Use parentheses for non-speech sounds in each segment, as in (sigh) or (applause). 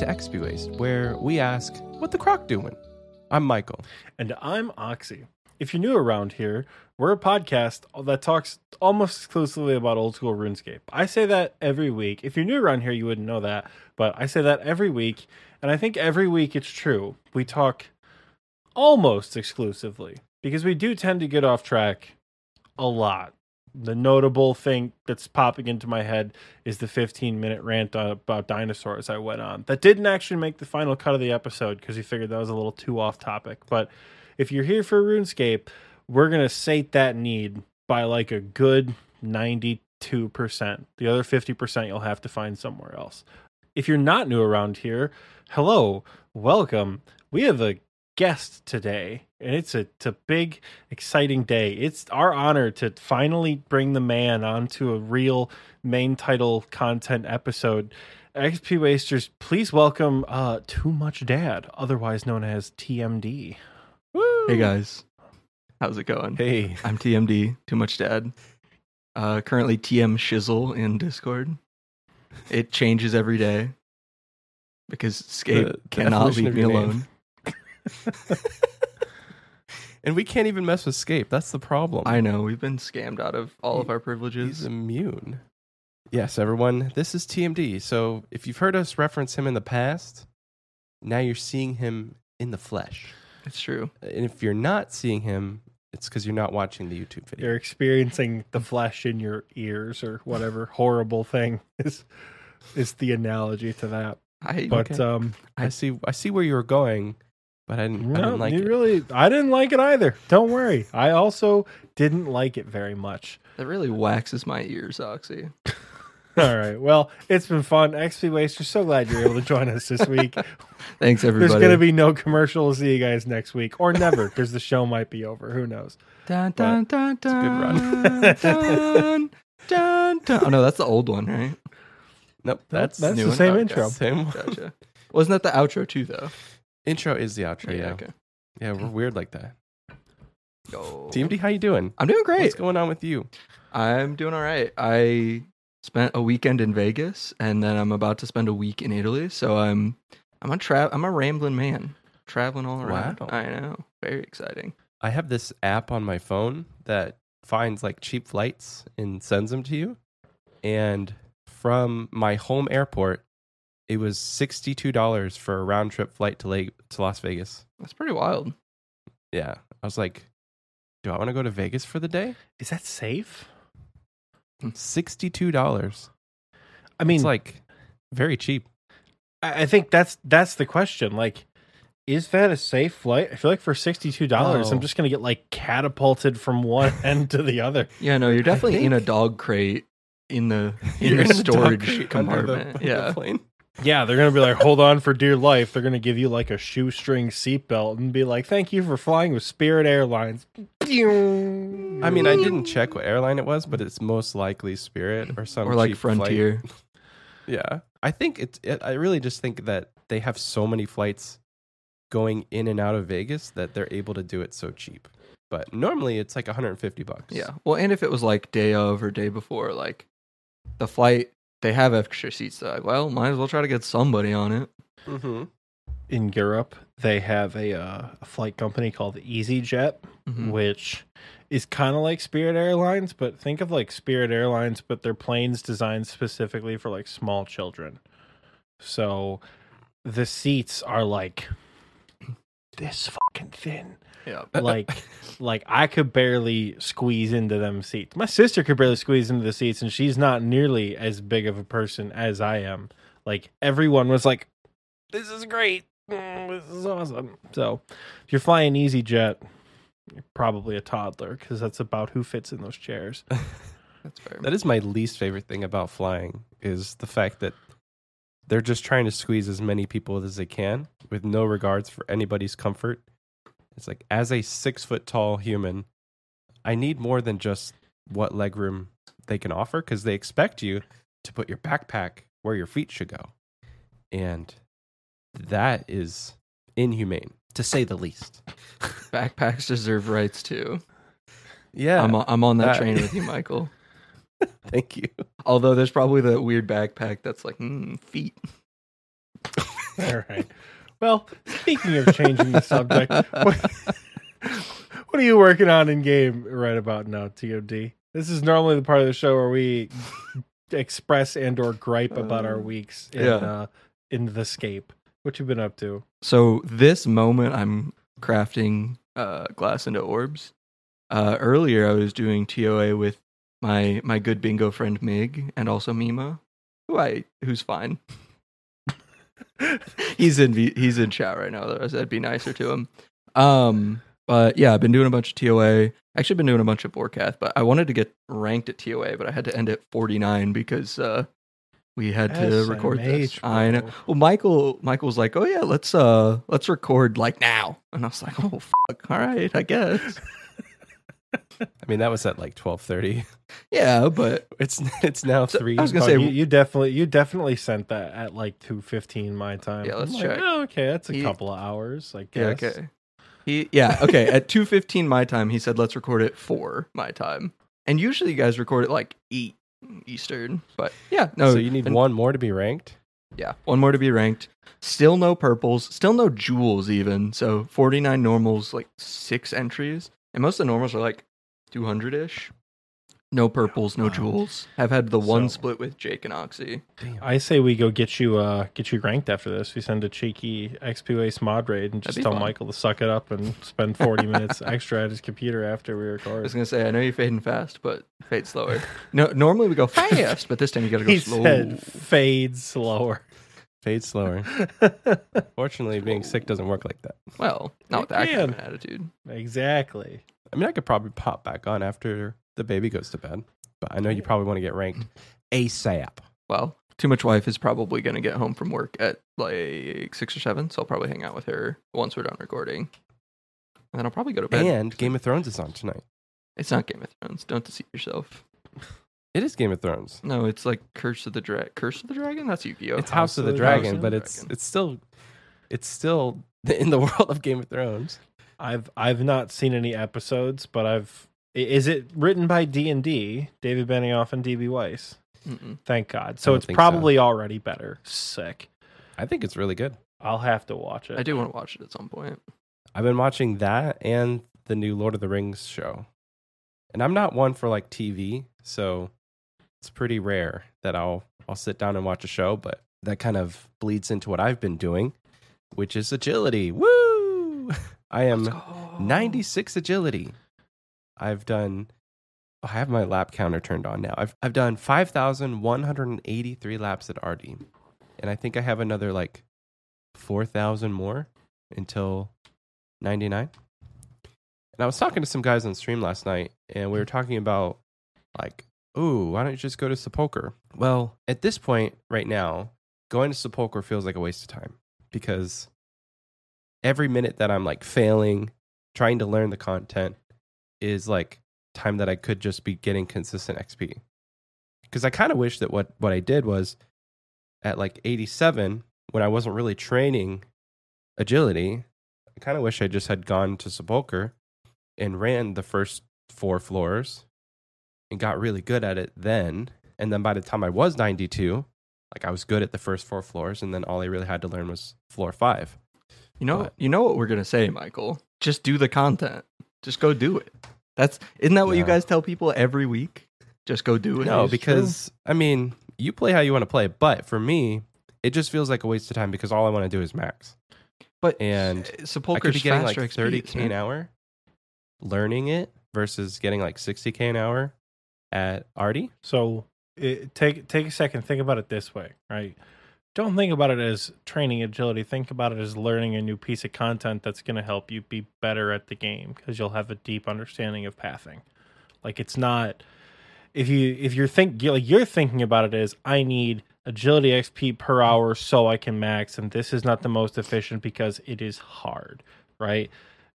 to XP Waste, where we ask, what the croc doing? I'm Michael. And I'm Oxy. If you're new around here, we're a podcast that talks almost exclusively about old school RuneScape. I say that every week. If you're new around here, you wouldn't know that, but I say that every week, and I think every week it's true. We talk almost exclusively because we do tend to get off track a lot. The notable thing that's popping into my head is the 15 minute rant about dinosaurs I went on. That didn't actually make the final cut of the episode because we figured that was a little too off topic. But if you're here for RuneScape, we're going to sate that need by like a good 92%. The other 50% you'll have to find somewhere else. If you're not new around here, hello, welcome. We have a guest today, and it's a, it's a big, exciting day. It's our honor to finally bring the man onto a real main title content episode. XP Wasters, please welcome uh, Too Much Dad, otherwise known as TMD. Hey guys, how's it going? Hey, I'm TMD, Too Much Dad. Uh, currently TM Shizzle in Discord. It changes every day because Scape The- the cannot leave me your name. alone. (laughs) and we can't even mess with Scape. That's the problem. I know we've been scammed out of all of He- our He's privileges. immune. Yes, everyone, this is TMD. So if you've heard us reference him in the past, now you're seeing him in the flesh. It's true. And if you're not seeing him, it's because you're not watching the YouTube video. You're experiencing the flesh in your ears or whatever (laughs) horrible thing is is the analogy to that. I But Okay. um I see. I see where you're going, but I didn't. I didn't like you it. really I didn't like it either. Don't worry. I also didn't like it very much. that really waxes my ears, Oxy. (laughs) All right. Well, it's been fun. XP Waste, we're so glad you're able to join us this week. (laughs) Thanks everybody. There's going to be no commercial. See you guys next week or never because the show might be over. Who knows? dun, dun, dun, a good run. dun, dun, (laughs) dun, dun. Oh no, that's the old one, right? Nope. That's That's new the one? same Okay. intro. same Gotcha. Wasn't that the outro too, though? Intro is the outro. Yeah. okay. Yeah, we're weird like that. Go. TMD, how you doing? I'm doing great. What's going on with you? I'm doing all right. I spent a weekend in Vegas, and then I'm about to spend a week in Italy. So I'm I'm a tra- I'm a rambling man, traveling all around. Wow. I know, very exciting. I have this app on my phone that finds like cheap flights and sends them to you. And from my home airport, it was sixty-two dollars for a round trip flight to Lake to Las Vegas. That's pretty wild. Yeah, I was like, do I want to go to Vegas for the day? Is that safe? Sixty-two dollars. I mean, It's like very cheap. I I think that's that's the question. Like, is that a safe flight? I feel like for sixty two dollars, Oh. I'm just gonna get like catapulted from one (laughs) end to the other. Yeah, no, you're definitely in a dog crate in the in You're the in storage the- compartment. (laughs) the yeah, plane. Yeah, they're gonna be like, hold on for dear life. They're gonna give you like a shoestring seatbelt and be like, thank you for flying with Spirit Airlines. I mean, I didn't check what airline it was, but it's most likely Spirit or some or like cheap flight. Frontier. (laughs) Yeah, I think it's. It, I really just think that they have so many flights going in and out of Vegas that they're able to do it so cheap. But normally it's like 150 bucks. Yeah. Well, and if it was like day of or day before, like the flight, they have extra seats. So like, well, might as well try to get somebody on it. Mm-hmm. In Europe, they have a, uh, a flight company called EasyJet, Mhm. which is kind of like Spirit Airlines, but think of like Spirit Airlines, but their planes designed specifically for like small children. So the seats are like this fucking thin. Yeah. (laughs) Like like I could barely squeeze into them seats. My sister could barely squeeze into the seats and she's not nearly as big of a person as I am. Like everyone was like this is great. Mm, this is awesome. So, if you're flying EasyJet, you're probably a toddler because that's about who fits in those chairs. (laughs) That's fair. That is my least favorite thing about flying is the fact that they're just trying to squeeze as many people as they can with no regards for anybody's comfort. It's like as a six foot tall human, I need more than just what legroom they can offer because they expect you to put your backpack where your feet should go. And that is inhumane, to say the least. (laughs) Backpacks deserve rights too. Yeah. I'm on, I'm on that that- train with (laughs) you, Michael. thank you. Although there's probably the weird backpack that's like mm, feet. (laughs) All right. Well, speaking of changing the subject, what, what are you working on in game right about now, TOD? This is normally the part of the show where we express and or gripe about our Uh, weeks in yeah. uh, in the scape. What you've been up to? So this moment, I'm crafting uh, glass into orbs. Uh, earlier, I was doing TOA with my my good bingo friend Mig and also Mima, who I who's fine. (laughs) he's in he's in chat right now. Otherwise, I'd be nicer to him. Um, but yeah, I've been doing a bunch of TOA. Actually, been doing a bunch of Vorkath, but I wanted to get ranked at TOA, but I had to end at 49 because uh, we had to record this. SMH, I know. Well, Michael Michael was like, "Oh yeah, let's uh let's record like now," and I was like, "Oh fuck, all right, I guess." I mean, that was at like twelve thirty. yeah, but It's it's now So, three. I was gonna Oh, say- you, you definitely you definitely sent that at like two fifteen my time. Yeah, let's I'm like, check. oh, okay, that's a He- couple of hours. I yeah, okay. He yeah okay at two fifteen my time. He said, "Let's record it for my time," and usually you guys record it like eight Eastern. But yeah, no. so you need and- one more to be ranked. Yeah, one more to be ranked. Still no purples. Still no jewels even. So forty nine normals, like six entries, and most of the normals are like two hundred ish. No purples, no Wow. jewels. Have had the one So- split with Jake and Oxy. Damn. I say we go get you uh get you ranked after this. We send a cheeky XP Waste mod raid and just be tell fun. Michael to suck it up and spend forty minutes (laughs) extra at his computer after we record. I was record. gonna say, I know you're fading fast, but fade slower. No, normally we go (laughs) fast, but this time you gotta go He slow. said fade slower. Fade slower. (laughs) Fortunately, being sick doesn't work like that. Well, not with that kind of attitude. exactly. I mean, I could probably pop back on after the baby goes to bed, but I know you probably want to get ranked mm. ASAP. Well, too much wife is probably gonna get home from work at like six or seven, so I'll probably hang out with her once we're done recording. And then I'll probably go to bed. And Game of Thrones is on tonight. It's not Game of Thrones. Don't deceive yourself. It is Game of Thrones. No, it's like Curse of the Dragon. Curse of the Dragon? That's Yu-Gi-Oh. It's House of the House of Dragon, but it's it's still it's still (laughs) in the world of Game of Thrones. I've I've not seen any episodes, but I've is it written by D and D, David Benioff and DB Weiss? Mm-mm. Thank God. So it's think so. probably already better. Sick. I think it's really good. I'll have to watch it. I do want to watch it at some point. I've been watching that and the new Lord of the Rings show. And I'm not one for like TV, so it's pretty rare that I'll I'll sit down and watch a show, but that kind of bleeds into what I've been doing, which is agility. Woo! (laughs) I am 96 agility. I've done oh, I have my lap counter turned on now. I've I've done 5183 laps at RD. And I think I have another like 4000 more until 99. And I was talking to some guys on stream last night and we were talking about like, "Ooh, why don't you just go to Sepulcher?" Well, at this point right now, going to Sepulcher feels like a waste of time because every minute that I'm like failing, trying to learn the content is like time that I could just be getting consistent XP. Because I kind of wish that what what I did was at like 87 when I wasn't really training agility, I kind of wish I just had gone to Sepulcher and ran the first four floors and got really good at it then. And then by the time I was 92, like I was good at the first four floors, and then all I really had to learn was floor five. You know, But- you know what we're gonna say, Michael. Just do the content. Just go do it. That's isn't that what you guys tell people every week? Just go do it. No, because I mean, you play how you want to play, but for me, it just feels like a waste of time because all I want to do is max. but and uh, I could be getting like faster 30k an hour learning it versus getting like 60k an hour at Artie. So it, take take a second. Think about it this way, right? Don't think about it as training agility. Think about it as learning a new piece of content that's going to help you be better at the game because you'll have a deep understanding of pathing. Like it's not if you if you're think like you're thinking about it as I need agility XP per hour so I can max, and this is not the most efficient because it is hard, right?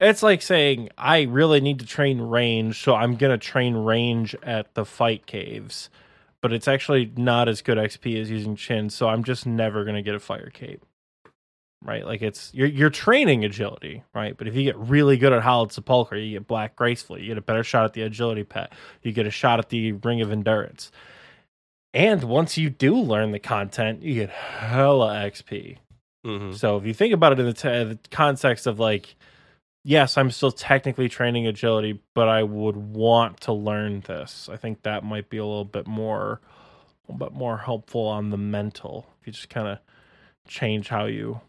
It's like saying I really need to train range, so I'm gonna train range at the fight caves, but it's actually not as good XP as using chin, so I'm just never gonna get a fire cape. Right, like it's you're you're training agility, right? But if you get really good at Hallowed Sepulchre, you get Black Gracefully, you get a better shot at the agility pet, you get a shot at the Ring of Endurance, and once you do learn the content, you get hella XP. Mhm. So if you think about it in the, t- the context of like, yes, I'm still technically training agility, but I would want to learn this. I think that might be a little bit more, a little bit more helpful on the mental. If you just kind of change how you,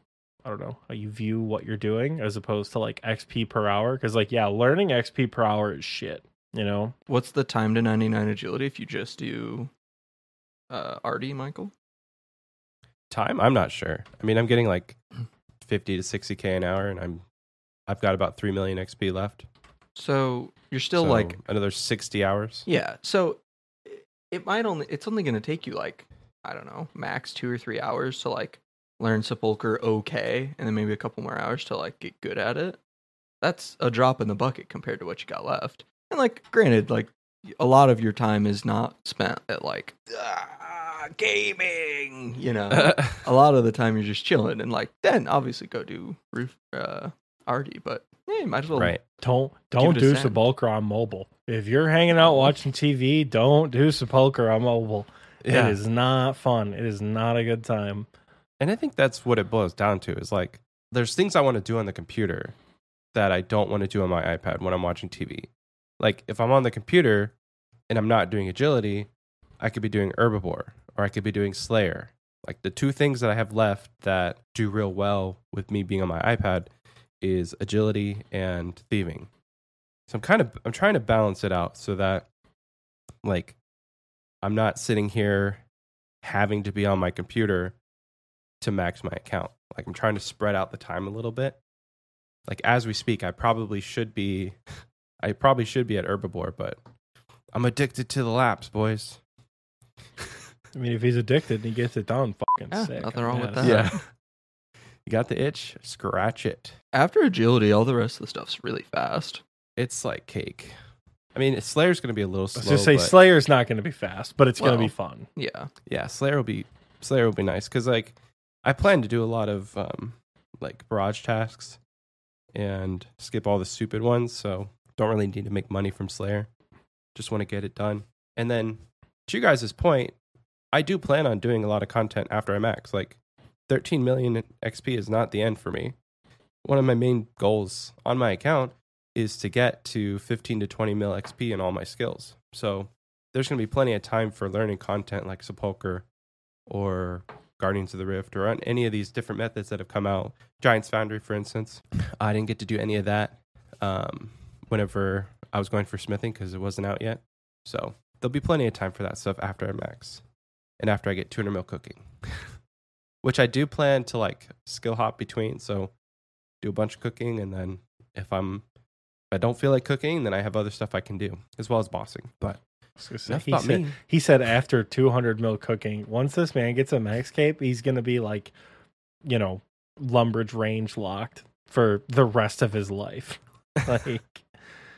I don't know, how you view what you're doing as opposed to like XP per hour. Because like, yeah, learning XP per hour is shit. You know, What's the time to 99 agility if you just do uh, RD, Michael? Time? I'm not sure. I mean, I'm getting like 50 to 60k an hour, and I'm I've got about three million XP left. So you're still So like, another 60 hours. yeah. So it- it might only, it's only going to take you like, I don't know, max two or three hours to like learn Sepulcher okay, and then maybe a couple more hours to like get good at it. That's a drop in the bucket compared to what you got left. And like, granted, like a lot of your time is not spent at like ah, gaming, you know. (laughs) a lot of the time you're just chilling and like then obviously go do roof uh RD, but yeah, you might as well right. don't don't do send. Sepulcher on mobile. If you're hanging out watching TV, don't do Sepulcher on mobile. Yeah. It is not fun. It is not a good time. And I think that's what it boils down to is like there's things I want to do on the computer that I don't want to do on my iPad when I'm watching TV. Like if I'm on the computer and I'm not doing agility, I could be doing Herbiboar or I could be doing slayer. Like the two things that I have left that do real well with me being on my iPad is agility and thieving. So I'm kind of I'm trying to balance it out so that like I'm not sitting here having to be on my computer to max my account. Like I'm trying to spread out the time a little bit. Like as we speak, I probably should be (laughs) I probably should be at Herbiboar, but I'm addicted to the laps, boys. (laughs) I mean, if he's addicted and he gets it done, fucking Yeah, sick. nothing I'm wrong with that. Yeah. You got the itch? Scratch it. after agility, all the rest of the stuff's really fast. It's like cake. I mean, Slayer's going to be a little I was slow. just say but Slayer's not going to be fast, but it's going to Well. be fun. Yeah. yeah, Slayer will be Slayer will be nice cuz like I plan to do a lot of um like barrage tasks and skip all the stupid ones, so don't really need to make money from Slayer. Just want to get it done. And then to you guys' point, I do plan on doing a lot of content after I max. Like 13 million XP is not the end for me. One of my main goals on my account is to get to 15 to 20 mil XP in all my skills. So there's going to be plenty of time for learning content like Sepulcher or Guardians of the Rift or on any of these different methods that have come out. Giants Foundry, for instance. I didn't get to do any of that um, whenever I was going for smithing because it wasn't out yet. So there'll be plenty of time for that stuff after I max and after I get 200 mil cooking, (laughs) which I do plan to like skill hop between. So do a bunch of cooking and then if I'm if I don't feel like cooking, then I have other stuff I can do as well as bossing. But I say, he, said, me. he said after 200 mil cooking, once this man gets a max cape, he's going to be like, you know, Lumbridge range locked for the rest of his life. (laughs) Like,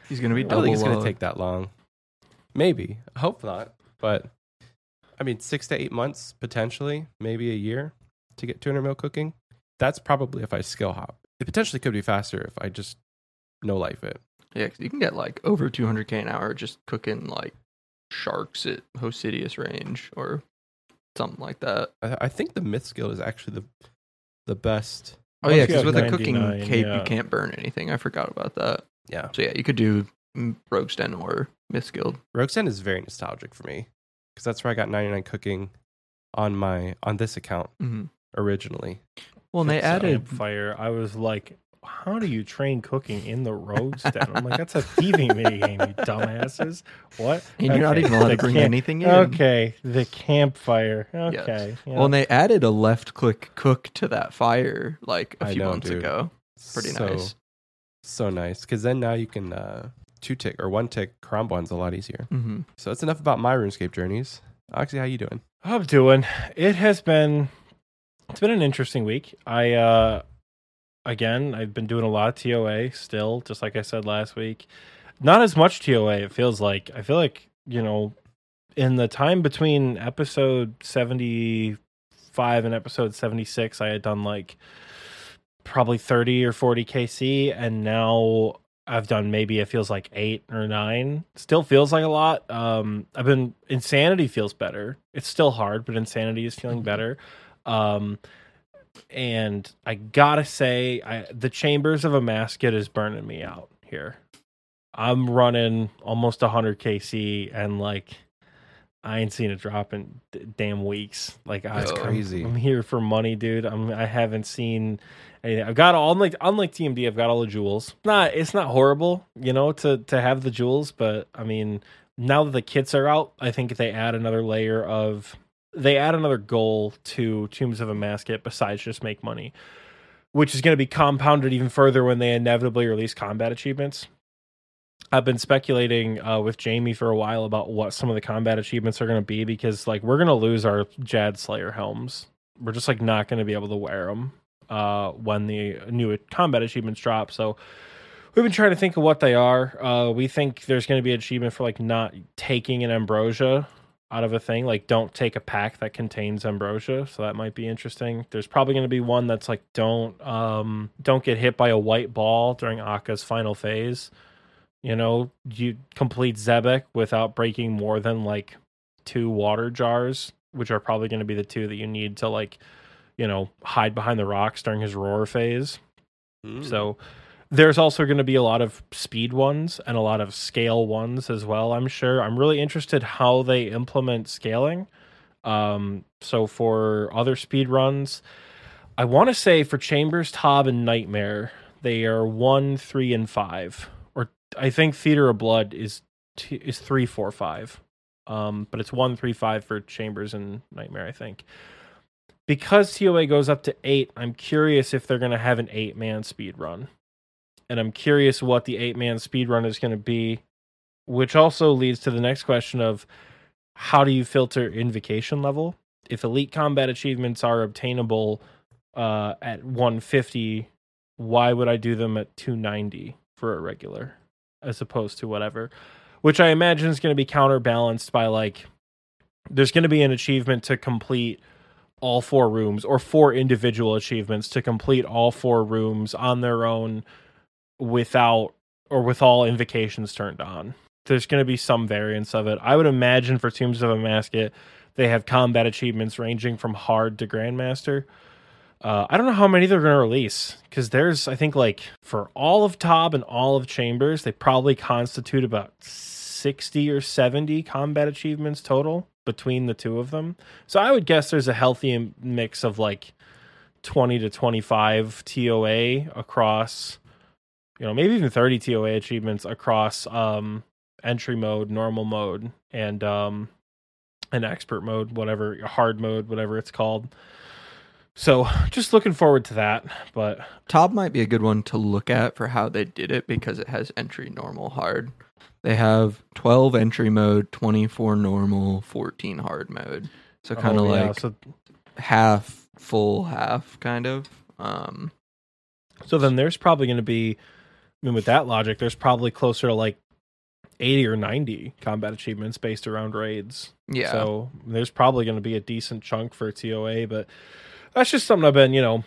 He's gonna be I don't think it's going to take that long. Maybe. I hope not. But I mean, six to eight months, potentially, maybe a year to get 200 mil cooking. That's probably if I skill hop. It potentially could be faster if I just no life it. Yeah, 'cause you can get like over 200k an hour just cooking like sharks at Hosidius range or something like that. I, I think the Myths' Guild is actually the the best. Oh Once yeah, because with a cooking cape yeah. you can't burn anything. I forgot about that. Yeah. So yeah, you could do mm, Rogue's Den or Myth Guild. Rogue's Den is very nostalgic for me because that's where I got 99 cooking on my on this account Mm-hmm. Originally. Well, and they So- added fire. I was like, how do you train cooking in the Rogue's Den? I'm like, that's a thieving minigame, you dumbasses. What? (laughs) And you're not even allowed to bring camp- anything in. Okay, the campfire. Yes. Okay. yeah. Well, and they added a left click cook to that fire like a I few know, months dude. ago. Pretty so, nice. So nice because then now you can uh, two tick or one tick karambwans a lot easier. Mm-hmm. So that's enough about my RuneScape journeys. Oxy, how you doing? I'm doing. It has been it's been an interesting week. I uh again, I've been doing a lot of TOA still, just like I said last week. Not as much TOA, it feels like. I feel like, you know, in the time between episode 75 and episode 76, I had done like probably 30 or 40 KC and now I've done maybe it feels like 8 or 9. Still feels like a lot. Um I've been insanity feels better. It's still hard, but insanity is feeling Mhm. better. Um and I gotta say, I, the Chambers of Amascut is burning me out here. I'm running almost 100 KC, and like I ain't seen a drop in d- damn weeks. Like I, That's I'm- I'm, here for money, dude. I'm I haven't seen anything. I've got all unlike unlike TMD. I've got all the jewels. Not it's not horrible, you know, to to have the jewels, but I mean, now that the kits are out, I think they add another layer of they add another goal to Tombs of Amascut besides just make money, which is going to be compounded even further when they inevitably release combat achievements. I've been speculating uh, with Jamie for a while about what some of the combat achievements are going to be because like we're going to lose our Jad Slayer helms. We're just like not going to be able to wear them uh, when the new combat achievements drop. So we've been trying to think of what they are. Uh, we think there's going to be an achievement for like not taking an ambrosia out of a thing. Like don't take a pack that contains ambrosia. So that might be interesting. There's probably going to be one that's like don't um don't get hit by a white ball during Akkha's final phase. You know, you complete Zebak without breaking more than like two water jars, which are probably going to be the two that you need to like, you know, hide behind the rocks during his roar phase. Mm. So there's also going to be a lot of speed ones and a lot of scale ones as well, I'm sure. I'm really interested how they implement scaling. Um, so for other speed runs, I want to say for Chambers, Tob, and Nightmare, they are one, three, and five. Or I think Theater of Blood is t- is three, four, five. Um, but it's one, three, five for Chambers and Nightmare, I think. Because TOA goes up to eight, I'm curious if they're going to have an eight man speed run. And I'm curious what the eight man speed run is going to be, which also leads to the next question of how do you filter invocation level? If elite combat achievements are obtainable uh, at 150, why would I do them at 290 for a regular as opposed to whatever? Which I imagine is going to be counterbalanced by like there's going to be an achievement to complete all four rooms or four individual achievements to complete all four rooms on their own without or with all invocations turned on. There's going to be some variance of it. I would imagine for Tombs of Amascut, they have combat achievements ranging from hard to grandmaster. Uh, I don't know how many they're going to release because there's, I think, like for all of Tob and all of Chambers, they probably constitute about 60 or 70 combat achievements total between the two of them. So I would guess there's a healthy mix of like 20 to 25 TOA across, you know, maybe even 30 TOA achievements across um, entry mode, normal mode, and um, an expert mode, whatever, hard mode, whatever it's called. So just looking forward to that. But Tob might be a good one to look at for how they did it because it has entry, normal, hard. They have 12 entry mode, 24 normal, 14 hard mode. So kind of oh, yeah, like so half full, half kind of. Um, So then there's probably going to be, I mean, with that logic, there's probably closer to like 80 or 90 combat achievements based around raids. yeah. So there's probably going to be a decent chunk for TOA, but that's just something I've been, you know,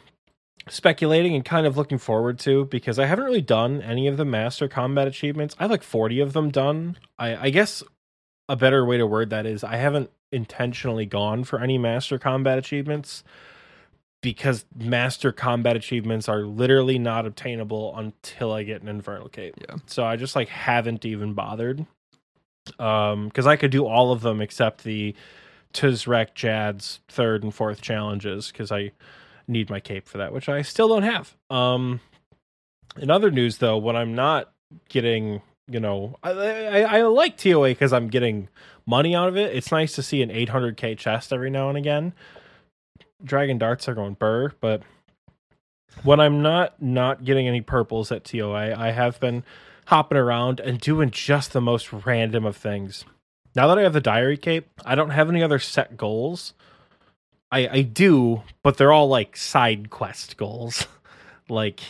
speculating and kind of looking forward to because I haven't really done any of the master combat achievements. I have like 40 of them done. I, I guess a better way to word that is I haven't intentionally gone for any master combat achievements because master combat achievements are literally not obtainable until I get an infernal cape. Yeah. So I just like haven't even bothered. Um cuz I could do all of them except the Tuzrek Jad's third and fourth challenges cuz I need my cape for that, which I still don't have. Um in other news though, when I'm not getting, you know, I I, I like TOA cuz I'm getting money out of it. It's nice to see an 800k chest every now and again. Dragon darts are going burr, but when I'm not not getting any purples at TOA, I have been hopping around and doing just the most random of things. Now that I have the diary cape, I don't have any other set goals. I I do, but they're all like side quest goals. (laughs) like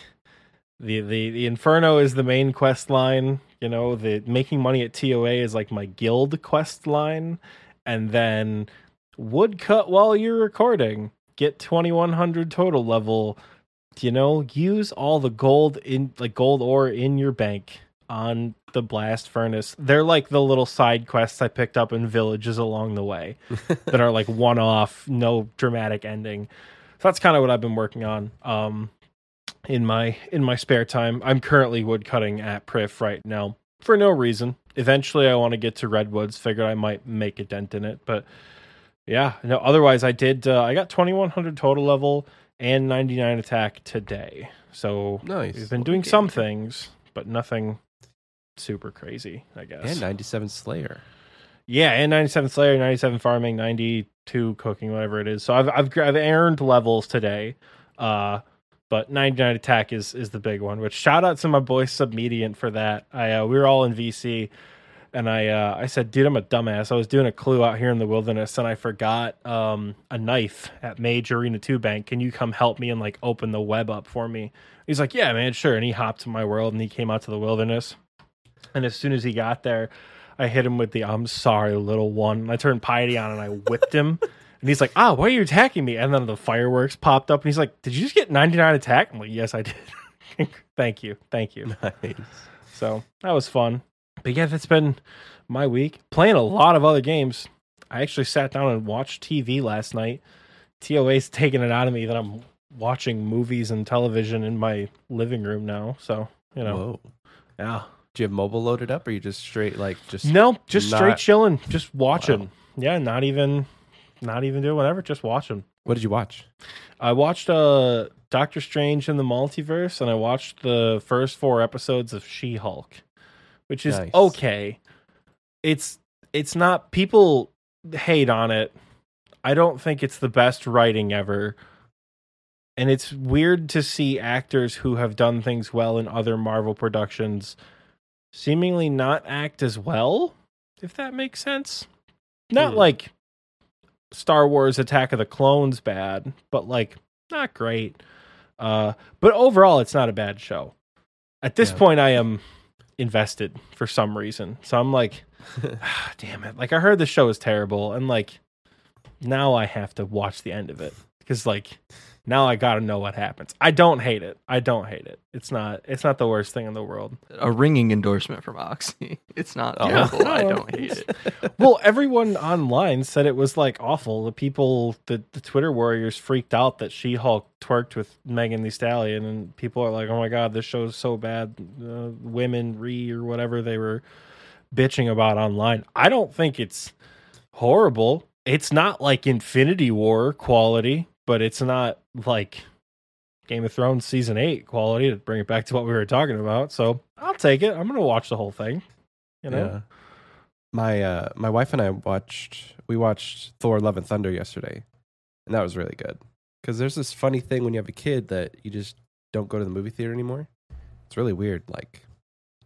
the the the Inferno is the main quest line, you know, the making money at TOA is like my guild quest line and then woodcut while you're recording. Get 2100 total level. You know, use all the gold in like gold ore in your bank on the blast furnace. They're like the little side quests I picked up in villages along the way (laughs) that are like one off, no dramatic ending. So that's kind of what I've been working on. Um, in my in my spare time, I'm currently woodcutting at Priff right now for no reason. Eventually, I want to get to redwoods. Figured I might make a dent in it, but yeah, no. Otherwise, I did. Uh, I got 2100 total level and 99 attack today. So Nice. we've been doing some things, but nothing super crazy. I guess. And 97 Slayer. Yeah, and 97 Slayer, 97 farming, 92 cooking, whatever it is. So I've I've I've earned levels today. Uh but 99 attack is is the big one, which shout out to my boy Submediant for that. I uh, we were all in VC and I uh I said, "Dude, I'm a dumbass. I was doing a clue out here in the wilderness and I forgot um a knife at Mage Arena 2 bank. Can you come help me and like open the web up for me?" He's like, "Yeah, man, sure." And he hopped to my world and he came out to the wilderness. And as soon as he got there, I hit him with the "I'm sorry, little one." And I turned piety on and I whipped him. And he's like, "Ah, why are you attacking me?" And then the fireworks popped up, and he's like, "Did you just get 99 attack?" I'm like, "Yes, I did." (laughs) thank you, thank you. Nice. So that was fun. But yeah, that's been my week. Playing a lot of other games. I actually sat down and watched TV last night. TOA's taking it out of me that I'm watching movies and television in my living room now. So you know, Whoa. yeah. Do you have mobile loaded up or are you just straight like just No, just straight chilling, just watching. Yeah, not even, not even doing whatever, just watching. what did you watch? I watched uh Doctor Strange in the Multiverse, and I watched the first four episodes of She Hulk, which is Nice. okay. It's it's not people hate on it. I don't think it's the best writing ever. And it's weird to see actors who have done things well in other Marvel productions seemingly not act as well, if that makes sense. Not Hmm. like Star Wars Attack of the Clones bad, but like not great. Uh but overall it's not a bad show. At this Yeah. point I am invested for some reason. So I'm like (laughs) ah, damn it. Like I heard the show is terrible and like now I have to watch the end of it cuz like now I got to know what happens. I don't hate it. I don't hate it. It's not it's not the worst thing in the world. A ringing endorsement from Oxy. (laughs) It's not Oh. terrible. I don't hate it. (laughs) (laughs) well, everyone online said it was like awful. The people, the, the Twitter warriors freaked out that She Hulk twerked with Megan Thee Stallion, and people are like, "Oh my god, this show's so bad." Uh, women re or whatever they were bitching about online. I don't think it's horrible. It's not like Infinity War quality, but it's not like Game of Thrones season eight quality to bring it back to what we were talking about. So I'll take it. I'm gonna watch the whole thing. You know. Yeah. My uh my wife and I watched we watched Thor Love and Thunder yesterday. And that was really good. Cuz there's this funny thing when you have a kid that you just don't go to the movie theater anymore. It's really weird like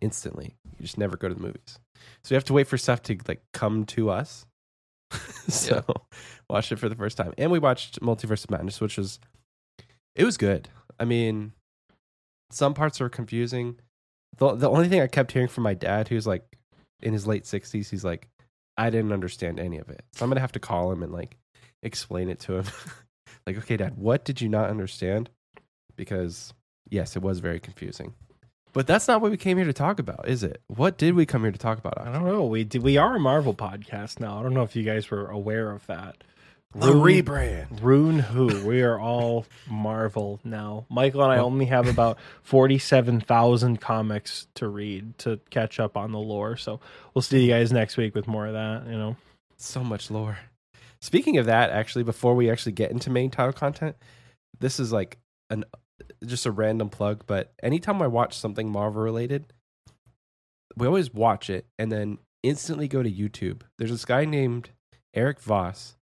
instantly. You just never go to the movies. So you have to wait for stuff to like come to us. (laughs) so watched it for the first time. And we watched Multiverse of Madness which was it was good. I mean, some parts were confusing. The the only thing I kept hearing from my dad, who's like in his late sixties, he's like, I didn't understand any of it. So I'm gonna have to call him and like explain it to him. (laughs) like, okay, dad, what did you not understand? Because yes, it was very confusing. But that's not what we came here to talk about, is it? What did we come here to talk about? I don't know. We did, we are a Marvel podcast now. I don't know if you guys were aware of that. The Rune- rebrand. Rune who? We are all Marvel now. Michael and I Well- only have about forty-seven thousand comics to read to catch up on the lore. So we'll see you guys next week with more of that. You know, So much lore. Speaking of that, actually, before we actually get into main title content, this is like an just a random plug, but anytime I watch something Marvel related, we always watch it and then instantly go to YouTube. There's this guy named Eric Voss,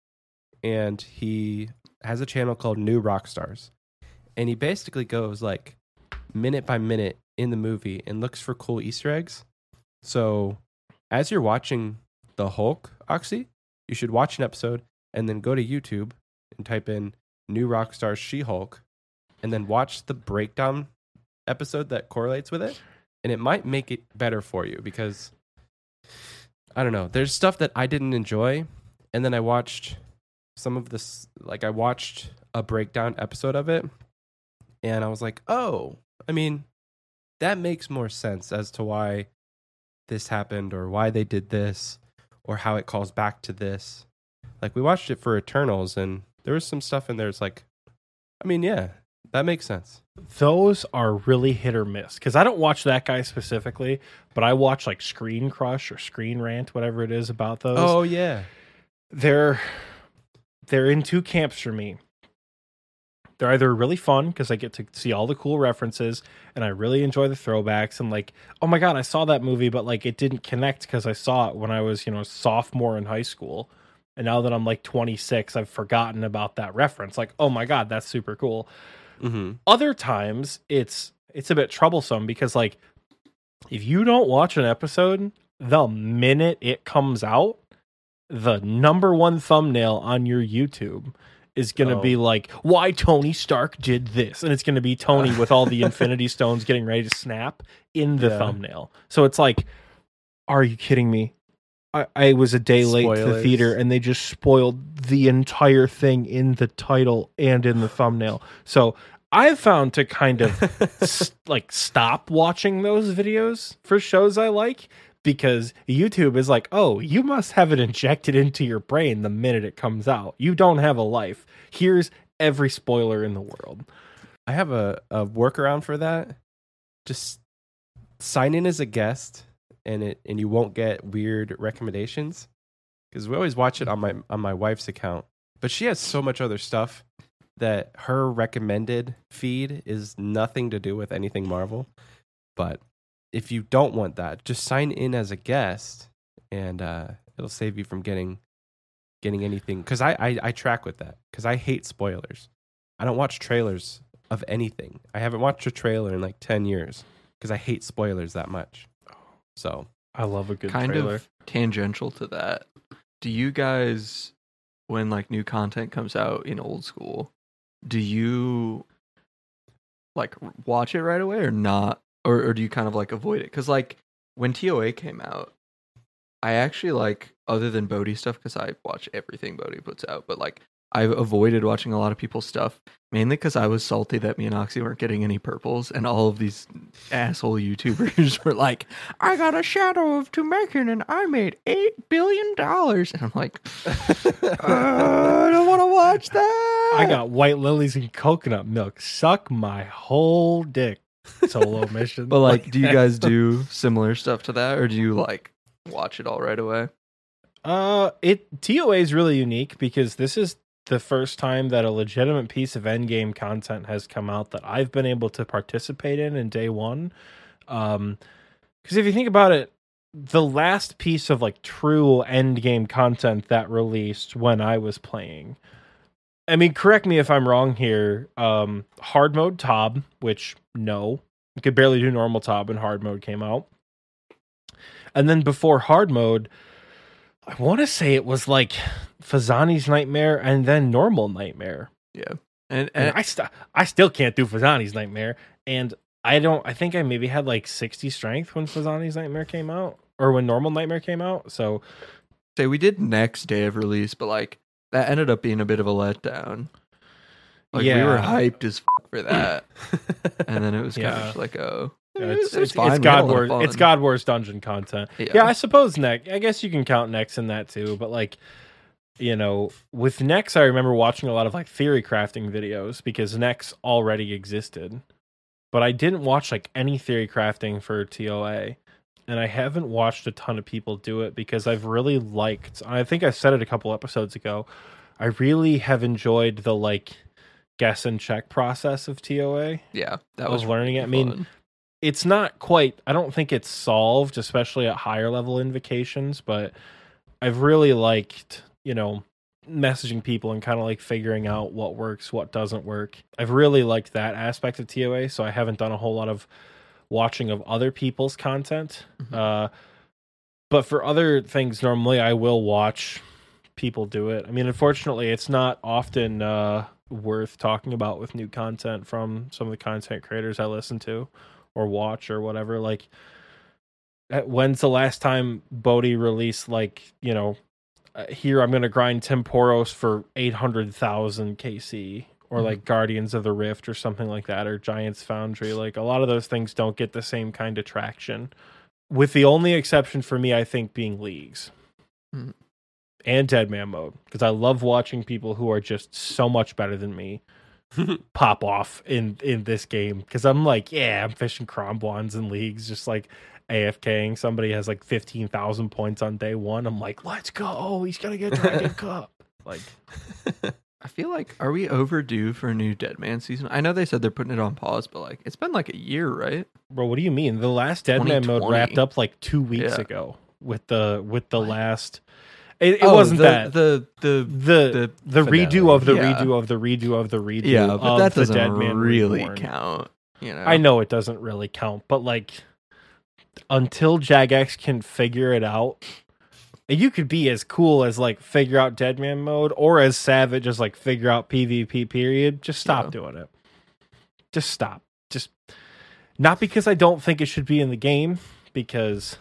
and he has a channel called New Rockstars. And he basically goes like minute by minute in the movie and looks for cool Easter eggs. So as you're watching the Hulk, Oxy, you should watch an episode and then go to YouTube and type in New Rockstar She Hulk and then watch the breakdown episode that correlates with it. And it might make it better for you because I don't know. There's stuff that I didn't enjoy. And then I watched some of this, like, I watched a breakdown episode of it. And I was like, oh, I mean, that makes more sense as to why this happened or why they did this or how it calls back to this. Like we watched it for Eternals and there was some stuff in there it's like I mean, yeah, that makes sense. those are really hit or miss because I don't watch that guy specifically, but I watch like Screen Crush or Screen Rant, whatever it is about those. Oh yeah, they're they're in two camps for me. They're either really fun because I get to see all the cool references and I really enjoy the throwbacks and like, oh my god, I saw that movie, but like it didn't connect because I saw it when I was, you know, sophomore in high school. And now that I'm like 26, I've forgotten about that reference. Like, oh my god, that's super cool hmm other times it's it's a bit troublesome because like if you don't watch an episode the minute it comes out the number one thumbnail on your youtube is going to Oh. be like why tony stark did this and it's going to be tony (laughs) with all the infinity stones getting ready to snap in the Yeah. thumbnail so it's like are you kidding me I, I was a day late to the theater and they just spoiled the entire thing in the title and in the thumbnail. So I've found to kind of (laughs) s- like stop watching those videos for shows I like because YouTube is like, oh, you must have it injected into your brain the minute it comes out. You don't have a life. Here's every spoiler in the world. I have a, a workaround for that. Just sign in as a guest, and it and you won't get weird recommendations. Because we always watch it on my on my wife's account, but she has so much other stuff that her recommended feed is nothing to do with anything Marvel. But if you don't want that, just sign in as a guest, and uh, it'll save you from getting getting anything. Because I, I I track with that because I hate spoilers. I don't watch trailers of anything. I haven't watched a trailer in like 10 years because I hate spoilers that much. So, I love a good kind trailer. of tangential to that. Do you guys, when like new content comes out in old school, do you like watch it right away or not, or or do you kind of like avoid it? Because like when TOA came out, I actually like other than B0aty stuff because I watch everything B0aty puts out, but like I've avoided watching a lot of people's stuff mainly because I was salty that me and Oxy weren't getting any purples, and all of these asshole YouTubers (laughs) were like, "I got a shadow of Tumeken and I made eight billion dollars," and I'm like, "Uh, (laughs) I don't want to watch that. I got white lilies and coconut milk. Suck my whole dick. Solo (laughs) mission. But like, do you guys do similar stuff to that, or do you like watch it all right away? Uh, it TOA is really unique because this is the first time that a legitimate piece of endgame content has come out that I've been able to participate in in day one. Um, because if you think about it, the last piece of like true endgame content that released when I was playing. I mean, correct me if I'm wrong here. Um, hard mode Tob, which no, you could barely do normal Tob when hard mode came out. And then before hard mode, I want to say it was like Phosani's Nightmare and then Normal Nightmare. Yeah, and, And and I st- I still can't do Phosani's Nightmare, and I don't. I think I maybe had like sixty strength when Phosani's Nightmare came out, or when Normal Nightmare came out. So say we did next day of release, but like that ended up being a bit of a letdown. Like we were hyped as f- for that, (laughs) and then it was kind Yeah. of like, oh, it's, it's, it's a God Wars. It's. God Wars dungeon content. Yeah. Yeah, I suppose Nex. I guess you can count Nex in that too. But like, you know, with Nex, I remember watching a lot of like theory crafting videos because Nex already existed. But I didn't watch like any theory crafting for TOA. And I haven't watched a ton of people do it because I've really liked I think I said it a couple episodes ago. I really have enjoyed the like guess and check process of TOA yeah, that was learning it. I mean. It's not quite i don't think it's solved especially at higher level invocations but i've really liked you know messaging people and kind of like figuring out what works what doesn't work. I've really liked that aspect of toa so i haven't done a whole lot of watching of other people's content. Mhm. uh but for other things normally i will watch people do it. I mean unfortunately it's not often uh worth talking about with new content from some of the content creators i listen to or watch or whatever. Like, when's the last time B0aty released like you know, uh, here I'm gonna grind Tempoross for eight hundred thousand KC or Mhm. like Guardians of the Rift or something like that or Giants Foundry. Like a lot of those things don't get the same kind of traction. With the only exception for me, I think being leagues. Mhm. And Dead Man mode because I love watching people who are just so much better than me (laughs) pop off in in this game because I'm like, yeah, I'm fishing karambwans in leagues, just like AFKing. Somebody has like fifteen thousand points on day one. I'm like, let's go. He's gonna get Dragon (laughs) Cup. Like, I feel like are we overdue for a new Dead Man season? I know they said they're putting it on pause, but like it's been like a year, right? bro, what do you mean? The last Dead Man mode wrapped up like two weeks Yeah. ago with the with the What? last. It, it Oh, wasn't the, that the the the the, finale. redo of the Yeah. redo of the redo of the redo. yeah, but of that the doesn't Deadman really Reborn. count. You know, I know it doesn't really count, but like until Jagex can figure it out, you could be as cool as like figure out Deadman mode or as savage as like figure out PvP period. Just stop Yeah. doing it. Just stop. Just not because I don't think it should be in the game, because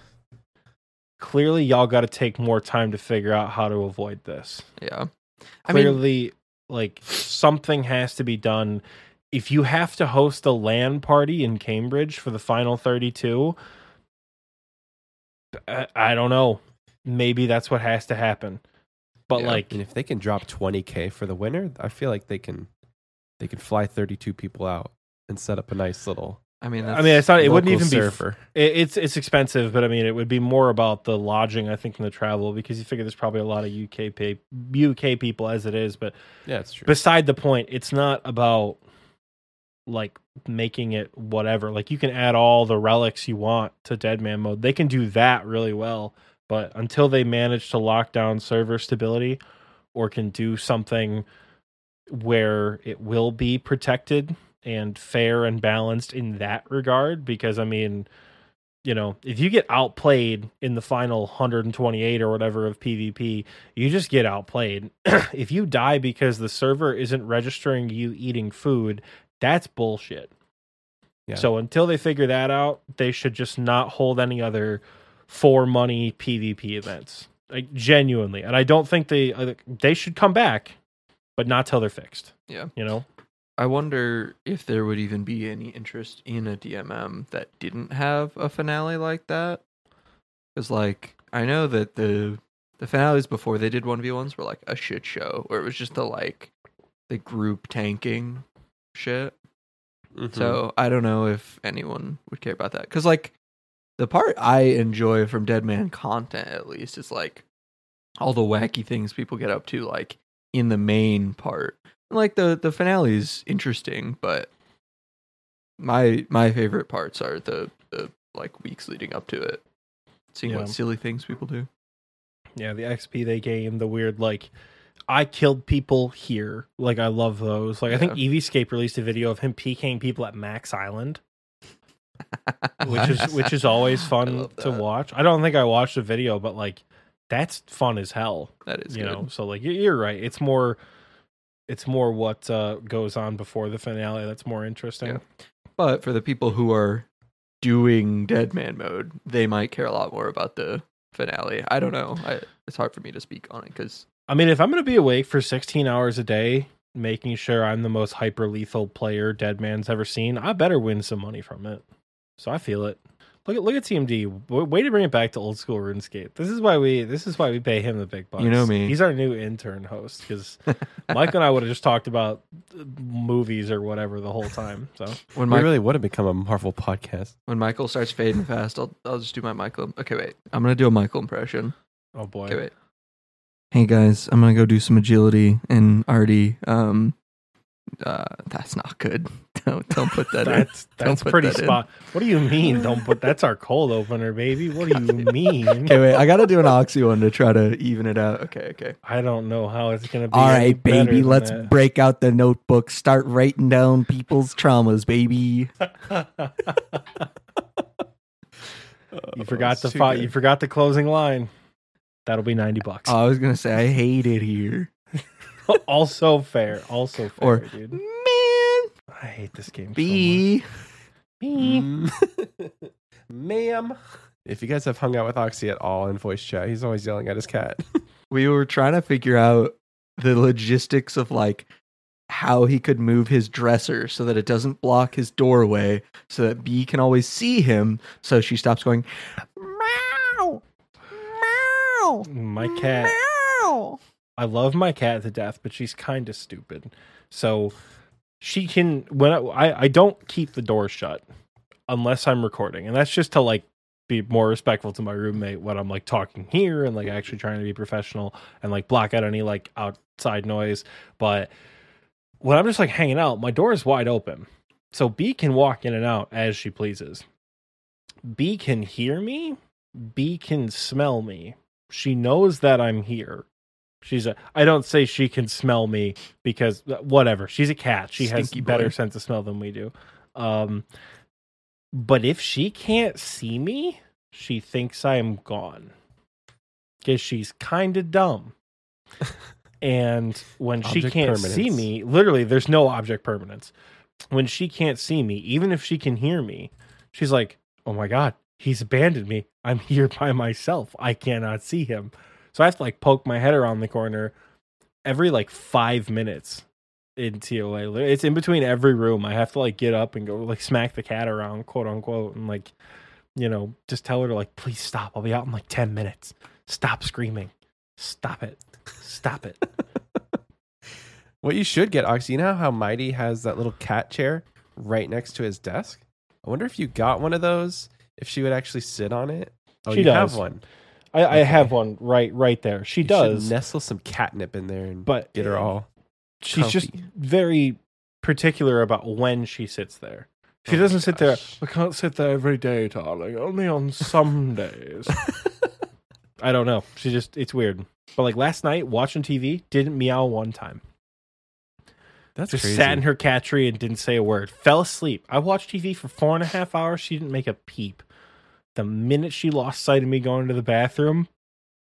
clearly y'all got to take more time to figure out how to avoid this. Yeah, I mean, clearly like something has to be done. If you have to host a LAN party in Cambridge for the final 32 I, I don't know. Maybe that's what has to happen. But Yeah. like and if they can drop 20k for the winner, I feel like they can they can fly 32 people out and set up a nice little I mean, I mean it's not it wouldn't local even be it, it's it's expensive but I mean it would be more about the lodging I think than the travel because you figure there's probably a lot of UK pay, UK people as it is but yeah, it's true. beside the point it's not about like making it whatever. Like you can add all the relics you want to Dead Man mode. They can do that really well but until they manage to lock down server stability or can do something where it will be protected and fair and balanced in that regard because i mean you know if you get outplayed in the final 128 or whatever of pvp you just get outplayed. (clears throat) If you die because the server isn't registering you eating food that's bullshit. Yeah. so until they figure that out they should just not hold any other for money pvp events. Like genuinely. And i don't think they uh, they should come back but not till they're fixed. Yeah. you know I wonder if there would even be any interest in a DMM that didn't have a finale like that. Because, like, I know that the the finales before they did one v ones were like a shit show, where it was just the like the group tanking shit. Mhm. So I don't know if anyone would care about that. Because, like, the part I enjoy from Dead Man content, at least, is like all the wacky things people get up to, like in the main part. Like the the finale is interesting, but my my favorite parts are the the like weeks leading up to it, seeing Yeah. what silly things people do. Yeah, the XP they gain, the weird like I killed people here. Like I love those. Like I think EVScape released a video of him PKing people at Max Island, (laughs) which is which is always fun to watch. I don't think I watched the video, but like that's fun as hell. that is you good. know, so like you're right. It's more it's more what uh, goes on before the finale that's more interesting. Yeah. But for the people who are doing Dead Man mode, they might care a lot more about the finale. I don't know. I, it's hard for me to speak on it because I mean, if I'm going to be awake for 16 hours a day, making sure I'm the most hyper lethal player Dead Man's ever seen, I better win some money from it. So I feel it. Look at look at TMD. Way to bring it back to old school RuneScape. This is why we this is why we pay him the big bucks. You know me. He's our new intern host because (laughs) Mike and I would have just talked about uh, movies or whatever the whole time. So when we really would have become a Marvel podcast. when Michael starts fading fast, I'll I'll just do my Michael. Okay, wait. I'm gonna do a Michael impression. oh boy, Okay, wait. Hey guys, I'm gonna go do some agility and already. Um, uh, that's not good. (laughs) Don't don't put that in. that's Don't that's pretty that in. spot. What do you mean? Don't put that's our cold opener, baby. What do you (laughs) mean? Okay, wait. I gotta do an oxy one to try to even it out. Okay, okay. I don't know how it's gonna be. All right, baby. Let's that. break out the notebook. Start writing down people's traumas, baby. (laughs) you forgot it's the too fi- you forgot the closing line. That'll be ninety bucks. Oh, I was gonna say I hate it here, (laughs) also fair. Also fair, Or- dude. man. I hate this game. B. So much. (laughs) Mm. Ma'am. If you guys have hung out with Oxy at all in voice chat, he's always yelling at his cat. (laughs) we were trying to figure out the logistics of like how he could move his dresser so that it doesn't block his doorway so that B can always see him so she stops going meow meow My cat. meow I love my cat to death, but she's kind of stupid. So she can when I, I I don't keep the door shut unless I'm recording, and that's just to like be more respectful to my roommate when I'm like talking here and like actually trying to be professional and like block out any like outside noise. But when I'm just like hanging out, my door is wide open, so B can walk in and out as she pleases. B can hear me. B can smell me. She knows that I'm here. She's a. I don't say she can smell me because uh, whatever. She's a cat. She has boy. better sense of smell than we do. Um, but if she can't see me, she thinks I am gone because she's kind of dumb. (laughs) and when she can't see me, literally, there's no object permanence. When she can't see me, even if she can hear me, she's like, "Oh my god, he's abandoned me. I'm here by myself. I cannot see him." So I have to like poke my head around the corner every like five minutes in TOA. It's in between every room. I have to like get up and go like smack the cat around, quote unquote, and like, you know, just tell her to like, please stop. I'll be out in like 10 minutes. Stop screaming. Stop it. Stop it. (laughs) What you should get, Ox, you know how Mighty has that little cat chair right next to his desk? I wonder if you got one of those, if she would actually sit on it. Oh, She you does. have one. I, I have one right right there. She You does, nestle some catnip in there and but get her all. she's just very particular about when she sits there. She Oh doesn't sit there. I can't sit there every day, darling. Only on some (laughs) days. I don't know. She just it's weird. But like last night watching TV, didn't meow one time. That's Just crazy. sat in her cat tree and didn't say a word. Fell asleep. I watched TV for four and a half hours. She didn't make a peep. The minute she lost sight of me going to the bathroom,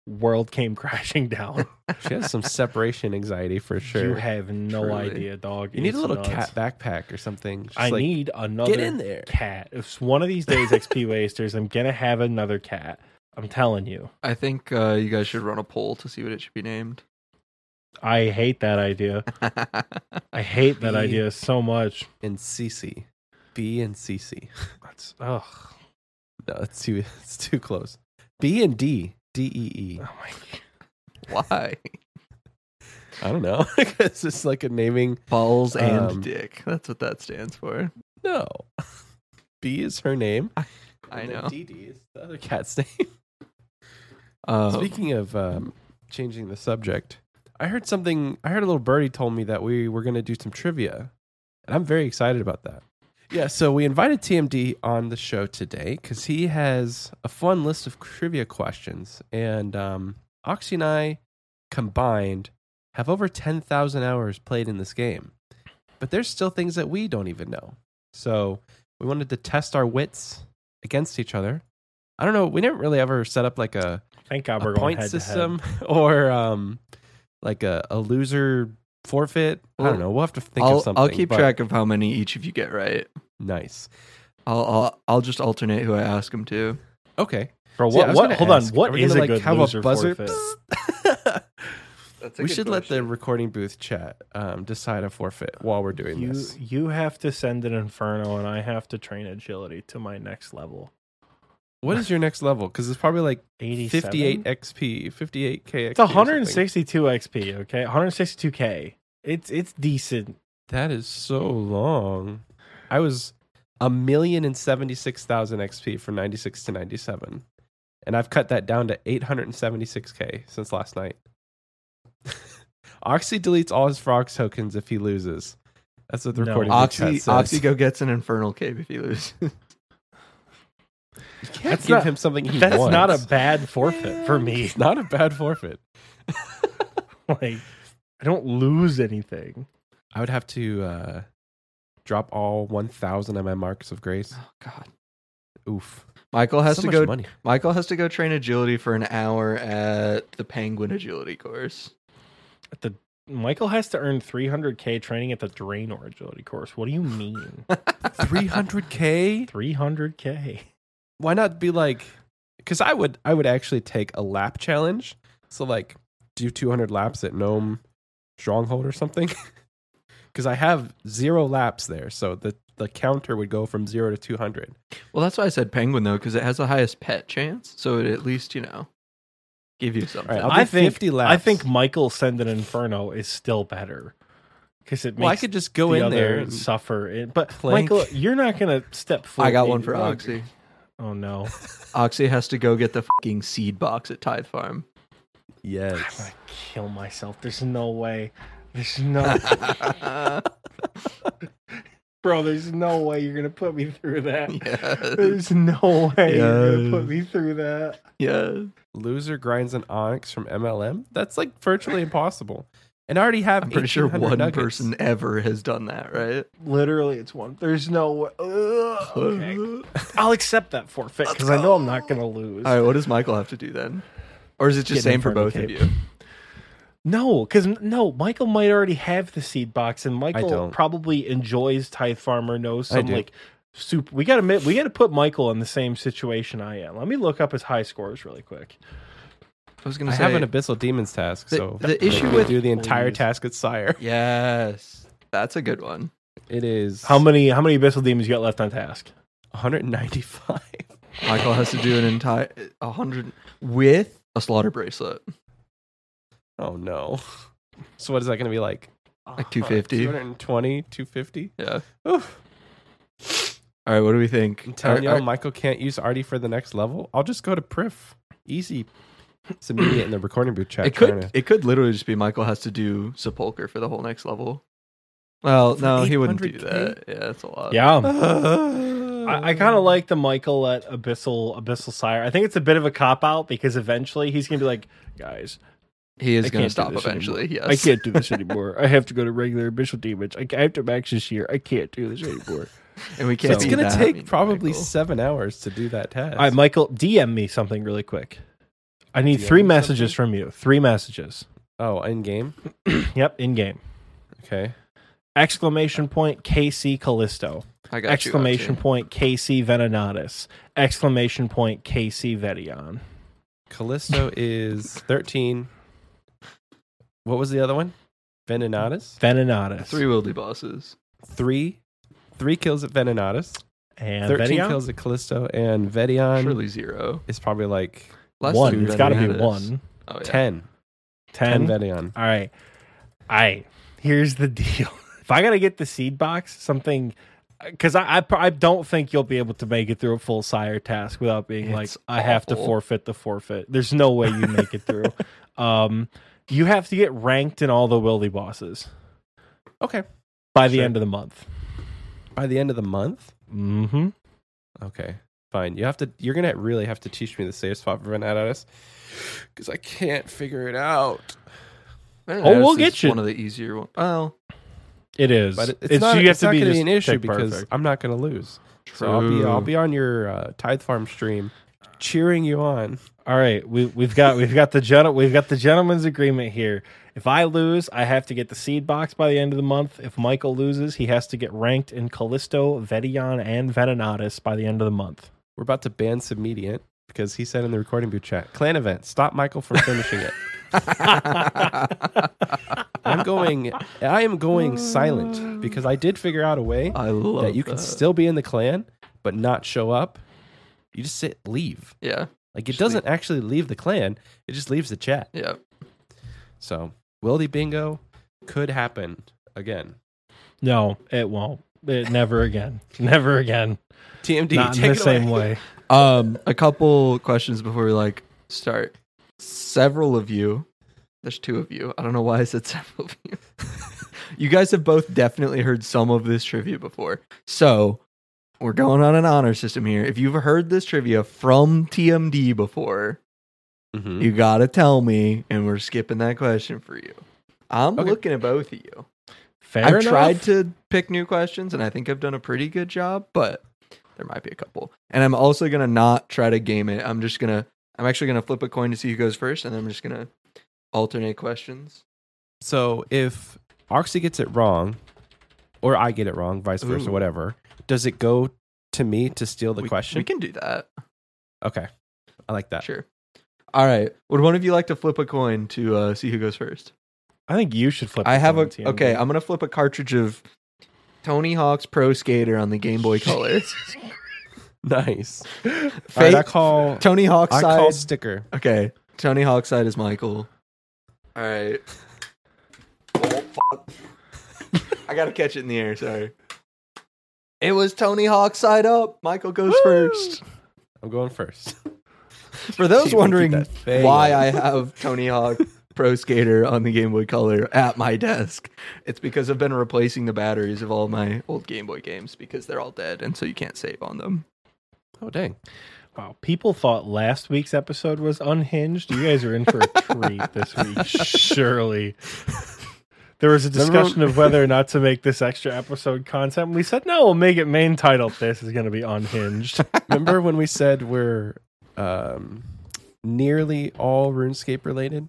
world came (laughs) crashing down. She has some separation anxiety for sure. You have no Truly. idea, dog. You need a little nuts. cat backpack or something. Just I like, need another get in there. cat. If one of these days (laughs) XP wasters, I'm gonna have another cat. I'm telling you. I think uh, you guys should run a poll to see what it should be named. I hate that idea. (laughs) I hate that Be- idea so much. and CC. B and CC. That's ugh. No, it's too (laughs) it's too close. B and D. D E E. Oh my Why? (laughs) I don't know. (laughs) it's just like a naming. Balls and Um, dick. That's what that stands for. No. B is her name. I and know. D D is the other cat's name. Um, Speaking of um, changing the subject, I heard something. I heard a little birdie told me that we were going to do some trivia, and I'm very excited about that. Yeah, so we invited TMD on the show today because he has a fun list of trivia questions, and um, Oxy and I combined have over 10,000 hours played in this game, but there's still things that we don't even know. So we wanted to test our wits against each other. I don't know. We didn't really ever set up like a Thank God a we're going point head system (laughs) or um like a, a loser forfeit. I don't know. We'll have to think I'll, of something. I'll keep but track of how many each of you get right. Nice. I'll I'll, I'll just alternate who I ask them to. Okay. Bro, See, I what? was what gonna hold ask, on. What are we is gonna, a good have loser a buzzer? forfeit? (laughs) That's we should let the recording booth chat um, decide a forfeit while we're doing You this. you have to send an inferno, and I have to train agility to my next level. What is your next level? Because it's probably like 87? 58 XP, 58 KXP. It's 162 XP. Okay, 162k. It's it's decent. That is so long. I was a million and seventy six thousand XP from ninety six to ninety seven, and I've cut that down to eight hundred and seventy six K since last night. (laughs) Oxy deletes all his frogs tokens if he loses. That's what the No. recording Oxy says. Oxy go gets an infernal cave if he loses. (laughs) You can't That's give not- him something he That's wants. not a bad forfeit for me. It's not a bad forfeit. (laughs) like I don't lose anything. I would have to uh, drop all one thousand of my marks of grace. oh God. Oof. Michael has so to go. money. Michael has to go train agility for an hour at the Penguin Agility course. At the Michael has to earn 300k training at the Draynor agility course. What do you mean? (laughs) Three hundred K. 300k. Why not be like because i would i would actually take a lap challenge so like do 200 laps at gnome stronghold or something (laughs) because i have zero laps there so the the counter would go from zero to 200 Well, that's why I said Penguin though, because it has the highest pet chance. So it at least you know give you something. All right, I'll I do think 50 laps. I think Michael send an inferno is still better because it makes Well, I could just go the in there. and- suffer. It, but Plank. Michael, you're not gonna step foot. I got one for Oxy. Oh no, (laughs) Oxy has to go get the fucking seed box at Tithe Farm. Yes. I'm gonna kill myself. There's no way. There's no, (laughs) (laughs) bro. There's no way you're gonna put me through that. yes. There's no way you're gonna put me through that. Yes. Loser grinds an onyx from MLM. That's like virtually impossible. And I already have. I'm pretty sure one nuggets. person ever has done that, right? Literally, it's one. There's no way. Ugh, okay. (laughs) I'll accept that forfeit because I know I'm not gonna lose. All right, what does Michael have to do then? Or is it just Get same for front of both the of you? No, because no, Michael might already have the seed box, and Michael probably enjoys Tithe Farmer. Knows I some like super. We got to we got to put Michael in the same situation I am. Let me look up his high scores really quick. I was gonna I say have an abyssal demons task, The- so the I issue can with- do the entire Please. task at Sire. (laughs) Yes. That's a good one. It is How many how many abyssal demons you got left on task? 195. Michael has to do an entire a hundred with a slaughter bracelet. Oh no. So what is that going to be like? Like 250? 220, 250? Yeah. Oof. All right, what do we think? I'm telling Are- y'all, are- Michael can't use Ardy for the next level. I'll just go to Prif. Easy. It's immediate in the recording booth chat. it could to- it could literally just be Michael has to do Sepulcher for the whole next level. Well, For no, he wouldn't do that. Yeah, that's a lot. Yeah, (sighs) I, I kind of like the Michael at Abyssal Abyssal Sire. I think it's a bit of a cop out because eventually he's gonna be like, guys, He is going to stop eventually. anymore. Yes. I can't do this (laughs) anymore. I have to go to regular Abyssal Demons. I, I have to max this year. I can't do this anymore. (laughs) And we can't. It's going to that take mean probably Michael. seven hours to do that task. All right, Michael, DM me something really quick. I need three messages something? from you. Three messages. oh, in game? (clears throat) Yep, in game. Okay. Exclamation point KC Callisto. I got Exclamation you, Oxy. point KC Venenatus. Exclamation point KC Vet'ion. Callisto (laughs) is 13. What was the other one? Venenatus? Venenatus. Three wildy bosses. Three. Three kills at Venenatus. and 13 Vet'ion? kills at Callisto. And Vet'ion Surely zero. It's probably like Less one. It's got to be one. Oh, yeah. 10. 10. 10 Vet'ion. All right. All right. Here's the (laughs) deal. If I got to get the seed box, something. Because I, I, I don't think you'll be able to make it through a full sire task without being like, It's I have to forfeit the forfeit. There's no way you make it through. (laughs) um, you have to get ranked in all the wildy bosses Okay. by the Sure. end of the month. By the end of the month? Mm-hmm. Okay. Fine. You have to you're gonna really have to teach me the safe spot for Venenatus. Because I can't figure it out. Oh, we'll get you. One of the easier ones. Well, It is. But it- it's, not, you have it's to not be gonna be an issue because perfect. I'm not gonna lose. True. So I'll be I'll be on your uh, Tithe Farm stream cheering you on. All right, we we've got we've got the gen- we've got the gentleman's agreement here. If I lose, I have to get the seed box by the end of the month. If Michael loses, he has to get ranked in Callisto, Vet'ion, and Venenatus by the end of the month. We're about to ban Submediant because he said in the recording booth chat, clan event, stop Michael from finishing it. (laughs) I'm going I am going silent mm. because I did figure out a way I love that you can that. still be in the clan but not show up. You just sit leave. Yeah, Like it doesn't actually leave the clan, it just leaves the chat. yeah. So Wildy Bingo could happen again. No, it won't. It, never again. Never again. TMD, Not in the it same away. way. (laughs) Um, a couple questions before we like start. Several of you, there's two of you. I don't know why I said (laughs) several of you. (laughs) you guys have both definitely heard some of this trivia before. So we're going on an honor system here. If you've heard this trivia from TMD before, Mhm. you gotta tell me, and we're skipping that question for you. I'm Okay. looking at both of you. Fair I've enough. tried to pick new questions, and I think I've done a pretty good job, but there might be a couple. And I'm also gonna not try to game it. I'm just gonna, I'm actually gonna flip a coin to see who goes first, and then I'm just gonna alternate questions. So if Oxy gets it wrong, or I get it wrong, vice versa, Ooh. whatever, does it go to me to steal the we, question? we can do that. okay. I like that. Sure. All right. Would one of you like to flip a coin to uh, see who goes first? I think you should flip. I have a TMD. okay. I'm gonna flip a cartridge of Tony Hawk's Pro Skater on the Game Boy (laughs) Color. Nice. (laughs) Fake, Fate- I call Tony Hawk's I side. call sticker. Okay. Tony Hawk's side is Michael. All right. Oh, (laughs) fuck. I gotta catch it in the air. Sorry. It was Tony Hawk side up. Michael goes first. I'm going first. For those wondering keep that thing why up. I have Tony Hawk Pro Skater on the Game Boy Color at my desk, it's because I've been replacing the batteries of all my old Game Boy games because they're all dead, and so you can't save on them. Oh dang! Wow, people thought last week's episode was unhinged. You guys are in for a (laughs) treat this week, surely. (laughs) There was a discussion of whether or not to make this extra episode content. We said no, we'll make it main title. This is going to be unhinged. (laughs) Remember when we said we're um, nearly all RuneScape related,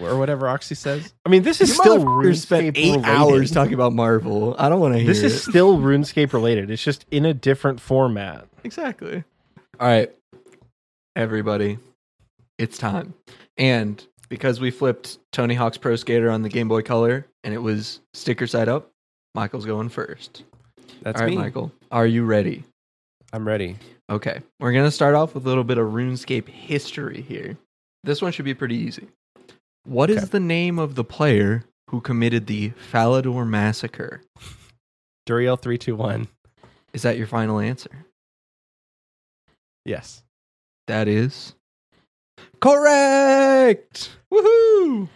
or whatever Oxy says? I mean, this is You still RuneScape spent eight related. hours talking about Marvel. I don't want to hear This it. is still RuneScape related. It's just in a different format. Exactly. All right, everybody, it's time. And because we flipped Tony Hawk's Pro Skater on the Game Boy Color and it was sticker side up, Michael's going first. That's All right, me. Michael, are you ready? I'm ready. Okay, we're going to start off with a little bit of RuneScape history here. This one should be pretty easy. What is Okay. the name of the player who committed the Falador massacre? Durial three two one. Is that your final answer? Yes. That is correct. Woohoo!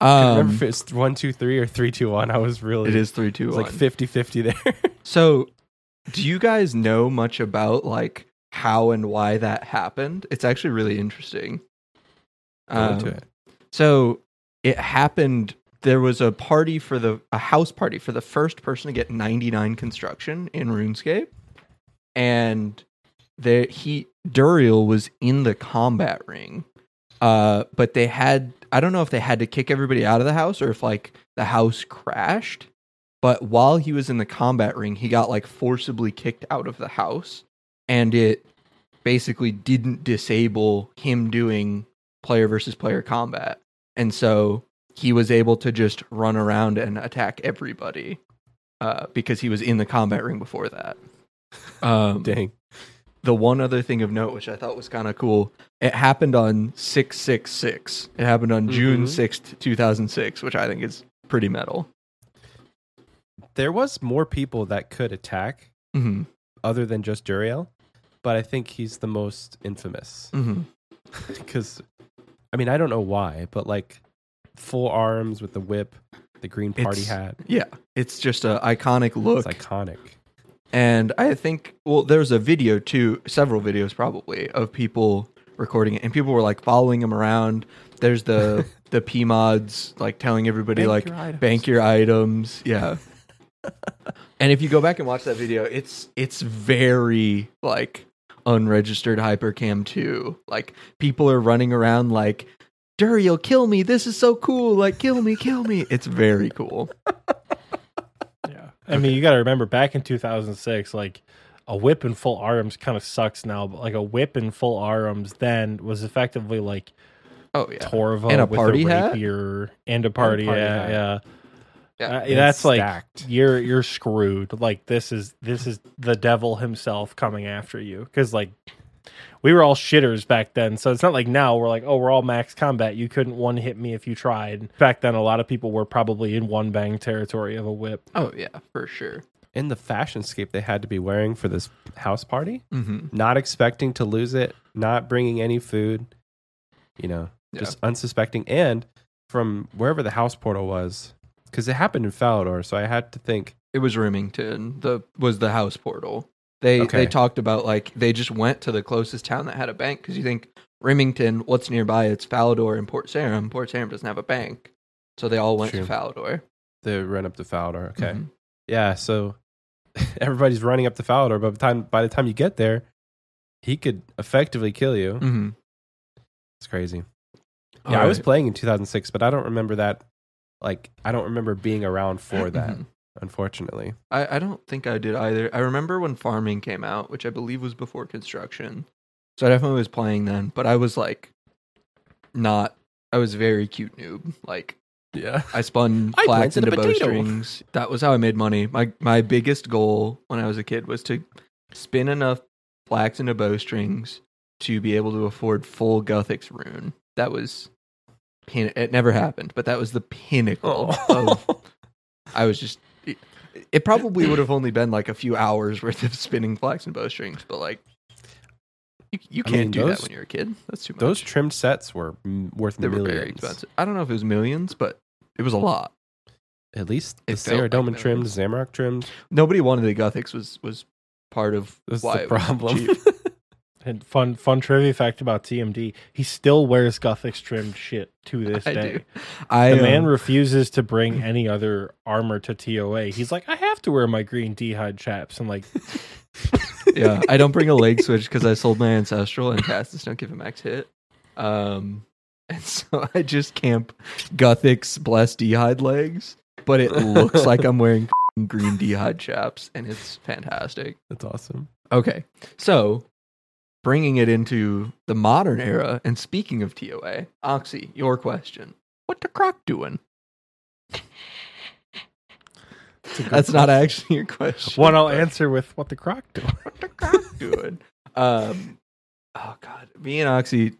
I remember Um, if it's one two three or three two one. I was really it is three, two, one. like 50-50 there. (laughs) So, do you guys know much about like how and why that happened? It's actually really interesting. Go into Um, it. So it happened. There was a party for the a house party for the first person to get 99 construction in RuneScape, and the he Durial was in the combat ring. Uh, but they had I don't know if they had to kick everybody out of the house or if like the house crashed. But while he was in the combat ring, he got like forcibly kicked out of the house, and it basically didn't disable him doing player versus player combat. And so he was able to just run around and attack everybody uh, because he was in the combat ring before that. (laughs) Um, Dang. the one other thing of note, which I thought was kind of cool, it happened on 666. It happened on June Mhm. 6th, 2006, which I think is pretty metal. There was more people that could attack hmm other than just Durial, but I think he's the most infamous (laughs) because I mean I don't know why, but like full arms with the whip, the green party It's- hat, Yeah, it's just a iconic look. it's iconic. And I think, well, there's a video too, several videos probably of people recording it, and people were like following him around. There's the (laughs) the P mods like telling everybody Bank like your items. bank your items, yeah. (laughs) and if you go back and watch that video, it's it's very like unregistered hypercam 2. Like people are running around like Durial, kill me. This is so cool. Like kill me, kill me. It's very cool. (laughs) Yeah. I mean, you got to remember back in 2006, like a whip in full arms kind of sucks now, but like a whip in full arms then was effectively like Oh yeah. Torva And a with party a hat? and a party, party hat. hat. Yeah. Yeah. Uh, It's that's like stacked. you're you're screwed. Like this is this is the devil himself coming after you because like we were all shitters back then. So it's not like now we're like oh we're all max combat. You couldn't one hit me if you tried. Back then, a lot of people were probably in one bang territory of a whip. Oh yeah, for sure. In the fashion scape they had to be wearing for this house party, Mm-hmm. not expecting to lose it, not bringing any food, you know, Yeah. just unsuspecting, and from wherever the house portal was, because it happened in Falador, so I had to think, It was Rimmington. The was the house portal. They Okay. they talked about like they just went to the closest town that had a bank because you think Rimmington, what's nearby? It's Falador and Port Sarim. Port Sarim doesn't have a bank, so they all went True. to Falador. they ran up to Falador. Okay, Mhm. yeah, so (laughs) everybody's running up to Falador, but by the time by the time you get there, he could effectively kill you. Mm-hmm. It's crazy. Yeah, I was playing in 2006, but I don't remember that. Like, I don't remember being around for (clears throat) that. Unfortunately, I, I don't think I did either. I remember when farming came out, which I believe was before construction. So I definitely was playing then, but I was like not I was very cute noob. Like yeah. I spun (laughs) I flax into a potato. bowstrings. That was how I made money. My my biggest goal when I was a kid was to spin enough flax into bowstrings to be able to afford full Guthix rune. That was pin- it never happened, but that was the pinnacle Oh. of (laughs) I was just it probably would have only been like a few hours worth of spinning flax and bowstrings, but like you, you can't mean, do those- that when you're a kid. That's too much. Those trimmed sets were worth they were millions. very expensive. I don't know if it was millions, but it was a lot. At least the It felt like trimmed, millions. Zamorak trimmed. Nobody wanted the Guthix was was part of That's why the it was problem. (laughs) And fun fun trivia fact about TMD: he still wears Guthix trimmed shit to this I day. do. I The man um, refuses to bring any other armor to TOA. He's like, I have to wear my green D-hide chaps. I'm like, (laughs) yeah, I don't bring a leg switch because I sold my ancestral and casters don't give a max hit. Um, and (laughs) so I just camp Guthix blessed D'hide legs, but it looks like I'm wearing (laughs) green D'hide chaps, and it's fantastic. That's awesome. Okay, so bringing it into the modern era, and speaking of TOA, Oxy, your question: What the croc doing? That's not actually your question. one I'll answer with what the croc doing. what the croc (laughs) doing? Um, oh god, me and Oxy,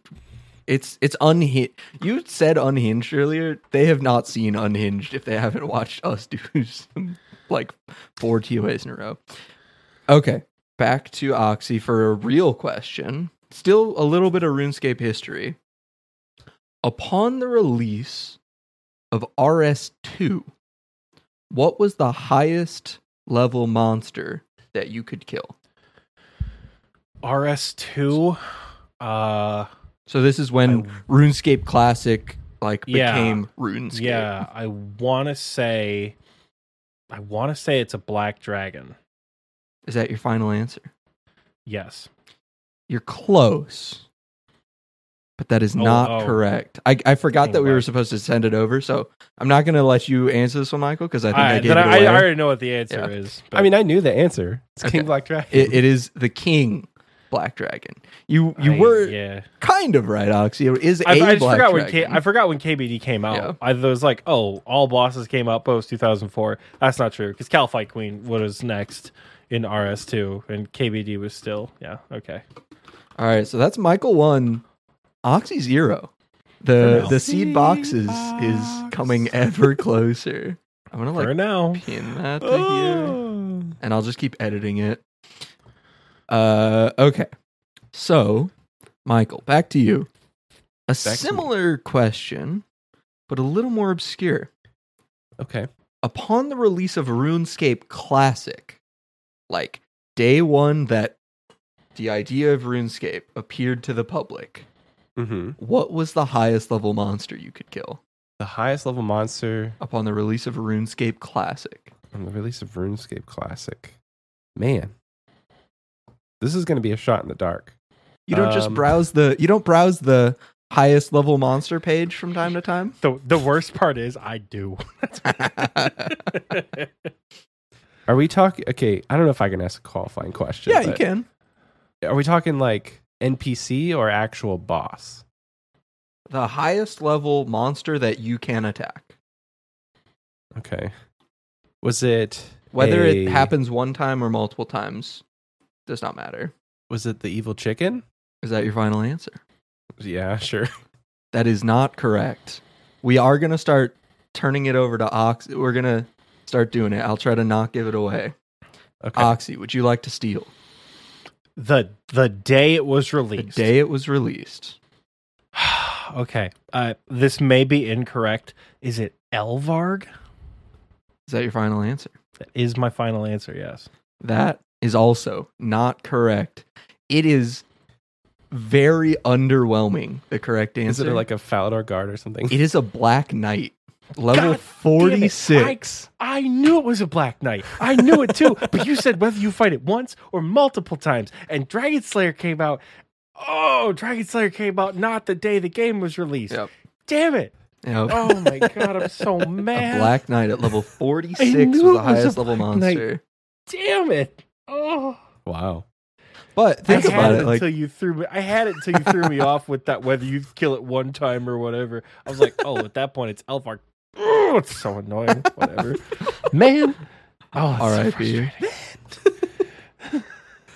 it's it's unhinged. You said unhinged earlier. They have not seen unhinged if they haven't watched us do (laughs) some, like four TOAs in a row. Okay, back to Oxy for a real question. Still a little bit of RuneScape history. Upon the release of RS2, what was the highest level monster that you could kill? RS2. Uh, So this is when RuneScape Classic like Yeah. became RuneScape. yeah, I want to say, I want to say it's a black dragon. Is that your final answer? Yes. You're close. But that is Oh, not oh. correct. I, I forgot King that we were supposed to send it over, so I'm not going to let you answer this one, Michael, because I think I, I, gave it I, away. I already know what the answer Yeah. is. I mean, I knew the answer. It's Okay. King Black Dragon. (laughs) it, it is the King Black Dragon. You you I- were yeah. kind of right, Oxy. It is a I, I just Black forgot when Dragon. K, I forgot when KBD came out. Yeah. I was like, oh, all bosses came out post 2004. That's not true because Kalphite Queen was next in RS2 and KBD was still yeah okay. All right, so that's Michael one, Oxy zero. The the seed boxes is coming ever closer. I'm gonna For like now, pin that to here, Oh. and I'll just keep editing it. Uh, okay. So, Michael, back to you. A to me. similar question, but a little more obscure. Okay. Upon the release of RuneScape Classic, like day one that the idea of RuneScape appeared to the public, hmm what was the highest level monster you could kill The highest level monster upon the release of RuneScape Classic? on the release of RuneScape Classic. Man, this is going to be a shot in the dark. You don't just Um, browse the you don't browse the highest level monster page from time to time. the the worst part is I do. (laughs) (laughs) (laughs) Are we talking? Okay, I don't know if I can ask a qualifying question. yeah, you but can. Are we talking like NPC or actual boss? The highest level monster that you can attack. Okay. Was it Whether a- it happens one time or multiple times does not matter. Was it the evil chicken? Is that your final answer? Yeah, (laughs) sure. That is not correct. We are going to start turning it over to Ox. We're going to start doing it. I'll try to not give it away. Okay. Oxy, would you like to steal? the the day it was released. The day it was released. (sighs) okay, uh, this may be incorrect. Is it Elvarg? Is that your final answer? That is my final answer. Yes. That is also not correct. It is very underwhelming. The correct answer. Is it like a Falador guard or something? it is a Black Knight, level God forty six. I knew it was a Black Knight. I knew it too. but you said whether you fight it once or multiple times. And Dragon Slayer came out. Oh, Dragon Slayer came out not the day the game was released. Yep. Damn it. Yep. Oh my god, I'm so (laughs) a mad. Black Knight at level forty I six knew was it the was highest level Black Knight. monster. Damn it. Oh. wow. But think I about had it, it like until you threw me. I had it until you threw me (laughs) off with that whether you kill it one time or whatever. I was like, oh, at that point it's Elvarg. Oh, it's so annoying. Whatever, man. Oh, so R.I.P.. frustrating.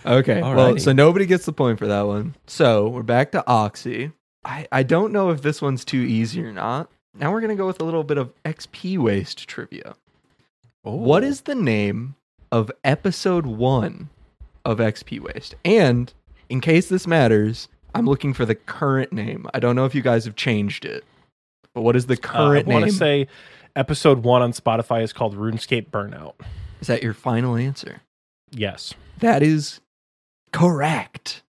Okay. Well, Alrighty. so nobody gets the point for that one. So we're back to Oxy. I, I don't know if this one's too easy or not. Now we're going to go with a little bit of XP waste trivia. What is oh. the name of episode one of XP Waste? And in case this matters, I'm looking for the current name. I don't know if you guys have changed it, but what is the Uh, I current want name? to say episode one on Spotify is called RuneScape Burnout. is that your final answer? Yes. That is correct.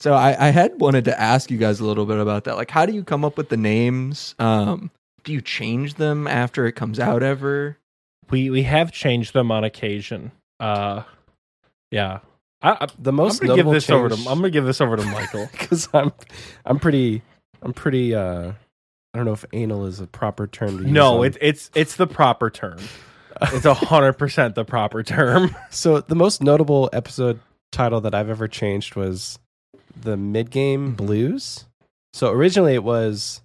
So I, I had wanted to ask you guys a little bit about that. Like, how do you come up with the names? Um, do you change them after it comes out ever? We we have changed them on occasion. Uh yeah. I, I, The I'm gonna give notable this over to I'm gonna give this over to Michael. (laughs) because I'm I'm pretty I'm pretty uh I don't know if anal is a proper term to use. no, it, it's it's the proper term. It's a hundred percent the proper term. (laughs) so the most notable episode title that I've ever changed was the mid game blues. So originally it was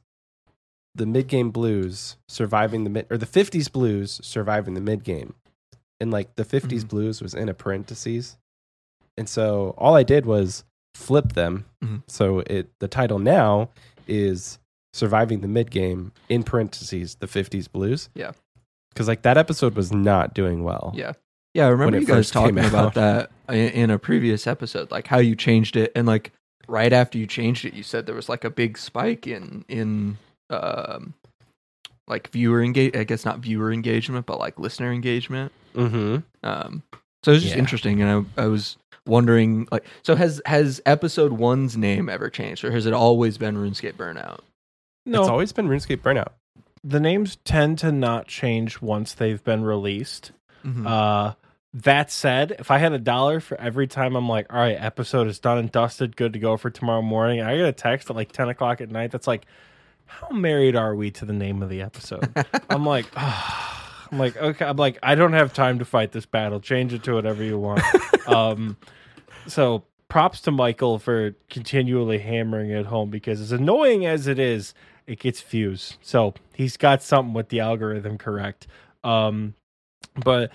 the mid game blues surviving the mid or the 50s blues surviving the mid game. And like the 50s Mhm. blues was in a parentheses. And so all I did was flip them. Mhm. So it the title now is surviving the mid game in parentheses the 50s blues. Yeah. Cuz like that episode was not doing well. Yeah. Yeah, I remember it you guys first talking about that in, in a previous episode, like how you changed it, and like right after you changed it, you said there was like a big spike in in um like viewer engage. I guess not viewer engagement, but like listener engagement. Mhm. Um, so it was just Yeah. interesting, and I, I was wondering, like, so has has episode one's name ever changed, or has it always been RuneScape Burnout? No, It's always been RuneScape Burnout. the names tend to not change once they've been released. Mhm. Uh, that said, if I had a dollar for every time I'm like, all right, episode is done and dusted, good to go for tomorrow morning, I get a text at like 10 o'clock at night that's like, how married are we to the name of the episode? (laughs) I'm like, ah. I'm like, okay, I'm like, I don't have time to fight this battle. Change it to whatever you want. (laughs) um, so props to Michael for continually hammering it home because as annoying as it is, it gets views. So he's got something with the algorithm correct. Um, but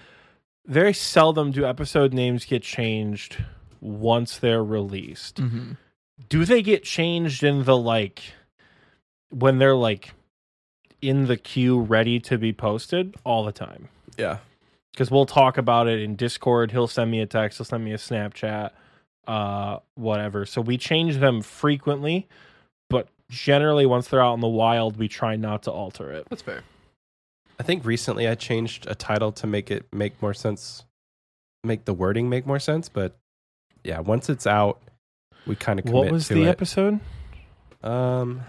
very seldom do episode names get changed once they're released. Mhm. Do they get changed in the like when they're like in the queue ready to be posted all the time? Yeah. because we'll talk about it in Discord. He'll send me a text. He'll send me a Snapchat, uh, whatever. So we change them frequently, generally, once they're out in the wild, we try not to alter it. That's fair. I think recently I changed a title to make it make more sense, make the wording make more sense. But yeah, once it's out, we kind of commit What was the it. episode? Um,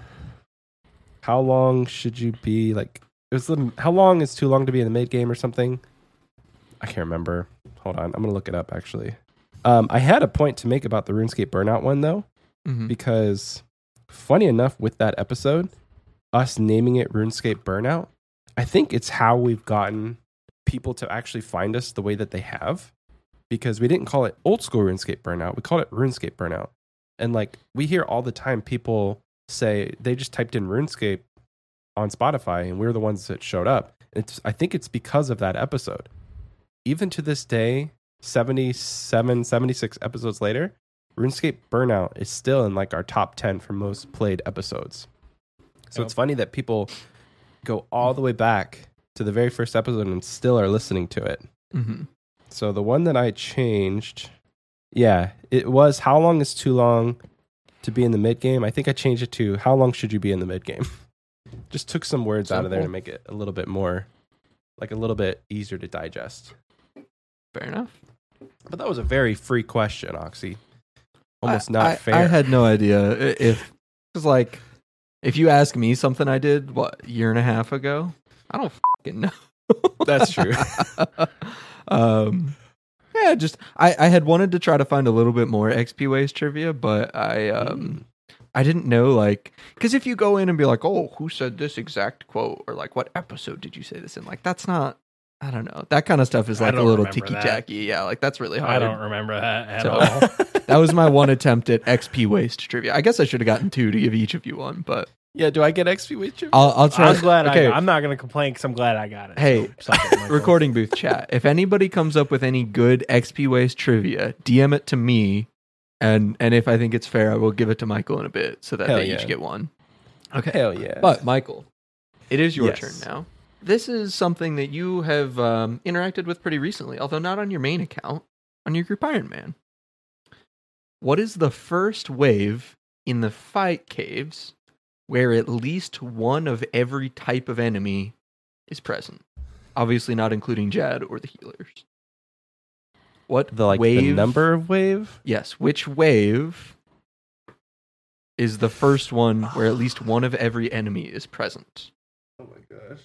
how long should you be like? It was the how long is too long to be in the mid game or something? I can't remember. Hold on, I'm gonna look it up actually. Um, I had a point to make about the RuneScape Burnout one though, Mhm. because funny enough, with that episode, us naming it RuneScape Burnout, I think it's how we've gotten people to actually find us the way that they have. Because we didn't call it old school RuneScape Burnout, we called it RuneScape Burnout. And like we hear all the time people say they just typed in RuneScape on Spotify and we're the ones that showed up. It's I think it's because of that episode. Even to this day, 77, 76 episodes later, RuneScape Burnout is still in like our top 10 for most played episodes. So it's funny that people go all the way back to the very first episode and still are listening to it. Mhm. So the one that I changed, yeah, it was how long is too long to be in the mid game. I think I changed it to how long should you be in the mid game. (laughs) Just took some words out of there to make it a little bit more, like a little bit easier to digest. Fair enough. But that was a very free question, Oxy. Almost I- not I, fair. I had no idea if it's like if you ask me something I did what year and a half ago, I don't fucking know. That's true. (laughs) um, yeah, just I I had wanted to try to find a little bit more XP Waste trivia, but I um I didn't know like because if you go in and be like, oh, who said this exact quote or like what episode did you say this in? Like that's not. I don't know. That kind of stuff is like a little remember ticky-tacky Yeah, like that's really hard. I don't remember that at So- all. (laughs) That was my one attempt at XP waste trivia. I guess I should have gotten two to give each of you one, but yeah, do I get XP with you? I'll, I'll try. I'm glad Okay, I. I'm not going to complain because I'm glad I got it. Hey, So, it, (laughs) recording booth chat. If anybody comes up with any good XP waste trivia, DM it to me, and and if I think it's fair, I will give it to Michael in a bit so that Hell they yeah. each get one. Okay, Hell yeah. but Michael, it is your Yes. turn now. This is something that you have um, interacted with pretty recently, although not on your main account, on your group Iron Man. What is the first wave in the fight caves where at least one of every type of enemy is present? Obviously, not including Jad or the healers. What The like wave? the number of wave. Yes, which wave is the first one where at least one of every enemy is present? Oh my gosh.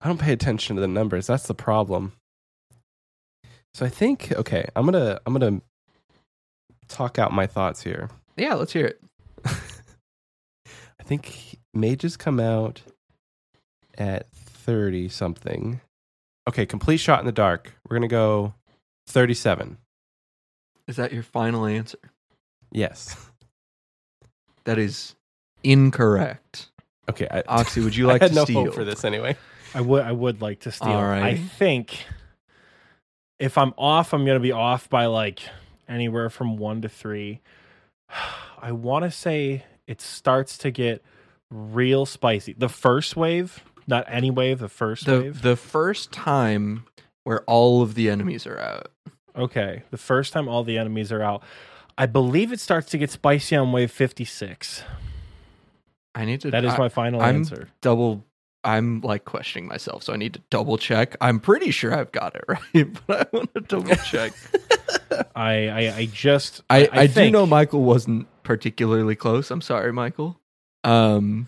I don't pay attention to the numbers. That's the problem. So I think okay, I'm gonna I'm gonna talk out my thoughts here. Yeah, let's hear it. (laughs) I think mages come out at 30 something. Okay, complete shot in the dark. We're going to go 37. Is that your final answer? Yes. That is incorrect. Okay. I, Oxy, would you (laughs) I like had to no steal? hope for this anyway. I would I would like to steal. All I think if I'm off, I'm gonna be off by like anywhere from one to three. (sighs) I want to say it starts to get real spicy. The first wave, not any wave. The first The wave. the first time where all of the enemies are out. okay, the first time all the enemies are out. I believe it starts to get spicy on wave 56. I need to. That is I- my final I'm- answer. double. I'm like questioning myself, so I need to double check. I'm pretty sure I've got it (laughs) right, but I want to double check. (laughs) I, I I just I, I, do think- know Michael wasn't particularly close. I'm sorry, Michael. Um,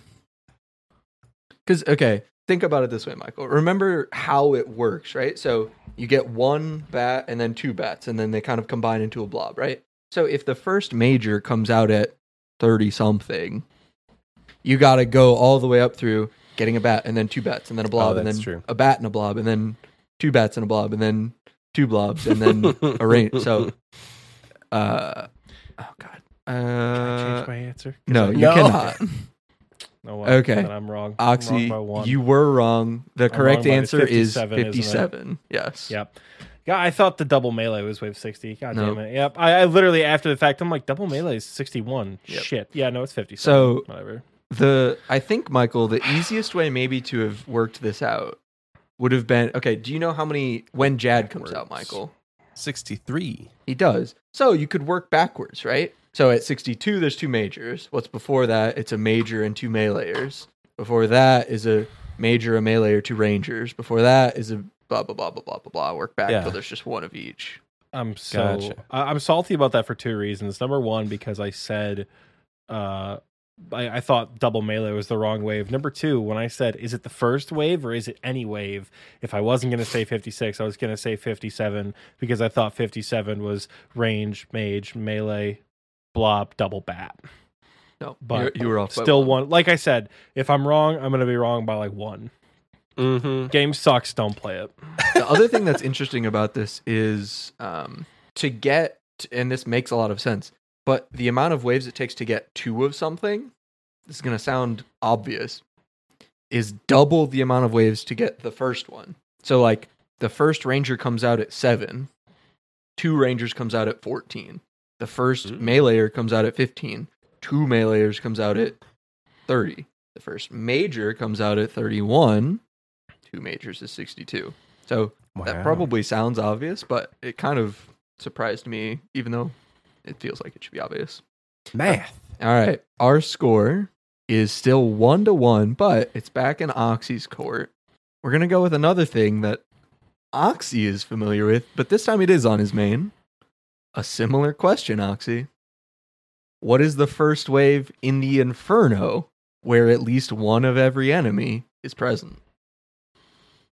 because okay, think about it this way, Michael. Remember how it works, right? So you get one bat and then two bats, and then they kind of combine into a blob, right? So if the first major comes out at thirty something, you got to go all the way up through getting a bat and then two bats and then a blob and then true. a bat and a blob and then two bats and a blob and then two blobs and then a rain. (laughs) So, uh, oh god, uh, Can I uh, change my answer? no, I- you No. cannot. (laughs) No, well, Okay. then I'm wrong. I'm wrong Oxy, by one. you were wrong. The wrong correct by answer is 57, isn't fifty-seven. Yes. Yep. Yeah, I thought the double melee was wave 60. God No. damn it. Yep. I, I literally, after the fact, I'm like, double melee is 61. Yep. Shit. Yeah, no, it's 57. So- whatever. The I think Michael, the easiest way maybe to have worked this out would have been okay. Do you know how many when Jad comes out, Michael? 63. He does. So you could work backwards, right? So at 62, there's two majors. What's before that? It's a major and two meleeers. Before that is a major, a melee, two rangers. Before that is a blah blah blah blah blah blah blah. Work back Yeah. till there's just one of each. I'm so Gotcha. I'm salty about that for two reasons. Number one, because I said uh I, I thought double melee was the wrong wave. Number two, when I said is it the first wave or is it any wave? If I wasn't gonna say 56, I was gonna say 57 because I thought 57 was range, mage, melee, blob, double bat. No, But you, you were off. by Still one. Like I said, if I'm wrong, I'm gonna be wrong by like one. Mm-hmm. Game sucks. Don't play it. the other thing that's interesting about this is um, to get, and this makes a lot of sense, but the amount of waves it takes to get two of something, this is going to sound obvious, is double the amount of waves to get the first one. So, like, the first ranger comes out at seven, two rangers comes out at 14. The first Mm. meleeer comes out at 15, two meleeers comes out at 30. The first major comes out at 31, two majors is 62. So, that probably sounds obvious, but it kind of surprised me, even though it feels like it should be obvious. math. Uh, all right, our score is still one to one, but it's back in Oxy's court. We're gonna go with another thing that Oxy is familiar with, but this time it is on his main. A similar question, Oxy. What is the first wave in the Inferno where at least one of every enemy is present?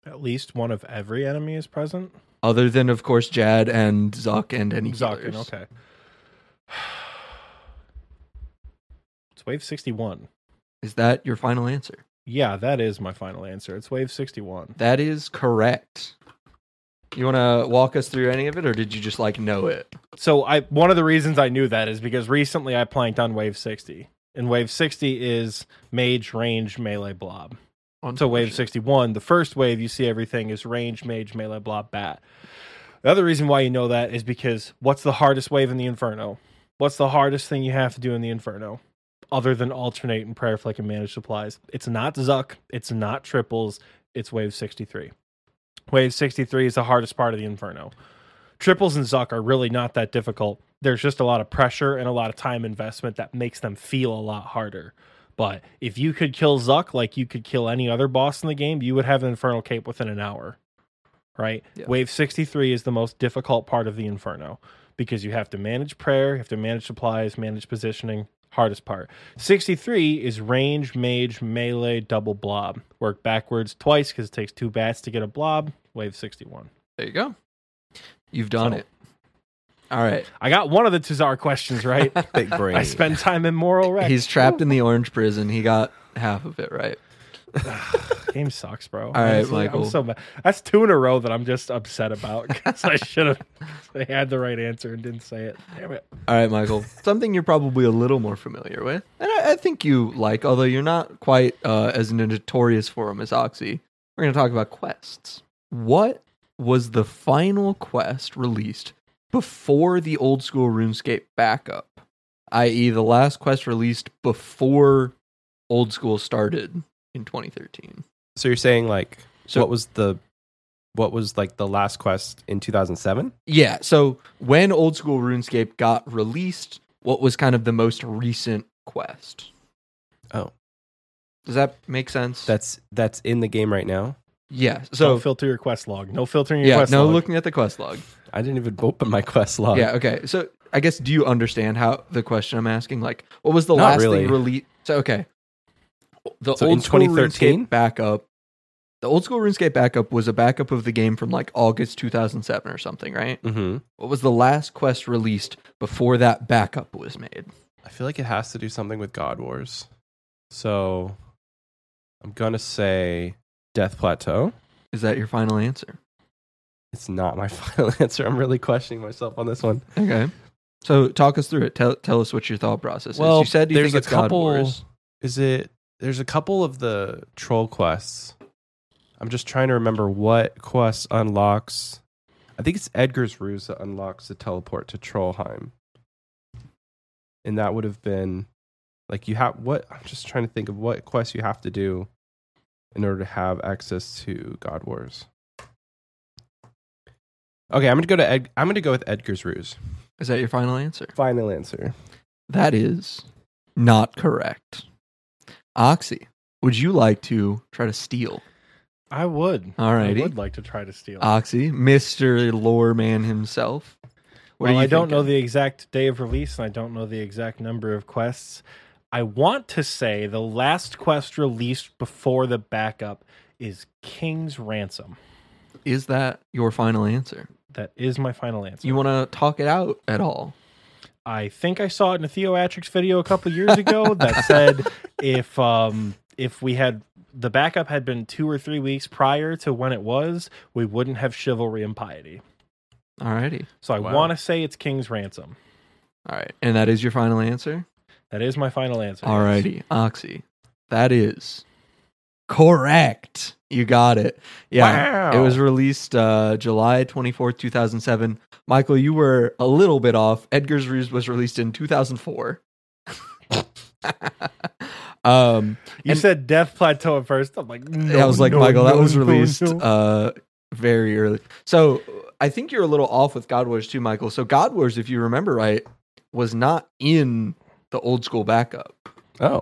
At least one of every enemy is present. Other than, of course, Jad and Zuk and any Zuckin, healers. okay. (sighs) It's wave 61. Is that your final answer? Yeah, that is my final answer. It's wave 61. That is correct. You want to walk us through any of it, or did you just like know it? So I one of the reasons I knew that is because recently I planked on wave 60. And wave 60 is mage, range, melee, blob. So wave 61, the first wave you see everything is range, mage, melee, blob, bat. The other reason why you know that is because what's the hardest wave in the Inferno? What's the hardest thing you have to do in the Inferno? Other than alternate and prayer flick and manage supplies. It's not Zuk. It's not triples. it's wave 63. Wave 63 is the hardest part of the Inferno. Triples and Zuk are really not that difficult. There's just a lot of pressure and a lot of time investment that makes them feel a lot harder. But if you could kill Zuk like you could kill any other boss in the game, you would have an Infernal Cape within an hour. Right? Yeah. Wave 63 is the most difficult part of the Inferno because you have to manage prayer, you have to manage supplies, manage positioning. Hardest part. 63 is range, mage, melee, double blob. Work backwards twice because it takes two bats to get a blob. Wave 61. There you go. You've done So- it. All right. I got one of the TzHaar questions right. (laughs) Big brain. I spend time in Mor Ul Rek. He's trapped in the orange prison. He got half of it right. (sighs) Game sucks, bro. All right, Honestly, Michael. I'm so mad. That's two in a row that I'm just upset about because I should have. (laughs) They had the right answer and didn't say it. Damn it. All right, Michael. (laughs) Something you're probably a little more familiar with, and I, I think you like, although you're not quite uh, as notorious for them as Oxy. We're going to talk about quests. What was the final quest released before the old school RuneScape backup? I.e., the last quest released before old school started in 2013. So you're saying like So- what was the what was like the last quest in 2007? Yeah. So when old school RuneScape got released, what was kind of the most recent quest? Oh. Does that make sense? That's that's in the game right now. yeah. So So filter your quest log. No filtering your yeah, quest no log. looking at the quest log. I didn't even open my quest log. yeah. Okay. So I guess do you understand how the question I'm asking? Like, what was the Not last really. thing released? So okay. The So old school 2013? RuneScape backup. The old school RuneScape backup was a backup of the game from like August 2007 or something, right? hmm What was the last quest released before that backup was made? I feel like it has to do something with God Wars. So I'm gonna say Death Plateau. Is that your final answer? It's not my (laughs) final answer. I'm really questioning myself on this one. Okay. So talk us through it. Tell tell us what your thought process Well, is. You said you there's think a it's God couple- Wars. Is it? There's a couple of the troll quests. I'm just trying to remember what quest unlocks. I think it's Edgar's Ruse that unlocks the teleport to Trollheim. And that would have been like you have what I'm just trying to think of what quest you have to do in order to have access to God Wars. Okay, I'm gonna go to Ed, I'm gonna go with Edgar's Ruse. Is that your final answer? Final answer. That is not correct. Oxy, would you like to try to steal? I would. Alrighty. I would like to try to steal. Oxy, Mr. Lore Man himself. What well, I don't know the exact day of release, and I don't know the exact number of quests. I want to say the last quest released before the backup is King's Ransom. Is that your final answer? That is my final answer. You want to talk it out at all? I think I saw it in a Theoatrix video a couple years ago that (laughs) said if um if we had the backup had been two or three weeks prior to when it was, we wouldn't have chivalry and piety. Alrighty. So I Wow. want to say it's King's Ransom. All right. And that is your final answer? That is my final answer. Alrighty. Oxy. That is correct. You got it. Yeah. Wow. It was released uh, July 24th, 2007. Michael, you were a little bit off. Edgar's Ruse was released in 2004. (laughs) um, You And- said Death Plateau at first. I'm like, no, I was like, no, Michael, that no, was no, released no. uh, very early. So I think you're a little off with God Wars too, Michael. So God Wars, if you remember right, was not in the old school backup. Oh.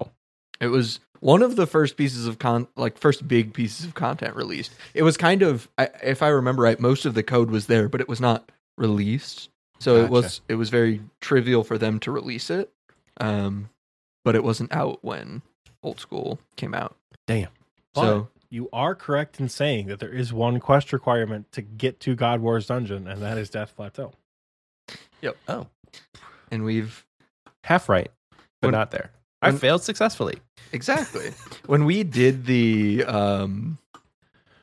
It was one of the first pieces of con, like first big pieces of content released. It was kind of, I, if I remember right, most of the code was there, but it was not released. So it was it was very trivial for them to release it, um, but it wasn't out when old school came out. Damn. So you are correct in saying that there is one quest requirement to get to God Wars Dungeon, and that is Death Plateau. Yep oh. and we've Half right, but When- not there. I when- failed successfully. Exactly. (laughs) when we did the um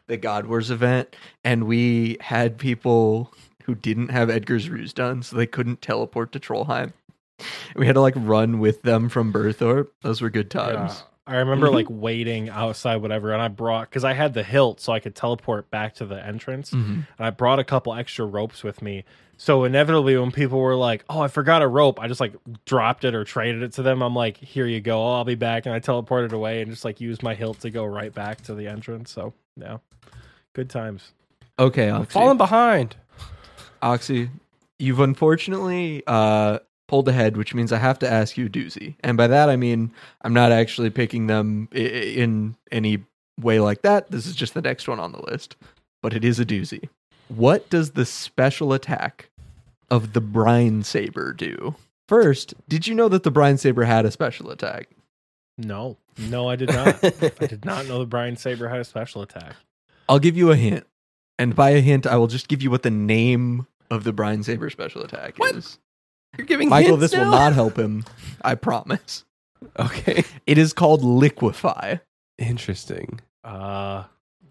the God Wars event and we had people who didn't have Edgar's Ruse done, so they couldn't teleport to Trollheim. We had to like run with them from Burthorpe. Those were good times. Yeah. I remember Mhm. like waiting outside, whatever, and I brought because I had the hilt, so I could teleport back to the entrance, Mhm. and I brought a couple extra ropes with me. So inevitably, when people were like, "Oh, I forgot a rope," I just like dropped it or traded it to them. I'm like, "Here you go. I'll be back," and I teleported away and just like used my hilt to go right back to the entrance. So Yeah. Good times. Okay, Oxy. Falling behind. Oxy, you've unfortunately uh, pulled ahead, which means I have to ask you a doozy. And by that, I mean I'm not actually picking them i- i- in any way like that. This is just the next one on the list, but it is a doozy. What does the special attack of the Brine Saber do? First, did you know that the Brine Saber had a special attack? No. No, I did not. I did not know the (laughs) Brine Saber had a special attack. I'll give you a hint. And by a hint, I will just give you what the name of the Brine Saber special attack What? is. You're giving Michael, hints this will not (laughs) help him. I promise. Okay. It is called Liquify. Interesting. Uh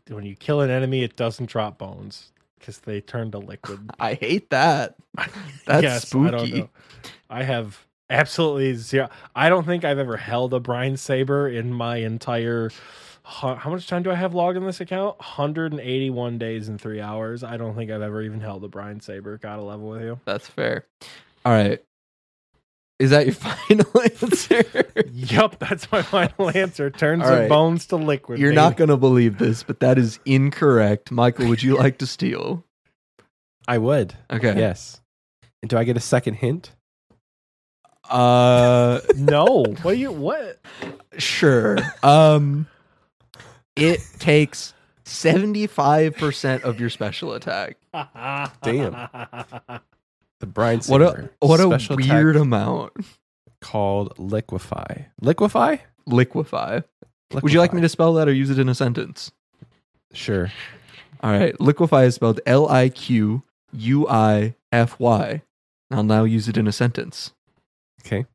when you kill an enemy, it doesn't drop bones because they turn to liquid. (laughs) I hate that. (laughs) That's Yes, I don't spooky. know. I have absolutely zero. I don't think I've ever held a brine saber in my entire. How much time do I have logged in this account? 181 days and three hours. I don't think I've ever even held a brine saber. Got to level with you. That's fair. All right. Is that your (laughs) final answer? Yup, that's my final answer. Turns All their bones to liquid. You're baby. not going to believe this, but that is incorrect. Michael, would you (laughs) like to steal? I would. Okay. Yes. And do I get a second hint? Uh (laughs) No. What do you? What? sure. Um it takes 75% of your special attack. Damn. The Brine What a what a Special weird amount. called Liquify. Liquify? Liquify. Would you like me to spell that or use it in a sentence? Sure. All right. Liquify is spelled L I Q U I F Y. I'll now use it in a sentence. Okay.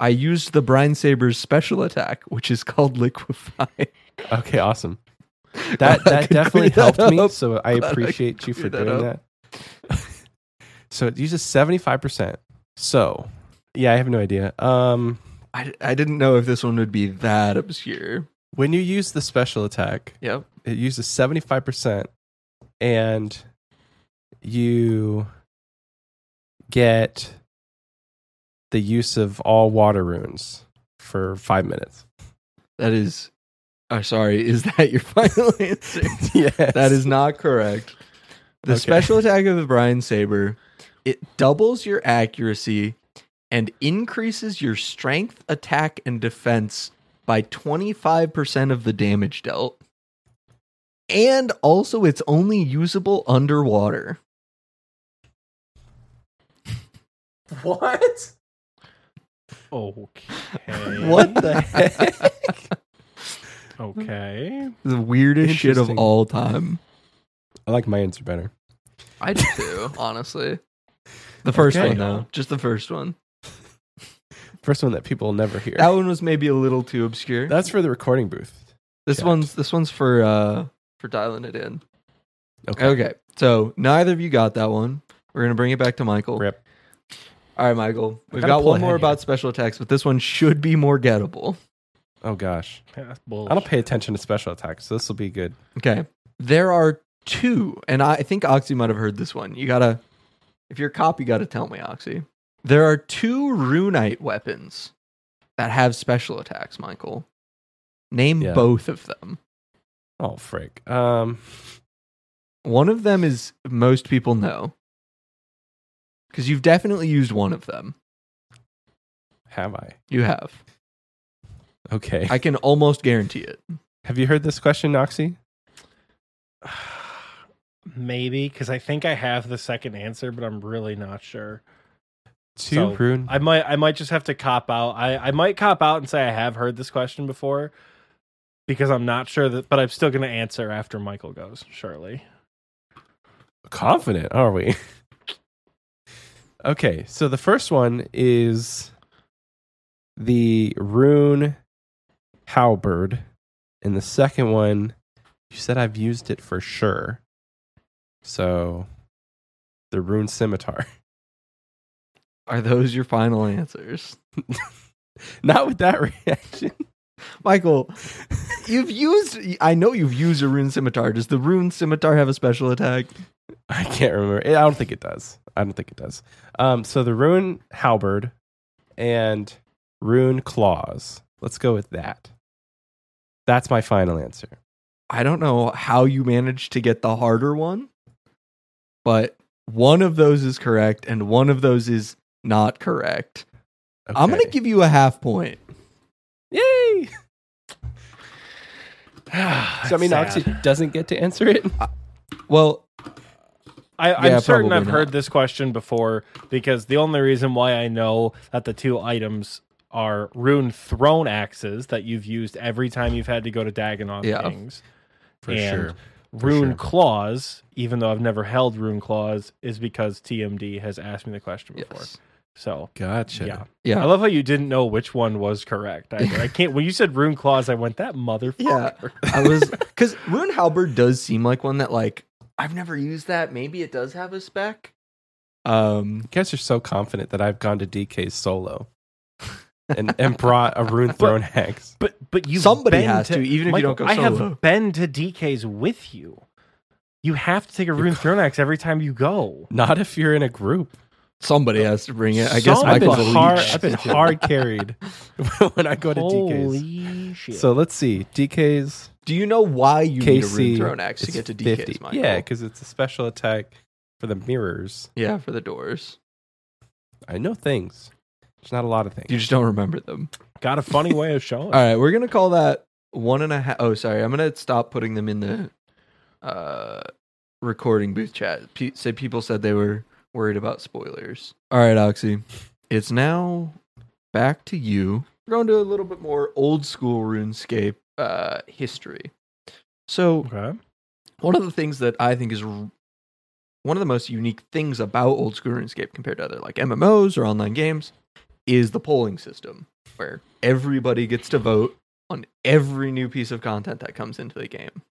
I used the Brine Saber's special attack, which is called Liquify. Okay, awesome. (laughs) That that could definitely that helped me, up. so I Glad I appreciate you for that doing that. (laughs) so it uses 75%. So, yeah, I have no idea. Um I, I didn't know if this one would be that obscure. when you use the special attack, Yep. it uses 75% and you get the use of all water runes for 5 minutes. That is. Oh, sorry. Is that your (laughs) final answer? (laughs) yes. That is not correct. The Okay. special attack of the Brine Saber, it doubles your accuracy and increases your strength, attack, and defense by 25% of the damage dealt. And also, it's only usable underwater. What? Okay. What the heck? Okay. The weirdest shit of Interesting. all time. I like my answer better. I do too, honestly. The first Okay. one, though. Just the first one. (laughs) First one that people will never hear. That one was maybe a little too obscure. That's for the recording booth. This Checked. one's this one's for uh for dialing it in. Okay. Okay. So neither of you got that one. We're gonna bring it back to Michael. Rip. All right, Michael. We've gotta got pull one more ahead here. about special attacks, but this one should be more gettable. Oh gosh. Yeah, I don't pay attention to special attacks, so this will be good. Okay. There are two, and I think Oxy might have heard this one. You gotta if you're a cop, you gotta tell me, Oxy. There are two runite weapons that have special attacks, Michael. Name Yeah. both of them. Oh frick. Um One of them is most people know. Because you've definitely used one of them. have I? You have. Okay. I can almost guarantee it. have you heard this question, Noxie? (sighs) (sighs) (sighs) Maybe because I think I have the second answer, but I'm really not sure. Two So, rune. I might I might just have to cop out. I, I might cop out and say I have heard this question before because I'm not sure that but I'm still gonna answer after Michael goes, surely. confident, are we? (laughs) okay, so the first one is the rune halberd, and the second one, you said I've used it for sure. So, the rune scimitar. (laughs) Are those your final answers? (laughs) Not with that reaction. Michael, you've used I know you've used a rune scimitar. Does the rune scimitar have a special attack? I can't remember. I don't think it does. I don't think it does. Um, so the rune halberd and rune claws. Let's go with that. That's my final answer. I don't know how you managed to get the harder one, but one of those is correct and one of those is not correct. I'm going to give you a half point. Yay! (sighs) So I mean, Sad. Oxy doesn't get to answer it. Well, I, I'm Yeah, certain I've heard this question before because the only reason why I know that the two items are rune thrownaxes that you've used every time you've had to go to Dagannoth Yeah. Kings. For and sure. For Rune sure. claws, even though I've never held rune claws, is because TMD has asked me the question before. yes. So Gotcha. yeah. yeah, I love how you didn't know which one was correct. I, I can't. When you said rune claws, I went that motherfucker. Yeah, I was because Rune Halberd does seem like one that like I've never used that. Maybe it does have a spec. Um, You guys are so confident that I've gone to DK solo and, and brought a rune throne hex. But but you Somebody has to, even if you don't go I solo. have been to DKs with you. You have to take a rune thrownaxe every time you go. Not if you're in a group. somebody has to bring it. I guess Some- I've been Michael's a hard. leech. I've been hard carried (laughs) when I go to DKs. Holy shit! So let's see. DKs Do you know why you need a rune thrownaxe to get to DKs, 50. Michael? Yeah, because it's a special attack for the mirrors. yeah, for the doors. I know things. There's not a lot of things. You just don't remember them. got a funny way of showing. (laughs) All right, we're gonna call that one and a half. Oh, sorry, I'm gonna stop putting them in the uh, recording booth chat. Pe- say people said they were worried about spoilers. All right, Oxy, it's now back to you. We're going to a little bit more old school RuneScape uh, history. So Okay. one of the things that I think is r- one of the most unique things about old school RuneScape compared to other like MMOs or online games is the polling system, where everybody gets to vote on every new piece of content that comes into the game.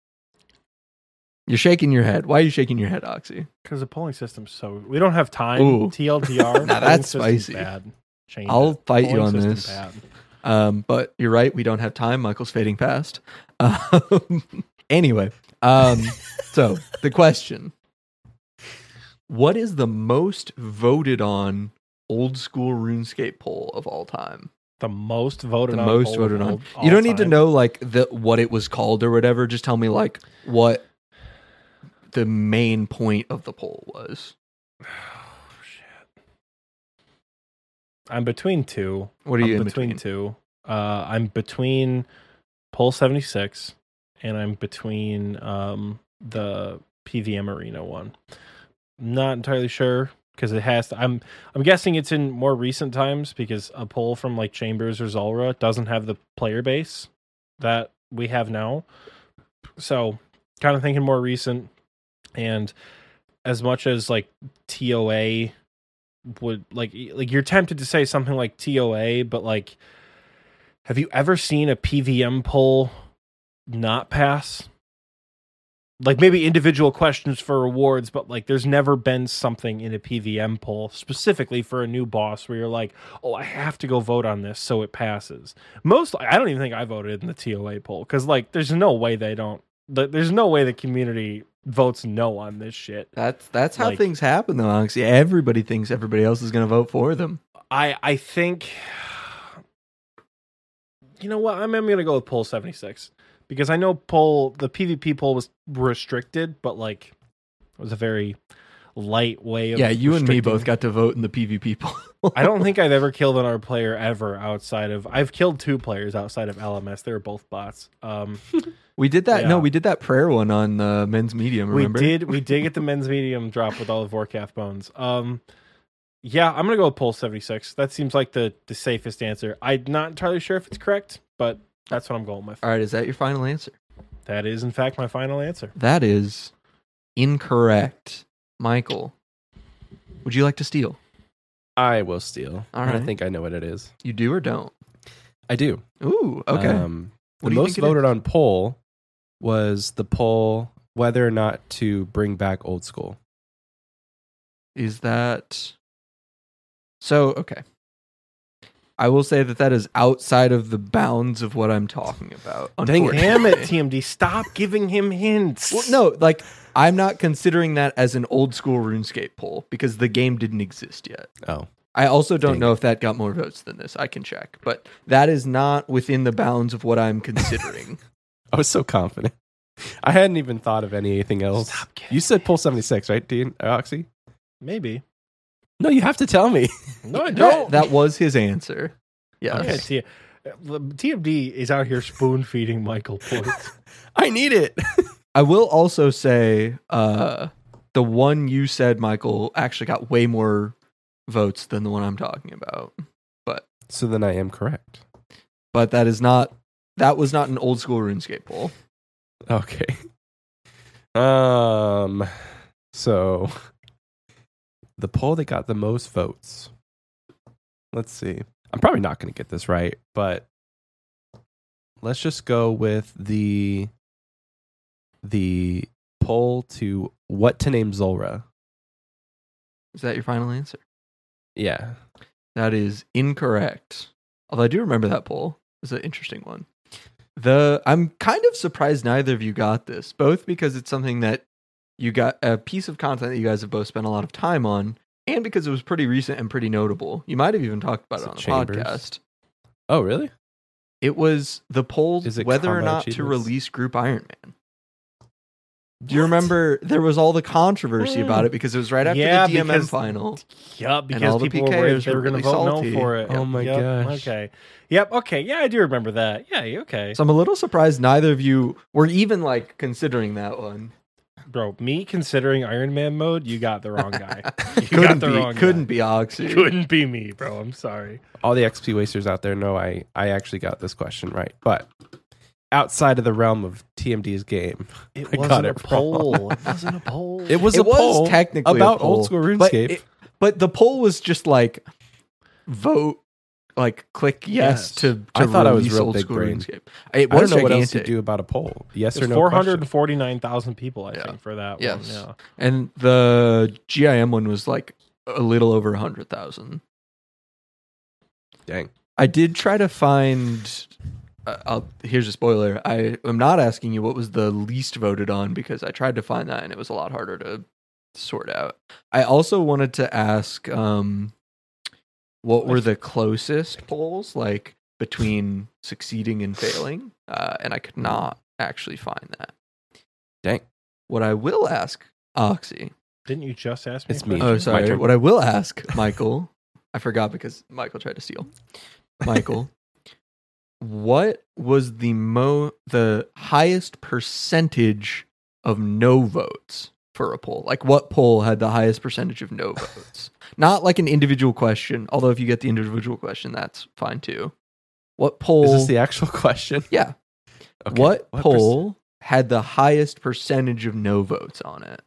You're shaking your head. Why are you shaking your head, Oxy? Because the polling system's so we don't have time. Ooh. (laughs) TLDR. Now that's spicy. Bad. Change I'll it. fight you on this. Um, but you're right. We don't have time. Michael's fading past. Um, (laughs) anyway, um, so the question: What is the most voted on old school RuneScape poll of all time? The most voted The on. most voted on. You don't need to know like the what it was called or whatever. Just tell me like what the main point of the poll was. Oh, (sighs) shit. I'm between two. What are you I'm in between, between? two. Uh, I'm between poll 76 and I'm between um, the PVM Arena one. Not entirely sure because it has to. I'm I'm guessing it's in more recent times because a poll from like Chambers or Zulrah doesn't have the player base that we have now. So, kind of thinking more recent. And as much as like TOA would like like you're tempted to say something like TOA, but like have you ever seen a PVM poll not pass? Like maybe individual questions for rewards, but like there's never been something in a PVM poll specifically for a new boss where you're like, oh, I have to go vote on this so it passes. Most, I don't even think I voted in the TOA poll because like there's no way they don't. th- There's no way the community votes no on this shit. That's that's how Like- things happen though, Oxy. Everybody thinks everybody else is going to vote for them. I I think (sighs) you know what I'm, I'm gonna go with poll 76 because I know poll the PvP poll was restricted, but like it was a very light way of Yeah, you and me both got to vote in the PvP poll. I don't think I've ever (laughs) killed another player ever outside of I've killed two players outside of LMS. They were both bots. Um, (laughs) We did that. No, we did that prayer one on uh, men's medium. Remember? we did we did get the (laughs) men's medium drop with all the Vorkath bones. Um, yeah, I'm gonna go with poll 76. That seems like the the safest answer. I'm not entirely sure if it's correct, but that's what I'm going with. All right, is that your final answer? That is, in fact, my final answer. That is incorrect, Michael. Would you like to steal? I will steal. All I think I know what it is. You do or don't? I do. Ooh, okay. Um, the do you most think it voted on poll was the poll whether or not to bring back old school. is that so? Okay. I will say that that is outside of the bounds of what I'm talking about. Dang. Damn it. TMD! Stop giving him hints. Well, no, like I'm not considering that as an old school RuneScape poll because the game didn't exist yet. Oh, I also don't Dang know if that got more votes than this. I can check, but that is not within the bounds of what I'm considering. (laughs) I was so confident. I hadn't even thought of anything else. Stop You said pull 76, right, Dean? Uh, Oxy? Maybe. No, you have to tell me. No, I (laughs) don't. that was his answer. Yes. Okay, T- uh, TMD is out here spoon feeding Michael points. (laughs) I need it. I will also say uh, the one you said, Michael, actually got way more votes than the one I'm talking about. But So then I am correct. But that is not that was not an old school RuneScape poll. Okay. Um so the poll that got the most votes. Let's see. I'm probably not going to get this right, but let's just go with the the poll to what to name Zulrah. Is that your final answer? Yeah. That is incorrect. Although I do remember that poll. It's an interesting one. The I'm kind of surprised neither of you got this, both because it's something that you got a piece of content that you guys have both spent a lot of time on, and because it was pretty recent and pretty notable. You might have even talked about Is it it on the Chambers? podcast. Oh, really? It was the poll whether or combat not to release Group Iron Man. Do you remember there was all the controversy about mm. it because it was right after Yeah, the DMM because- final? Yup, because all the people were worried they were were going to really vote salty. no for it. Oh my Yup, gosh. Okay. Yep. Okay. Yeah, I do remember that. Yeah. Okay. So I'm a little surprised neither of you were even like considering that one. Bro, me considering Iron Man mode, you got the wrong guy. (laughs) You got couldn't the be, wrong couldn't guy. be Oxy. (laughs) Couldn't be me, bro. I'm sorry. All the XP wasters out there know I I actually got this question right. But outside of the realm of TMD's game, It I got wasn't a it poll. It (laughs) wasn't a poll. it was It a was poll technically a about poll, old school but RuneScape. it- But the poll was just like vote, like click yes, Yes. to, to I thought I was release real old big school brain. RuneScape. It I was don't know what else you gigantic. do about a poll. Yes There's or no? four question. hundred forty-nine thousand people, I Yeah. think, for that Yes. one. Yeah. And the GIM one was like a little over 100,000. Dang. I did try to find. Uh, I'll, here's a spoiler. I am not asking you what was the least voted on because I tried to find that and it was a lot harder to sort out. I also wanted to ask um, what were the closest polls like between succeeding and failing, uh, and I could not actually find that. Dang. What I will ask Oxy. Didn't you just ask me? It's me. Oh, sorry. What I will ask Michael, I forgot because Michael tried to steal. Michael, what was the mo the highest percentage of no votes for a poll? Like what poll had the highest percentage of no votes? Not like an individual question, although if you get the individual question, that's fine too. What poll? Is this the actual (laughs) question? yeah. Okay. What, perc- poll had the highest percentage of no votes on it?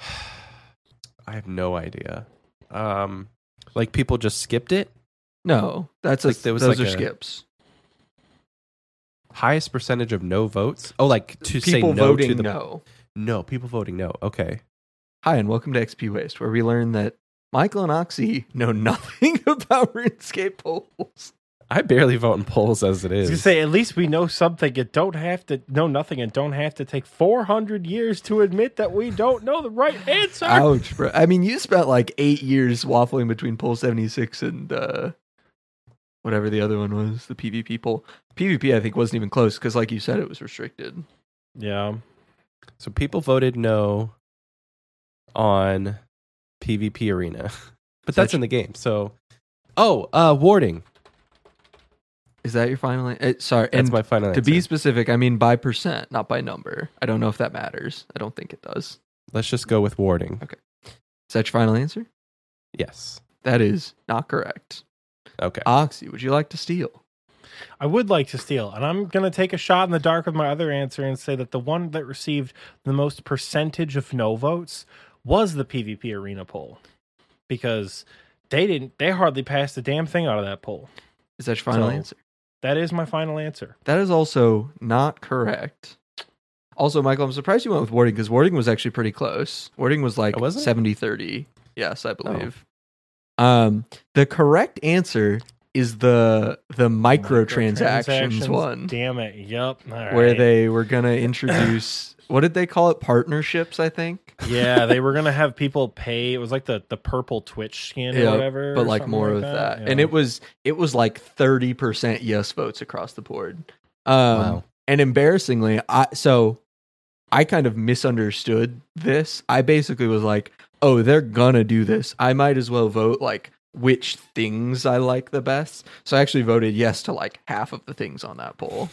(sighs) I have no idea. Um, like people just skipped it. No, that's a, Like, there was those like are a- skips. Highest percentage of no votes. Oh, like to say People no voting to the no. no. People voting no. Okay. Hi, and welcome to XP Waste, where we learn that Michael and Oxy know nothing (laughs) about RuneScape polls. I barely vote in polls as it is. I was is. gonna say at least we know something and don't have to know nothing and don't have to take four hundred years to admit that we don't know the right answer. Ouch, bro. I mean, you spent like eight years waffling between poll 76 and uh, whatever the other one was, the PvP poll. PvP, I think, wasn't even close because, like you said, it was restricted. Yeah. So people voted no on PvP arena, (laughs) but that's in the game. So, oh, uh, warding. Is that your final? an- Uh, sorry, That's and my final to answer. be specific, I mean by percent, not by number. I don't know if that matters. I don't think it does. Let's just go with warding. Okay. Is that your final answer? Yes. That is not correct. Okay. Oxy, would you like to steal? I would like to steal, and I'm going to take a shot in the dark with my other answer and say that the one that received the most percentage of no votes was the PvP arena poll because they didn't, they hardly passed the damn thing out of that poll. Is that your final So- answer? That is my final answer. That is also not correct. Also, Michael, I'm surprised you went with Warding because Warding was actually pretty close. Warding was like Oh, 70 30. Yes, I believe. Um, the correct answer is the the microtransactions one Damn it. Yep. All where right. they were going (coughs) to introduce what did they call it? Partnerships, I think. yeah, they were gonna (laughs) have people pay. It was like the the purple Twitch skin or whatever, but or like something more of like that. Yeah. And it was it was like 30% yes votes across the board. Um Wow. and embarrassingly, I so I kind of misunderstood this. I basically was like, "Oh, they're gonna do this. I might as well vote like which things I like the best." So I actually voted yes to like half of the things on that poll.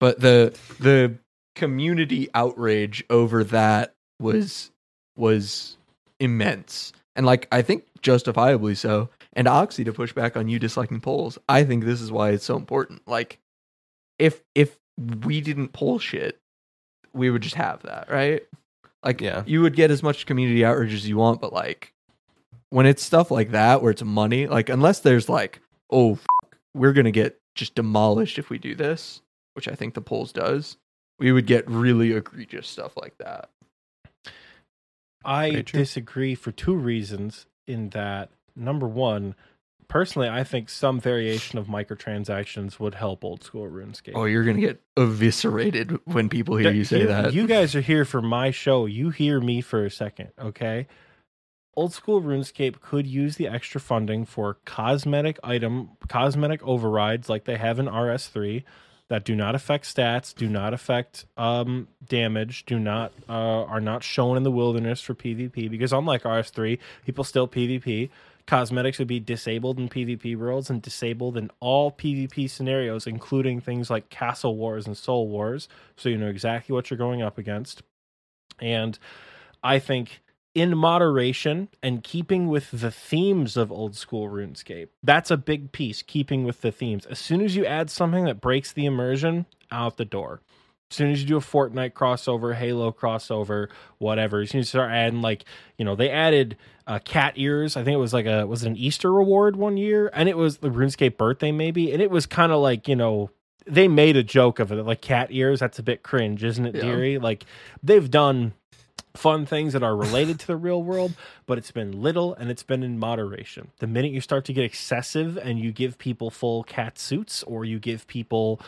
But the the community outrage over that was was immense. And like I think justifiably so. And Oxy to push back on you disliking polls, I think this is why it's so important. Like if if we didn't poll shit, we would just have that, right? Like Yeah. you would get as much community outrage as you want, but like when it's stuff like that where it's money, like unless there's like, oh, f- we're gonna get just demolished if we do this, which I think the polls does, we would get really egregious stuff like that. I disagree for two reasons. In that, number one, personally, I think some variation of microtransactions would help old school RuneScape. Oh, you're gonna get eviscerated when people hear you say you, that. You guys are here for my show. You hear me for a second, okay? Old school RuneScape could use the extra funding for cosmetic item, cosmetic overrides like they have in RS3 that do not affect stats, do not affect um, damage, do not uh, are not shown in the wilderness for PvP because unlike RS3, people still PvP. Cosmetics would be disabled in PvP worlds and disabled in all PvP scenarios, including things like Castle Wars and Soul Wars, so you know exactly what you're going up against. And I think in moderation and keeping with the themes of old school RuneScape, that's a big piece, keeping with the themes. As soon as you add something that breaks the immersion, out the door. As soon as you do a Fortnite crossover, Halo crossover, whatever, as soon as you start adding like, you know, they added uh, cat ears. I think it was like a was it an Easter reward one year, and it was the RuneScape birthday maybe, and it was kind of like you know they made a joke of it like cat ears. That's a bit cringe, isn't it, Yeah. dearie? Like they've done fun things that are related to the real world, but it's been little and it's been in moderation. The minute you start to get excessive and you give people full cat suits or you give people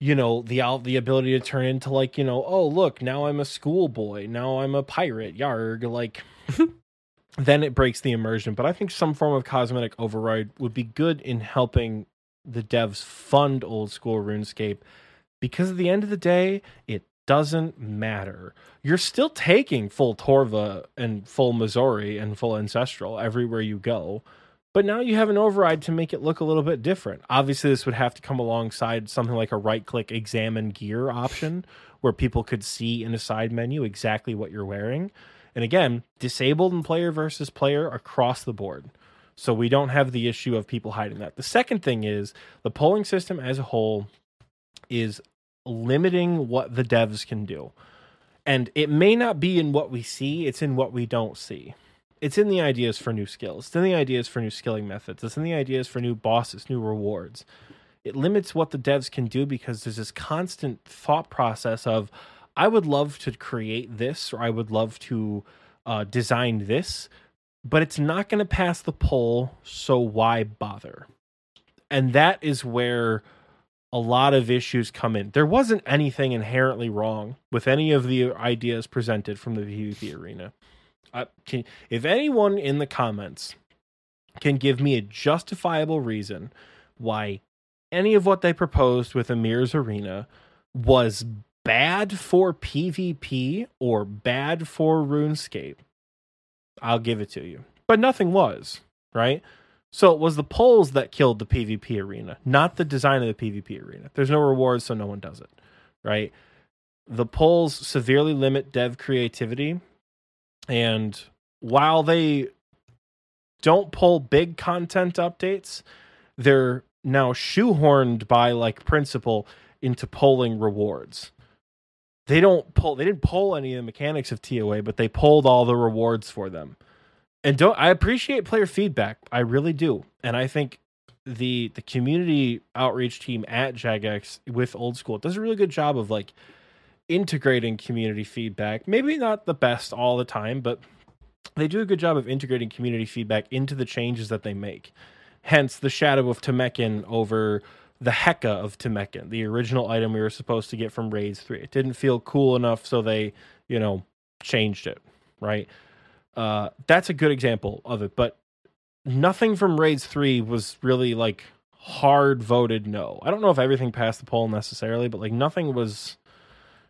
you know the the ability to turn into like you know oh look now I'm a schoolboy now I'm a pirate yarg like (laughs) then it breaks the immersion but I think some form of cosmetic override would be good in helping the devs fund old school RuneScape because at the end of the day it doesn't matter you're still taking full Torva and full Masori and full Ancestral everywhere you go. But now you have an override to make it look a little bit different. Obviously, this would have to come alongside something like a right click examine gear option where people could see in a side menu exactly what you're wearing. And again, disabled and player versus player across the board. So we don't have the issue of people hiding that. The second thing is the polling system as a whole is limiting what the devs can do. And it may not be in what we see it's in what we don't see. It's in the ideas for new skills. It's in the ideas for new skilling methods. It's in the ideas for new bosses new rewards. It limits what the devs can do because there's this constant thought process of i would love to create this or i would love to uh, design this but it's not going to pass the poll so why bother? And that is where a lot of issues come in. There wasn't anything inherently wrong with any of the ideas presented from the PvP arena. Uh, can, if anyone in the comments can give me a justifiable reason why any of what they proposed with Emir's arena was bad for PvP or bad for RuneScape, I'll give it to you. But nothing was, right? So it was the polls that killed the PvP arena, not the design of the PvP arena. There's no rewards, so no one does it, right? The polls severely limit dev creativity, and while they don't pull big content updates, they're now shoehorned by like principle into polling rewards. They don't pull. They didn't pull any of the mechanics of TOA, but they pulled all the rewards for them and don't I appreciate player feedback. I really do. And I think the the community outreach team at Jagex with Old School does a really good job of like integrating community feedback. Maybe not the best all the time, but they do a good job of integrating community feedback into the changes that they make. Hence the shadow of Tumeken over the Heka of Tumeken, the original item we were supposed to get from Raids 3. It didn't feel cool enough, so they, you know, changed it, right? Uh, that's a good example of it. But nothing from Raids 3 was really like hard voted no. I don't know if everything passed the poll necessarily, but like nothing was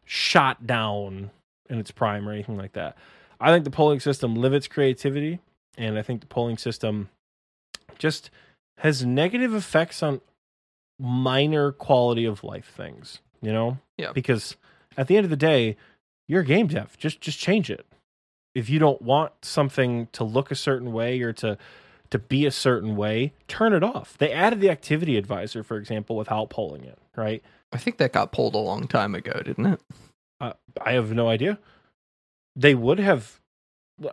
shot down in its prime or anything like that. I think the polling system limits creativity, and I think the polling system just has negative effects on minor quality of life things. You know, Yeah. Because at the end of the day, you're a game dev. Just just change it. If you don't want something to look a certain way or to to be a certain way, turn it off. They added the activity advisor, for example, without polling it. Right? I think that got pulled a long time ago, didn't it? Uh, I have no idea. They would have,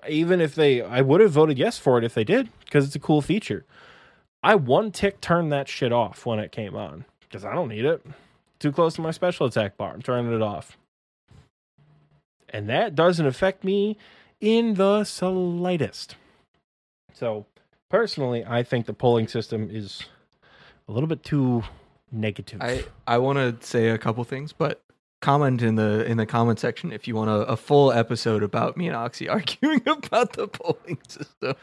even if they, I would have voted yes for it if they did because it's a cool feature. I one tick turned that shit off when it came on because I don't need it. Too close to my special attack bar. I'm turning it off. And that doesn't affect me in the slightest. So, personally, I think the polling system is a little bit too negative. I I want to say a couple things, but comment in the in the comment section if you want a, a full episode about me and Oxy (laughs) arguing about the polling system.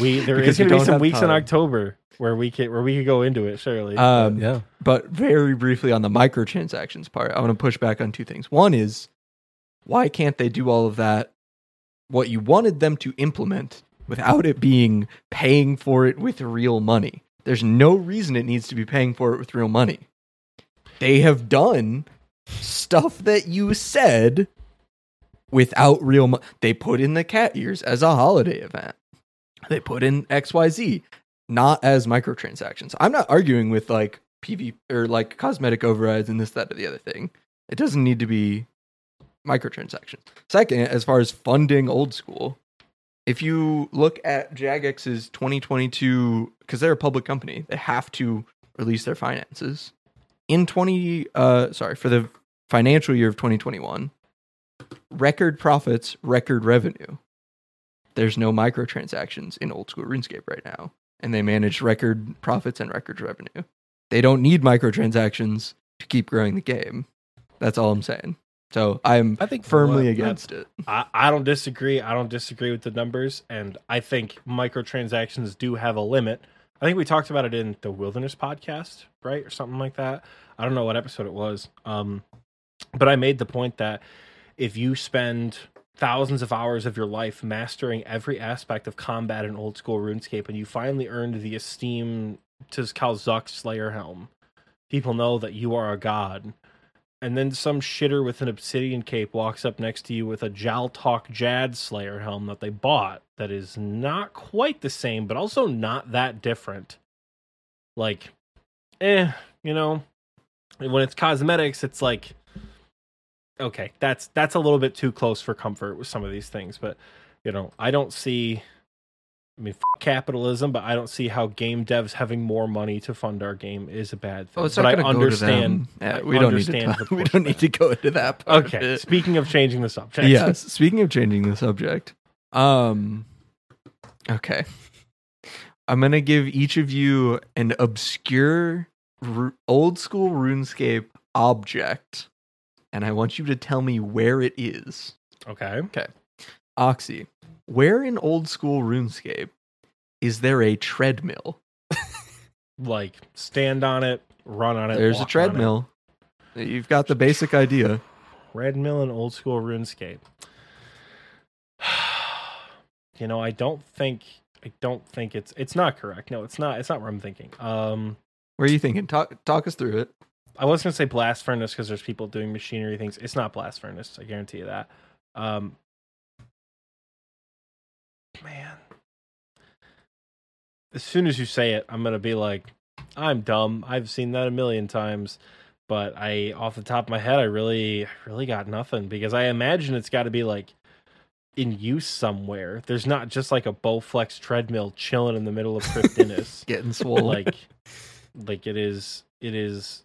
We there is going to be some have weeks in. October where we can where we could go into it. Surely, Um, yeah. But very briefly on the microtransactions part, I want to push back on two things. One is why can't they do all of that what you wanted them to implement without it being paying for it with real money? There's no reason it needs to be paying for it with real money. They have done stuff that you said without real money. They put in the cat ears as a holiday event. They put in XYZ not as microtransactions. I'm not arguing with like PV or like cosmetic overrides and this, that, or the other thing. It doesn't need to be microtransactions. Second, as far as funding old school, if you look at Jagex's 2022, because they're a public company, they have to release their finances in 20. Uh, sorry for the financial year of 2021. Record profits, record revenue. There's no microtransactions in old school RuneScape right now and they manage record profits and record revenue. They don't need microtransactions to keep growing the game. That's all I'm saying. So I'm I think firmly what- against it. I, I don't disagree. I don't disagree with the numbers, and I think microtransactions do have a limit. I think we talked about it in the Wilderness podcast, right, or something like that. I don't know what episode it was, um, but I made the point that if you spend thousands of hours of your life mastering every aspect of combat in old school RuneScape, and you finally earned the esteem to Kalzuk Slayer Helm, people know that you are a god and then some shitter with an obsidian cape walks up next to you with a JalTok-Jad Slayer helm that they bought that is not quite the same, but also not that different. Like, eh, you know, when it's cosmetics, it's like, okay, that's that's a little bit too close for comfort with some of these things. But you know, I don't see. I mean, f- capitalism, but I don't see how game devs having more money to fund our game is a bad thing. Oh, it's but not I to go to them. understand. Yeah, I we don't need to. Talk, (laughs) we don't need to go into that. Part Okay. Speaking of changing the subject. yes. Speaking of changing the subject, um, okay, I'm gonna give each of you an obscure, old school RuneScape object, and I want you to tell me where it is. Okay. Okay. Oxy, where in old school RuneScape is there a treadmill? (laughs) Like stand on it, run on it. There's a walk on it. treadmill. You've got the basic idea. Treadmill in old school RuneScape. (sighs) you know, I don't think I don't think it's it's not correct. No, it's not. It's not what I'm thinking. Um, Where are you thinking? Talk talk us through it. I was gonna say blast furnace because there's people doing machinery things. It's not blast furnace. I guarantee you that. Um, man, as soon as you say it, I'm gonna be like, I'm dumb. I've seen that a million times, but I, off the top of my head, I really, really got nothing because I imagine it's got to be like in use somewhere. There's not just like a Bowflex treadmill chilling in the middle of Cryptinus (laughs) Getting swollen. like like it is it is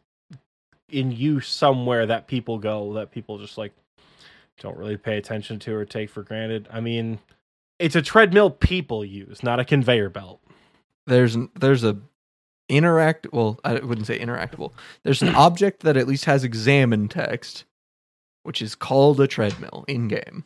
in use somewhere that people go that people just like don't really pay attention to or take for granted i mean it's a treadmill people use not a conveyor belt there's there's a interact well i wouldn't say interactable there's an (clears throat) object that at least has examine text which is called a treadmill in game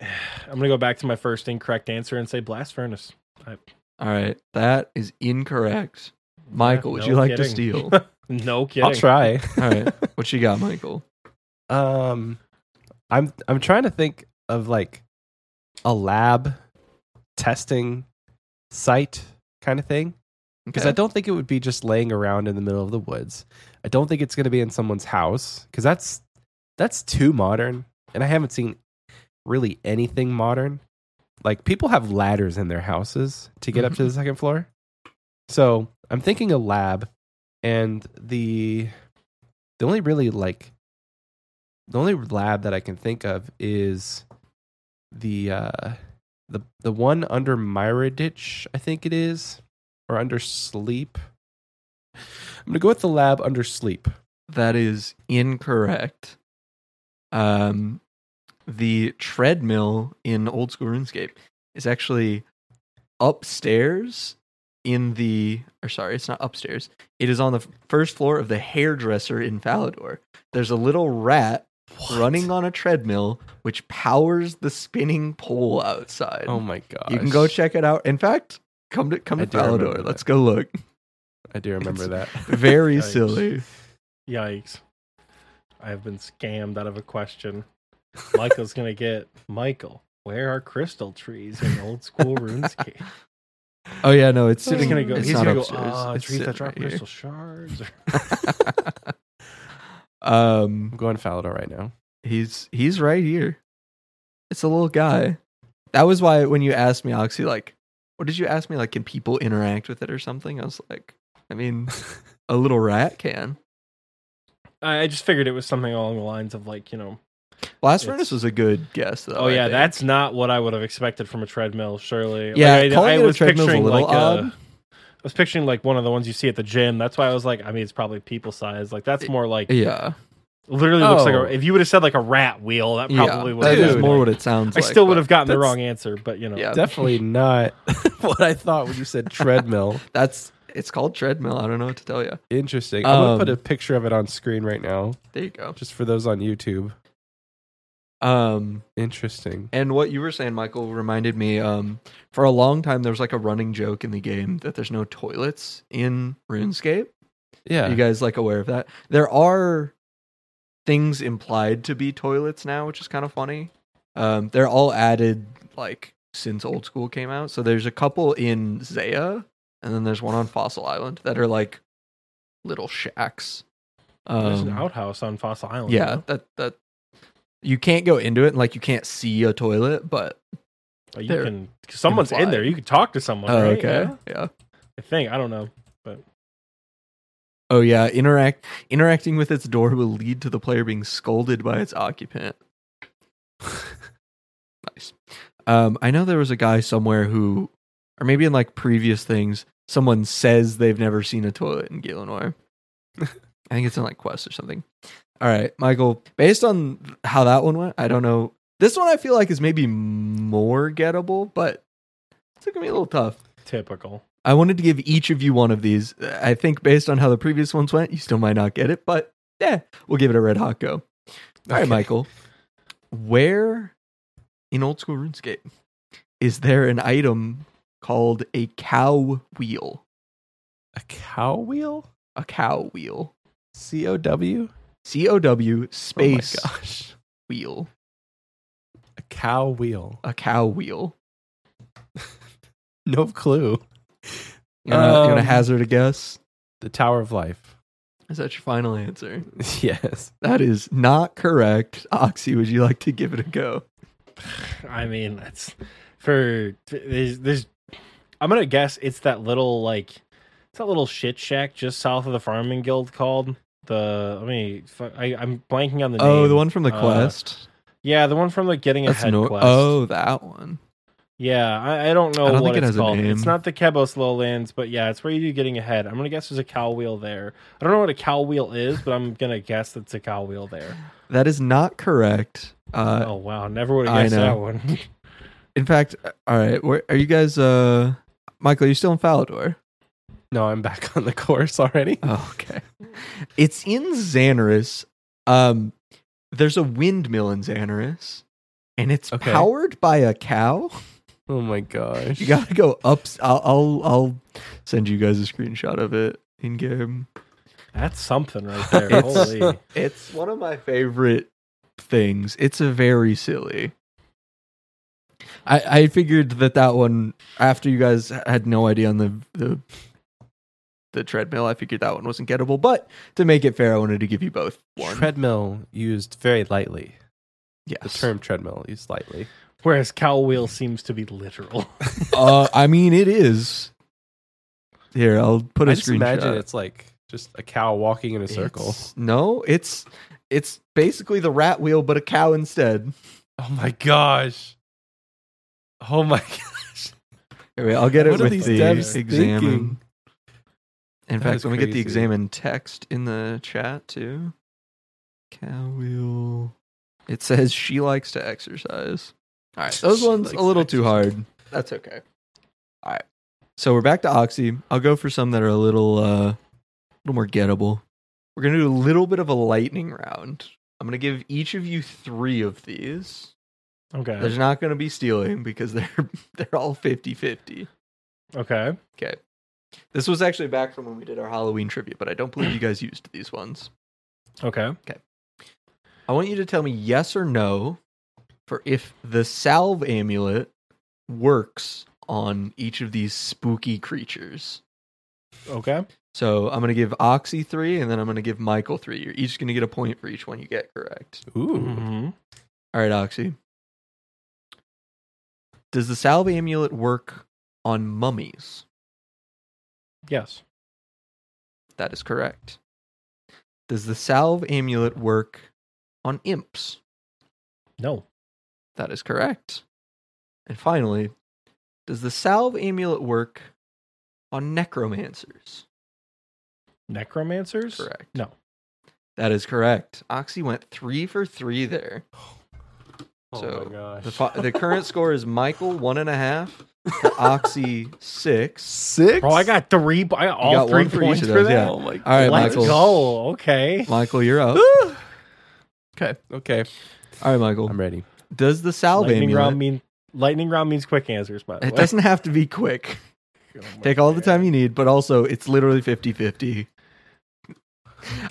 (sighs) i'm gonna go back to my first incorrect answer and say blast furnace I, All right, that is incorrect. Michael, would No you like to steal? (laughs) no kidding. I'll try. All right, (laughs) what you got, Michael? Um, I'm I'm trying to think of like a lab testing site kind of thing because I don't think it would be just laying around in the middle of the woods. I don't think it's going to be in someone's house because that's that's too modern, and I haven't seen really anything modern. Like people have ladders in their houses to get up to the mm-hmm. second floor. So I'm thinking a lab, and the the only really like the only lab that I can think of is the uh the the one under Meiyerditch, I think it is, or under Slepe. I'm gonna go with the lab under Slepe. That is incorrect. Um, the treadmill in old school RuneScape is actually upstairs in the. Or sorry, it's not upstairs. It is on the first floor of the hairdresser in Falador. There's a little rat running on a treadmill, which powers the spinning pole outside. Oh my god! you can go check it out. In fact, come to come I to do remember Falador. that. Let's go look. I do remember that. (laughs) Very (laughs) Yikes. silly. Yikes. I have been scammed out of a question. Michael's gonna get Michael. Where are crystal trees in old school (laughs) RuneScape? Oh yeah, no, it's He's sitting. gonna go. It's He's not gonna go. upstairs. Ah, It's trees that sitting drop right crystal shards. Um, I'm going Falador right now. he's he's right here. It's a little guy. That was why when you asked me, Oxy, like, what did you ask me? Like, can people interact with it or something? I was like, I mean, (laughs) a little rat can. I I just figured it was something along the lines of like you know. Blast It's- furnace was a good guess though. Oh yeah, that's not what I would have expected from a treadmill. Surely. Yeah, Like, I, calling I it a was treadmill's a picturing little like odd. a. I was picturing like one of the ones you see at the gym. That's why I was like, I mean, it's probably people size. Like that's more like yeah, literally looks like Oh. a. If you would have said like a rat wheel, that yeah. probably would. That have is more what it sounds I like. still would have gotten the wrong answer, but you know. Yeah. Definitely not (laughs) what I thought when you said (laughs) treadmill. That's it's called treadmill. I don't know what to tell you. Interesting. I'm gonna put Um, a picture of it on screen right now, There you go. just for those on YouTube. Um, Interesting. And what you were saying, Michael, reminded me. Um, for a long time, there was like a running joke in the game that there's no toilets in RuneScape. Yeah. Are you guys like aware of that? There are things implied to be toilets now, which is kind of funny. Um, they're all added like since old school came out. So there's a couple in Zeah, and then there's one on Fossil Island that are like little shacks. There's an Um, outhouse on Fossil Island. yeah, huh? that that you can't go into it, and like you can't see a toilet, but But you can. Someone's in there. You can talk to someone. oh, right? okay, Yeah. yeah. I think I don't know. But oh yeah, interact interacting with its door will lead to the player being scolded by its occupant. (laughs) nice. Um, I know there was a guy somewhere who, or maybe in like previous things, someone says they've never seen a toilet in Gielinor. (laughs) I think it's in like Quest or something. All right, Michael. Based on how that one went, I don't know. This one I feel like is maybe more gettable, but it's gonna be a little tough. Typical. I wanted to give each of you one of these. I think based on how the previous ones went, you still might not get it, but yeah, we'll give it a red hot go. All right, Okay. Michael. Where in old school RuneScape is there an item called a cow wheel? A cow wheel? A cow wheel. C O W? C O W space Oh my gosh. wheel. A cow wheel. A cow wheel. (laughs) No clue. You gonna, you gonna Um, hazard a guess? The Tower of Life. Is that your final answer? (laughs) yes. That is not correct. Oxy, would you like to give it a go? I mean, it's for there's, there's. I'm gonna guess it's that little like it's that little shit shack just south of the farming guild called the. Let me. I, I'm blanking on the name. Oh, the one from the Uh, quest. Yeah, the one from the getting That's ahead no- quest. Oh, that one. Yeah, I, I don't know I don't what think it it's has a called. name. It's not the Kebos Lowlands, but yeah, it's where you do getting ahead. I'm gonna guess there's a cow wheel there. I don't know what a cow wheel is, but I'm gonna guess it's a cow wheel there. That is not correct. Uh, oh wow, never would have guessed that one. (laughs) In fact, uh, all right. Where, are you guys? Uh, Michael, are you still in Falador? No, I'm back on the course already. Oh, okay. It's in Zanaris. Um, there's a windmill in Zanaris, and it's Okay. powered by a cow. Oh my gosh. You gotta go up. I'll, I'll I'll send you guys a screenshot of it in game. That's something right (laughs) there. It's- Holy. It's one of my favorite things. It's a very silly. I I figured that that one after you guys had no idea on the the the treadmill, I figured that one wasn't gettable. But to make it fair, I wanted to give you both one. treadmill used very lightly. yes. The term treadmill used lightly. Whereas cow wheel seems to be literal. (laughs) uh, I mean, it is. Here, I'll put a I just screenshot. imagine it's like just a cow walking in a circle. It's- no, it's it's basically the rat wheel, but a cow instead. Oh my gosh. Oh my (laughs) gosh. Anyway, I'll get it What are with these the devs examine. thinking? In That fact, let me get the examine text in the chat too. Cow wheel. It says she likes to exercise. All right, those She ones a little to too hard. That's okay. All right, so we're back to Oxy. I'll go for some that are a little, uh, a little more gettable. We're gonna do a little bit of a lightning round. I'm gonna give each of you three of these. Okay. There's not gonna be stealing because (laughs) they're they're all 50-50. Okay. Okay. This was actually back from when we did our Halloween trivia, but I don't believe you guys used these ones. Okay. Okay. I want you to tell me yes or no for if the salve amulet works on each of these spooky creatures. Okay. So I'm going to give Oxy three, and then I'm going to give Michael three. You're each going to get a point for each one you get correct. Ooh. Mhm. All right, Oxy. Does the salve amulet work on mummies? Yes. That is correct. Does the salve amulet work on imps? No. That is correct. And finally, does the salve amulet work on necromancers? Necromancers? Correct. No. That is correct. Oxy went three for three there. Oh So, my gosh. The, the current (laughs) score is Michael one and a half, Oxy six. Six? Bro, I got three. I got all got three one for each points of for those, that. yeah. Oh my All right, Let's Michael. go. Okay. Michael, you're up. Okay. Okay. All right, Michael. I'm ready. Does the salve Lightning amulet? round mean lightning round means quick answers, by the it way. doesn't have to be quick. Oh Take all the time you need, but also it's literally 50 50.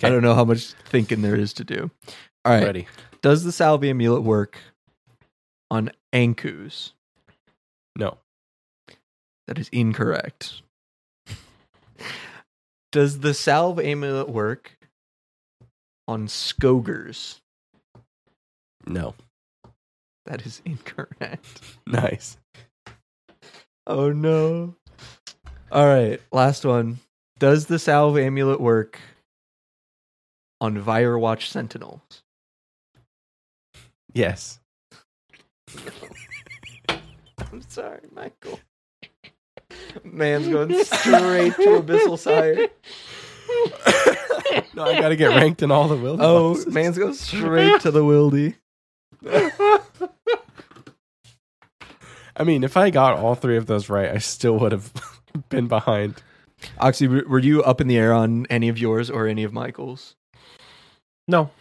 I don't know how much thinking there is to do. All right. Ready. Does the salve amulet work on Ankous? No. That is incorrect. Does the salve amulet work on Skogres? No. That is incorrect. (laughs) Nice. Oh no. All right, last one. Does the salve amulet work on Firewatch Sentinels? Yes. (laughs) I'm sorry, Michael. Man's going straight to Abyssal Sire. no, I got to get ranked in all the will. Oh, man's going straight to the wildy. I mean, if I got all three of those right, I still would have (laughs) been behind. Oxy, were were you up in the air on any of yours or any of Michael's? No.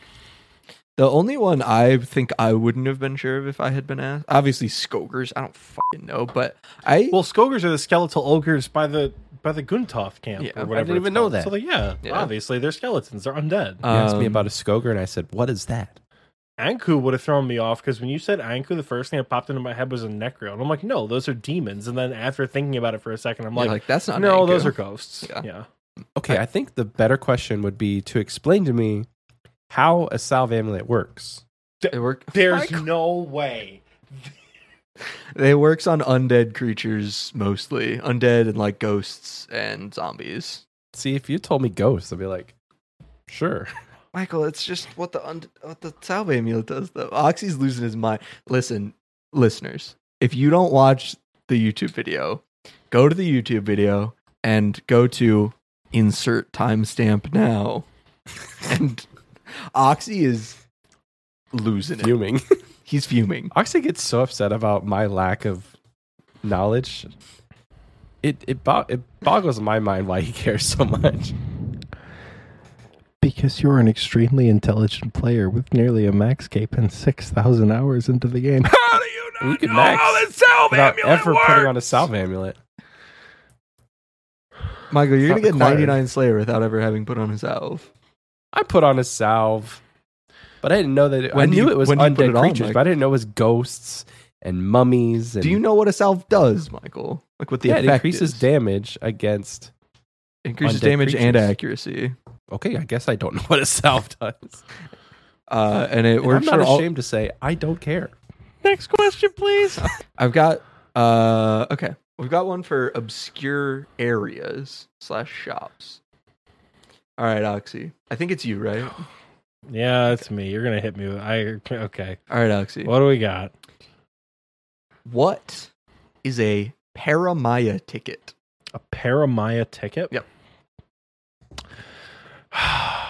The only one I think I wouldn't have been sure of if I had been asked. Obviously, Skogres. I don't fucking know, but I Well, Skogres are the skeletal ogres by the by the Gunthof camp Yeah, or whatever. I didn't it's even know that. So, like, yeah, Yeah. obviously they're skeletons. They're undead. You asked me Um, about a Skogre, and I said, "What is that?" Ankou would have thrown me off because when you said Ankou, the first thing that popped into my head was a Necro. And I'm like, no, those are demons. And then after thinking about it for a second, I'm You're like, like, that's not. no, Ankou. those are ghosts. Yeah. Yeah. Okay, I think the better question would be to explain to me how a salve amulet works. It work. There's Michael. no way. (laughs) It works on undead creatures mostly, undead and like ghosts and zombies. See, if you told me ghosts, I'd be like, sure. (laughs) Michael, it's just what the und- what the salve amulet does though. Oxy's losing his mind. Listen, listeners, if you don't watch the YouTube video, go to the YouTube video and go to insert timestamp now. (laughs) and Oxy is losing it. Fuming. (laughs) He's fuming. Oxy gets so upset about my lack of knowledge. It it, bo- it boggles my mind why he (laughs) cares so much. Because you're an extremely intelligent player with nearly a max cape and 6,000 hours into the game. How do you not You could know max how the salve Without amulet ever works. putting on a salve amulet. Michael, you're Not gonna get required. 99 Slayer without ever having put on a salve. I put on a salve, but I didn't know that. It, I When do knew you- it was when do you put undead it on, creatures, Mike? but I didn't know it was ghosts and mummies. And Do you know what a salve does, Michael? Like what the yeah, it increases is? damage against. increases undead damage and accuracy. Okay, I guess I don't know (laughs) what a salve does. Uh, and it And I'm not for all. ashamed to say I don't care. Next question, please. (laughs) I've got uh okay. We've got one for obscure areas slash shops. All right, Oxy. I think it's you, right? (gasps) yeah, it's me. You're gonna hit me. With, I okay. All right, Oxy. What do we got? What is a Paramaya ticket? A Paramaya ticket. Yep. (sighs) (sighs) (sighs)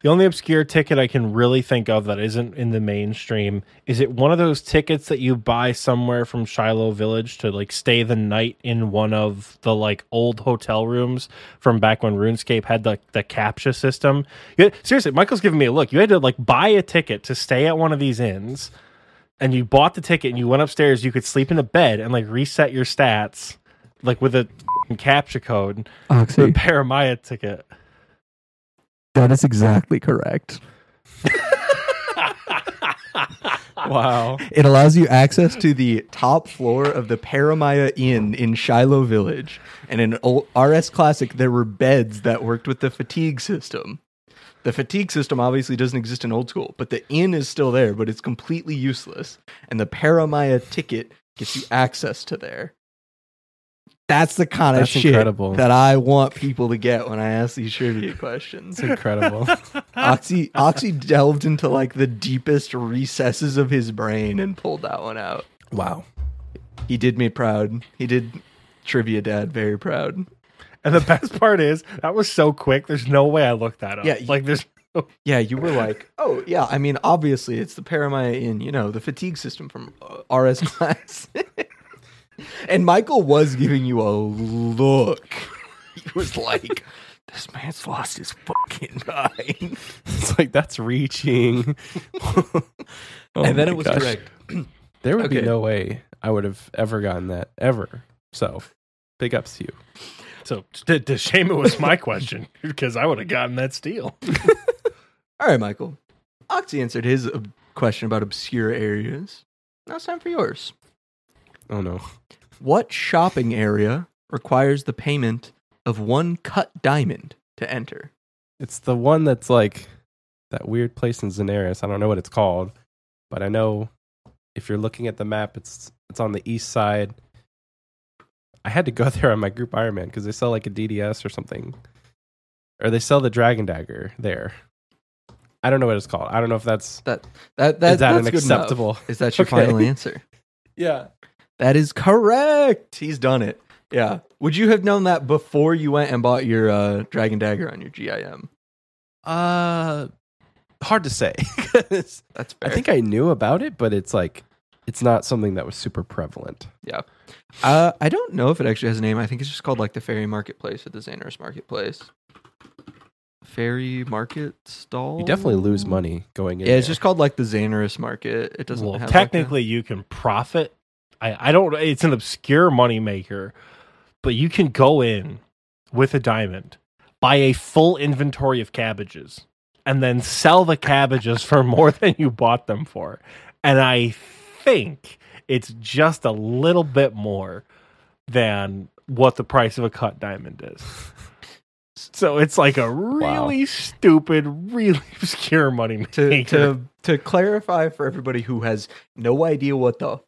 the only obscure ticket I can really think of that isn't in the mainstream is it one of those tickets that you buy somewhere from Shiloh Village to like stay the night in one of the like old hotel rooms from back when RuneScape had the the captcha system. You had- seriously, Michael's giving me a look. You had to like buy a ticket to stay at one of these inns. And you bought the ticket and you went upstairs. You could sleep in a bed and like reset your stats, like with a captcha code oh, for a Oxy. Paramaya ticket. That is exactly (laughs) correct. Wow. It allows you access to the top floor of the Paramaya Inn in Shiloh Village. And in old RS Classic, there were beds that worked with the fatigue system. The fatigue system obviously doesn't exist in old school, but the inn is still there, but it's completely useless. And the Paramaya ticket gets you access to there. That's the kind of That's shit incredible. that I want people to get when I ask these trivia questions. It's (laughs) incredible. (laughs) Oxy Oxy delved into like the deepest recesses of his brain and pulled that one out. wow. He did me proud. He did trivia dad very proud. And the best part is that was so quick. There's no way I looked that up. Yeah, like there's (laughs) Yeah, you were like, oh yeah. I mean, obviously it's the Paramaya in you know the fatigue system from uh, RS class. And Michael was giving you a look. (laughs) He was like, "This man's lost his fucking mind." (laughs) It's like that's reaching. (laughs) Oh and then it was gosh. correct. (clears throat) There would be no way I would have ever gotten that ever. So, big ups to you. so to, to shame it was my question because I would have gotten that steal. All right, Michael. Oxy answered his uh, question about obscure areas. Now it's time for yours. Oh no. What shopping area requires the payment of one cut diamond to enter? It's the one that's like that weird place in Zanaris. I don't know what it's called, but I know if you're looking at the map, it's it's on the east side. I had to go (laughs) there on my group Ironman because they sell like a DDS or something, or they sell the Dragon Dagger there. I don't know what it's called. I don't know if that's That that that is that that's an good enough. acceptable. Is that your (laughs) Okay. final answer? (laughs) Yeah. That is correct. He's done it. Yeah. Would you have known that before you went and bought your uh, Dragon Dagger on your GIM? Uh, hard to say. (laughs) That's fair. I think I knew about it, but it's like it's not something that was super prevalent. Yeah. Uh, I don't know if it actually has a name. I think it's just called like the Fairy Marketplace or the Zanaris Marketplace. Fairy Market Stall. You definitely lose money going in. Yeah, it's there. just called like the Zanaris Market. It doesn't Well, have like, a- technically, you can profit. I, I don't. It's an obscure moneymaker, but you can go in with a diamond, buy a full inventory of cabbages, and then sell the cabbages for more than you bought them for. And I think it's just a little bit more than what the price of a cut diamond is. So it's like a really stupid, really (laughs) obscure money maker. to to to clarify for everybody who has no idea what the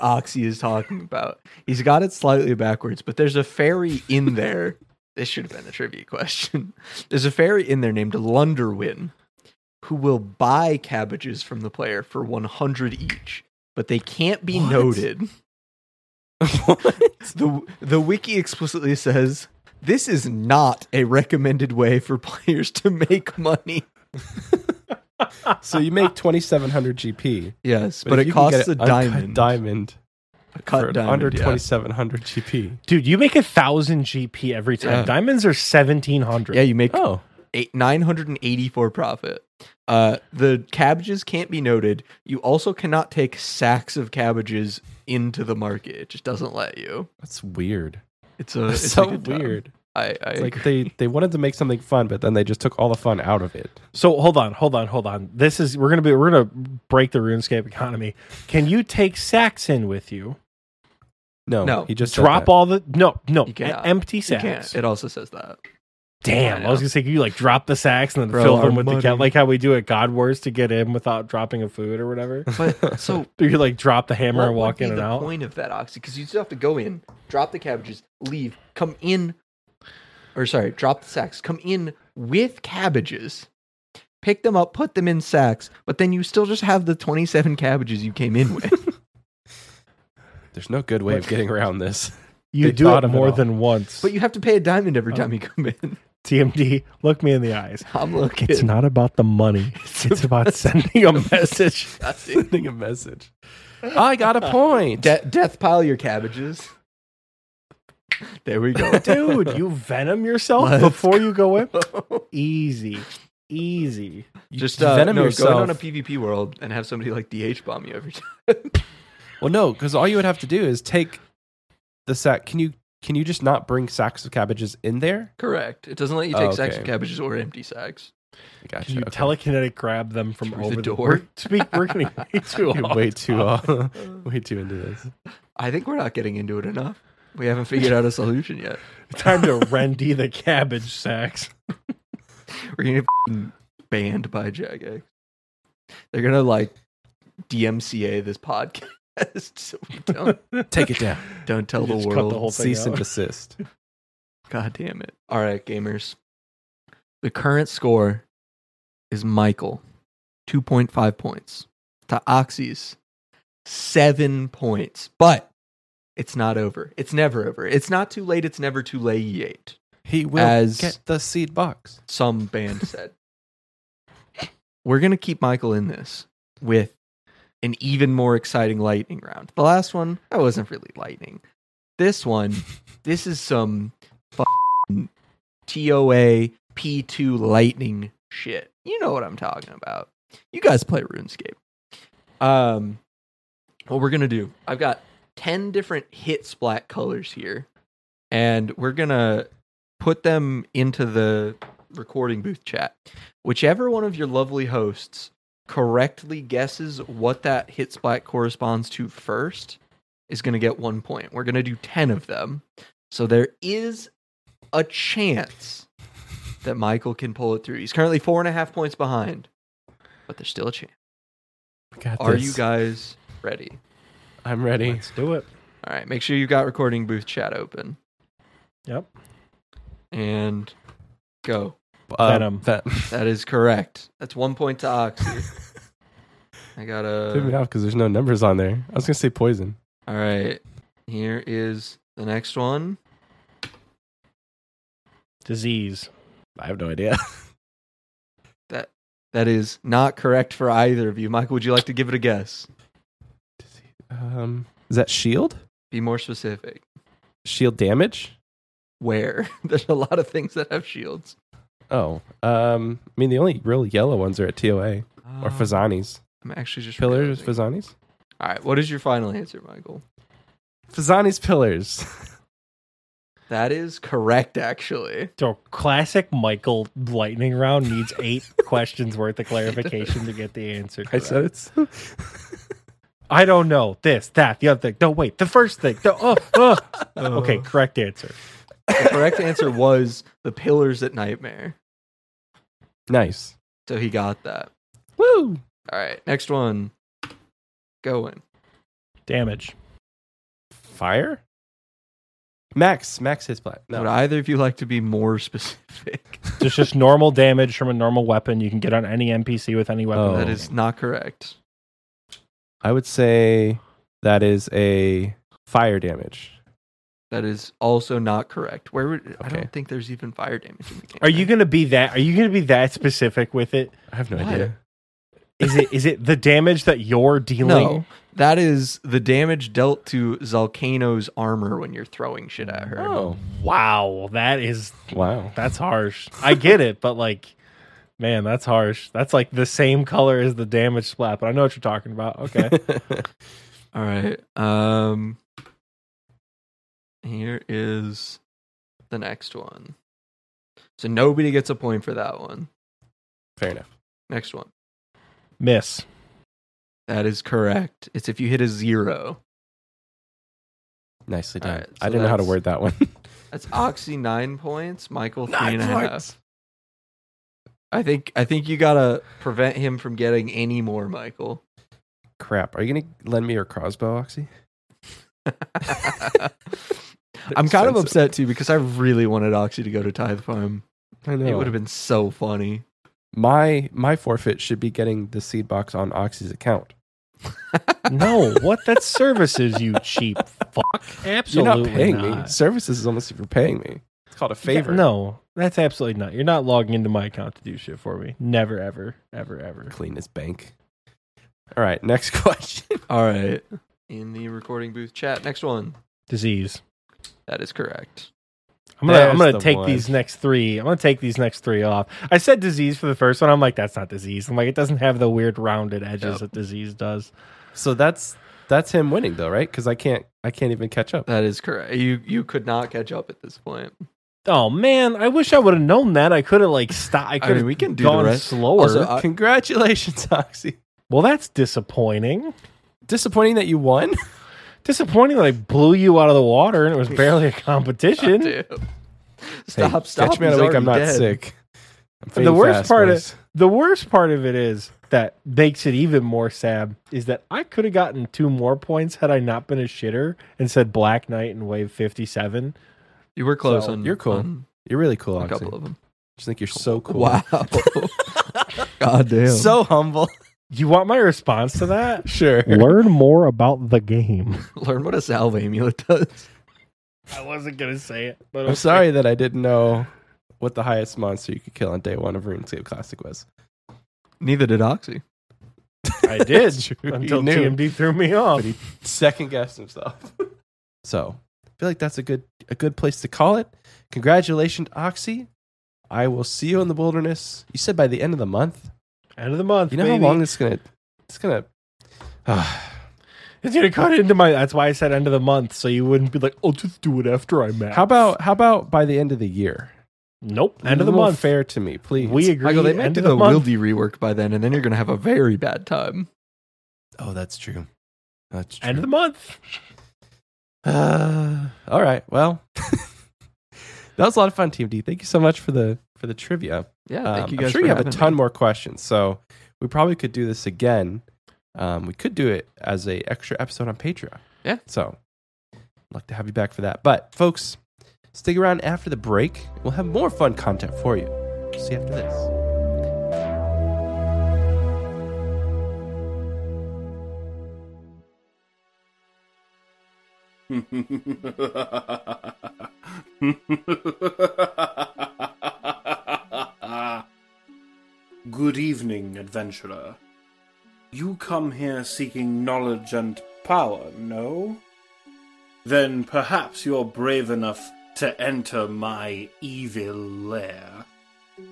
Oxy is talking (laughs) about. He's got it slightly backwards, but there's a fairy in (laughs) there. This should have been a trivia question. (laughs) There's a fairy in there named Lunderwin who will buy cabbages from the player for 100 each, but they can't be What? noted. The the wiki explicitly says this is not a recommended way for players to make money. So you make twenty seven hundred GP, Yes, but, but, it costs get a an uncut diamond. diamond a cut for diamond, under yeah. twenty seven hundred GP. Dude, you make a thousand GP every time. Yeah. Diamonds are seventeen hundred. Yeah, you make Oh, eight, 984 profit. Uh, the cabbages can't be noted. You also cannot take sacks of cabbages into the market. It just doesn't let you. That's weird. It's a it's so a good time. weird. I, I like agree. they they wanted to make something fun, but then they just took all the fun out of it. So hold on, hold on, hold on. This is we're gonna be we're gonna break the RuneScape economy. Can you take sacks in with you? No, No. he just Drop all the no no You cannot. empty sacks. It also says that. Damn, I I, was gonna say, can you like drop the sacks and then Bro, fill them with the money. cat, like how we do at God Wars to get in without dropping a food or whatever. But so (laughs) you like drop the hammer and walk in and the out. point of that, Oxy? Because you still have to go in, drop the cabbages, leave, come in, or sorry, drop the sacks, come in with cabbages, pick them up, put them in sacks, but then you still just have the 27 cabbages you came in with. (laughs) There's no good way of getting around this. You They do it of it more than once. but you have to pay a diamond every time um, you come in. (laughs) TMD, look me in the eyes. I'm looking. It's not about the money. (laughs) It's about sending a message. Sending a message. I got a point. De- death pile your cabbages. There we go. Dude, you venom yourself Let's before you go in? Easy. Easy. You Just uh, venom no, yourself. go in on a PvP world and have somebody like DH bomb you every (laughs) time. Well, no, because all you would have to do is take the sack. Can you can you just not bring sacks of cabbages in there? Correct. It doesn't let you take Oh, sacks of cabbages or empty sacks. Gotcha. Can you okay. telekinetic grab them from Through the over the door? We're, speak, we're getting (laughs) way too You're off way too topic. uh, (laughs) way too into this. I think we're not getting into it enough. We haven't figured out a solution yet. (laughs) Time to Rendy the cabbage sacks. (laughs) We're gonna get f***ing banned by Jagex. They're gonna like DMCA this podcast (laughs) so we don't Take it down. don't tell the Just cut world. the whole thing Cease and out. desist. God damn it. All right, gamers. The current score is Michael, 2.5 points. To Oxy's, 7 points. But it's not over. It's never over. It's not too late. It's never too late. Yet. He will As- get the seed box. Some band said. We're going to keep Michael in this with an even more exciting lightning round. The last one, that wasn't really lightning. This one, (laughs) this is some TOA P2 lightning shit. You know what I'm talking about. You guys play RuneScape. Um, what we're gonna do? I've got ten different hit splat colors here, and we're gonna put them into the recording booth chat. Whichever one of your lovely hosts correctly guesses what that hit splat corresponds to first is going to get one point. We're going to do 10 of them. So there is a chance that Michael can pull it through. He's currently four and a half points behind, but there's still a chance. Got Are this. you guys ready? I'm ready. Let's do it. All right, make sure you got recording booth chat open Yep. and go. Uh, Venom. Ven- (laughs) That is correct. That's one point to Oxy. I got Threw me a. off because there's no numbers on there. I was gonna say poison. All right, here is the next one. Disease. I have no idea. (laughs) That that is not correct for either of you. Michael, would you like to give it a guess? Um, is that shield? Be more specific. Shield damage? Where? (laughs) There's a lot of things that have shields. Oh, um, I mean the only real yellow ones are at TOA or Uh, Phosani's. I'm actually just Pillars. Phosani's, All right, what is your final answer, Michael? Phosani's pillars. (laughs) That is correct, actually. So classic Michael lightning round needs eight (laughs) questions worth of clarification to get the answer. I said correct. it's. I don't know this, that, the other thing. No, wait, the first thing. The, oh, oh. (laughs) Okay, uh. correct answer. The correct answer was the pillars at Nightmare. nice. So he got that. Woo! All right, next one. Going. Damage. Fire. Max, Max hits plat. No, Would either of you like to be more (laughs) specific? Just just normal damage from a normal weapon you can get on any NPC with any weapon. Oh. That is not correct. I would say that is a fire damage. That is also not correct. Where would I Okay. don't think there's even fire damage in the game. Are you gonna be that? Are you gonna be that specific with it? I have no What? idea. Is it is it the damage that you're (laughs) dealing? No, that is the damage dealt to Zalcano's armor when you're throwing shit at her. Oh, Wow, that is wow. that's harsh. I get it, but like Man, that's harsh. That's like the same color as the damage splat, but I know what you're talking about. Okay. (laughs) All right. Um here is the next one. So nobody gets a point for that one. Fair enough. Next one. Miss. That is correct. It's if you hit a zero. Nicely done. Alright, I didn't know how to word that one. (laughs) That's Oxy nine points, Michael three and a half. I think I think you gotta prevent him from getting any more, Michael. Crap. Are you going to lend me your crossbow, Oxy? (laughs) I'm kind of upset too because I really wanted Oxy to go to Tithe Farm. I know. It would have been so funny. my my forfeit should be getting the seed box on Oxy's account. (laughs) No, what? That's services, you cheap fuck. (laughs) Absolutely You're not paying me. Services is almost if you're paying me. It's called a favor. Yeah, no, that's absolutely not. You're not logging into my account to do shit for me. Never, ever, ever, ever. Clean his bank. All right, next (laughs) question. All right. In the recording booth chat, next one. Disease. That is correct. I'm gonna, I'm gonna the take one. these next three. I'm gonna take these next three off. I said disease for the first one. I'm like, that's not disease. I'm like, it doesn't have the weird rounded edges Yep. that disease does. So that's that's him winning though, right? Because I can't I can't even catch up. That is correct. You you could not catch up at this point. Oh man, I wish I would have known that. I could have like stopped. I I could have mean, we can do the gone rest. slower. Also, I- Congratulations, Oxy. well, that's disappointing. Disappointing that you won. Disappointing that I blew you out of the water and it was barely a competition. (laughs) Oh, Damn. Stop, Hey, stop. Catch me in a week. I'm not dead. sick. I'm the worst fast, part boys. of the worst part of it is that makes it even more sad is that I could have gotten two more points had I not been a shitter and said Black Knight and Wave 57. You were close So, on. you're cool. on you're really cool, a Oxy. couple of them. just think you're so cool. Wow. (laughs) (laughs) God damn. So humble. You want my response to that? (laughs) sure. Learn more about the game. learn what a salve amulet does. I wasn't gonna say it, but I'm sorry that I didn't know what the highest monster you could kill on day one of RuneScape Classic was. Neither did Oxy. I did until You. TMD threw me off. But he second guessed himself. so I feel like that's a good a good place to call it. Congratulations, Oxy. I will see you in the wilderness. You said by the end of the month. End of the month. You know baby. how long it's gonna it's gonna (sighs) It's gonna cut into my. That's why I said end of the month, so you wouldn't be like, "Oh, just do it after I'm max." how about how about by the end of the year? nope? End of the month. fair to me, please. We agree. Michael, they might end do the, the. Wildy rework by then, and then you're to have a very bad time. Oh, that's true. That's true. End of the month. Uh, all right. Well, (laughs) that was a lot of fun, TMD. Thank you so much for the for the trivia. Yeah, Um, thank you guys. I'm sure you have a ton me. more questions, so we probably could do this again. Um, we could do it as a extra episode on Patreon. Yeah. So, I'd like to have you back for that. But folks, stick around after the break. We'll have more fun content for you. See you after this. (laughs) Good evening, adventurer. You come here seeking knowledge and power, no? Then perhaps you're brave enough to enter my evil lair.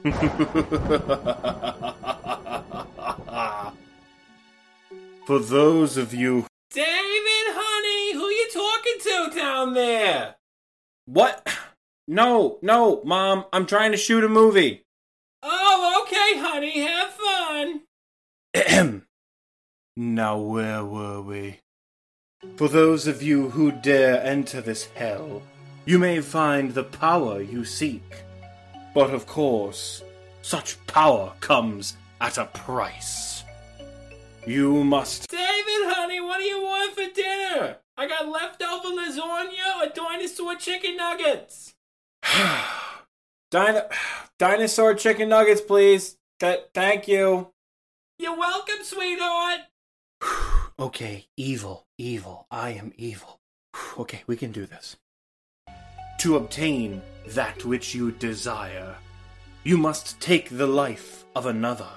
(laughs) For those of you. David, honey, who you down there? What? No, no, Mom, I'm trying to shoot a movie. Oh, okay, honey, have fun. (clears throat) Now, where were we? For those of you who dare enter this hell, you may find the power you seek. But of course, such power comes at a price. You must. David, honey, what do you want for dinner? I got leftover lasagna or dinosaur chicken nuggets. (sighs) Dino- dinosaur chicken nuggets, please. Th- thank you. You're welcome, sweetheart. (sighs) okay, evil, evil. I am evil. (sighs) okay, we can do this. To obtain that which you desire, you must take the life of another.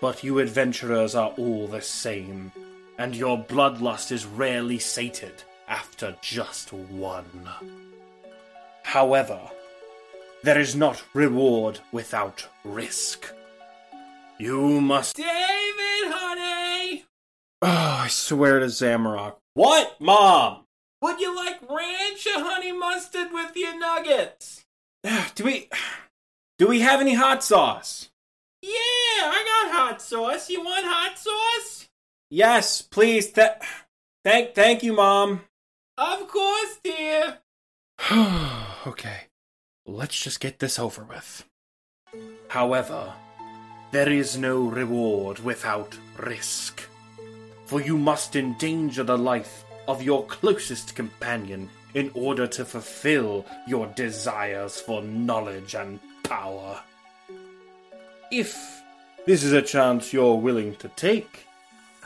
But you adventurers are all the same, and your bloodlust is rarely sated after just one. However, there is not reward without risk. You must. David, honey! Oh, I swear to Zamorak. What, Mom? Would you like ranch or honey mustard with your nuggets? Ah, do we. Do we have any hot sauce? Yeah, I got hot sauce. You want hot sauce? Yes, please. Th- thank, thank you, Mom. Of course, dear. (sighs) okay, let's just get this over with. However, there is no reward without risk. For you must endanger the life of your closest companion in order to fulfill your desires for knowledge and power. If this is a chance you're willing to take,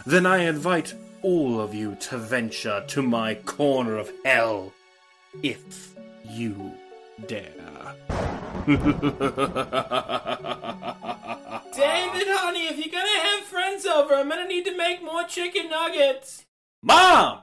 then I invite all of you to venture to my corner of hell if you dare. (laughs) David, honey, if you're gonna have friends over, I'm gonna need to make more chicken nuggets. Mom!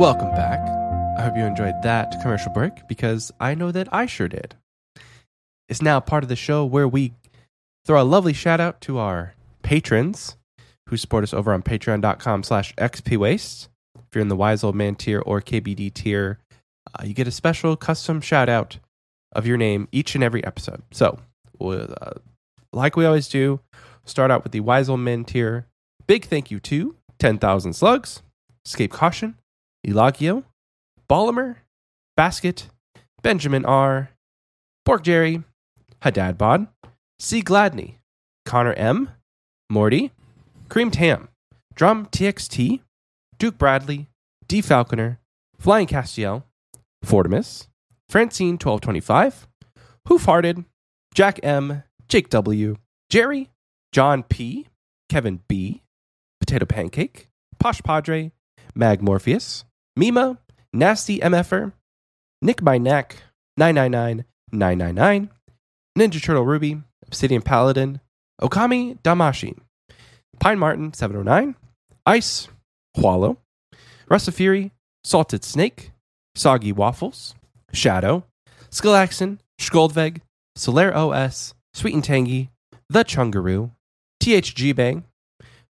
Welcome back. I hope you enjoyed that commercial break because I know that I sure did. It's now part of the show where we throw a lovely shout out to our patrons who support us over on patreon.com slash xpwaste. If you're in the Wise Old Man tier or KBD tier, uh, you get a special custom shout out of your name each and every episode. So, uh, like we always do, start out with the Wise Old Men tier. Big thank you to 10,000 Slugs, Escape Caution, Elagio, Bollimer, Basket, Benjamin R, Pork Jerry, Hadad Bod, C. Gladney, Connor M, Morty, Creamed Ham, Drum TXT, Duke Bradley, D. Falconer, Flying Castiel, Fortimus, Francine 1225, Hoof Hearted, Jack M, Jake W, Jerry, John P, Kevin B, Potato Pancake, Posh Padre, Mag Morpheus, Mima, Nasty MFer, Nick My Neck, 999999, Ninja Turtle Ruby, Obsidian Paladin, Okami Damashi, Pine Martin 709, Ice, Wallow, Russa Fury, Salted Snake, Soggy Waffles, Shadow, Skalaxon, Skoldveg, Solaire OS, Sweet and Tangy, The Chungaroo, THG Bang,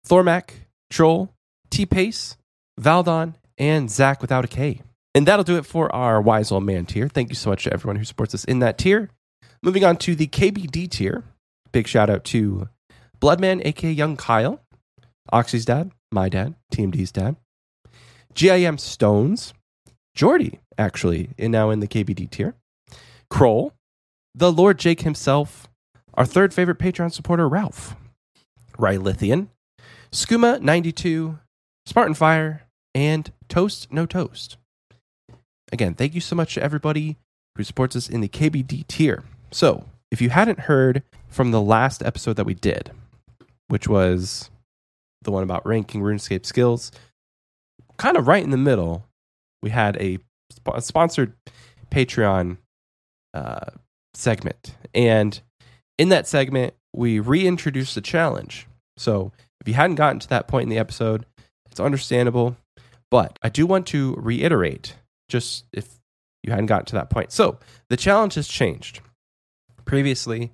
Thormac, Troll, T Pace, Valdon, and Zach without a K. And that'll do it for our Wise Old Man tier. Thank you so much to everyone who supports us in that tier. Moving on to the KBD tier. Big shout out to Bloodman, aka Young Kyle, Oxy's dad, my dad, Team D's dad, GIM Stones, Jordy, actually, and now in the KBD tier, Kroll, the Lord Jake himself, our third favorite Patreon supporter, Ralph, Rylithian, Skooma92, Spartan Fire, and Toast No Toast. Again, thank you so much to everybody who supports us in the KBD tier. So, if you hadn't heard from the last episode that we did, which was the one about ranking RuneScape skills, kind of right in the middle, we had a, sp- a sponsored Patreon uh, segment. And in that segment, we reintroduced the challenge. So, if you hadn't gotten to that point in the episode, it's understandable. But I do want to reiterate, just if you hadn't gotten to that point. So the challenge has changed. Previously,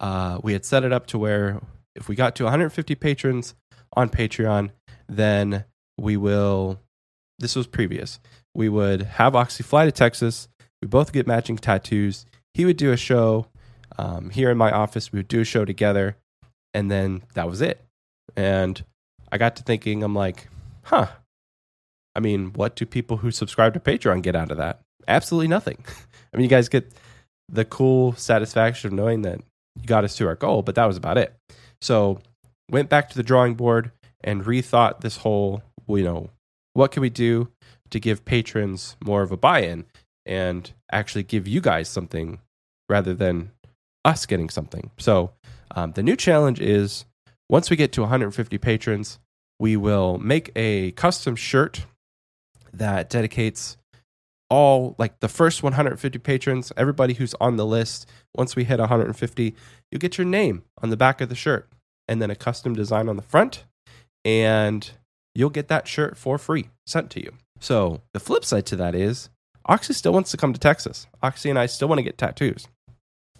uh, we had set it up to where if we got to 150 patrons on Patreon, then we will. This was previous. We would have Oxy fly to Texas. We both get matching tattoos. He would do a show um, here in my office. We would do a show together, and then that was it. And I got to thinking, I'm like, huh. I mean, what do people who subscribe to Patreon get out of that? absolutely nothing. (laughs) I mean, you guys get the cool satisfaction of knowing that you got us to our goal, but that was about it. So went back to the drawing board and rethought this whole, you know, what can we do to give patrons more of a buy-in and actually give you guys something rather than us getting something. So um, the new challenge is once we get to 150 patrons, we will make a custom shirt that dedicates all like the first 150 patrons, everybody who's on the list. Once we hit 150, you get your name on the back of the shirt and then a custom design on the front, and you'll get that shirt for free sent to you. So the flip side to that is Oxy still wants to come to Texas. Oxy and I still want to get tattoos.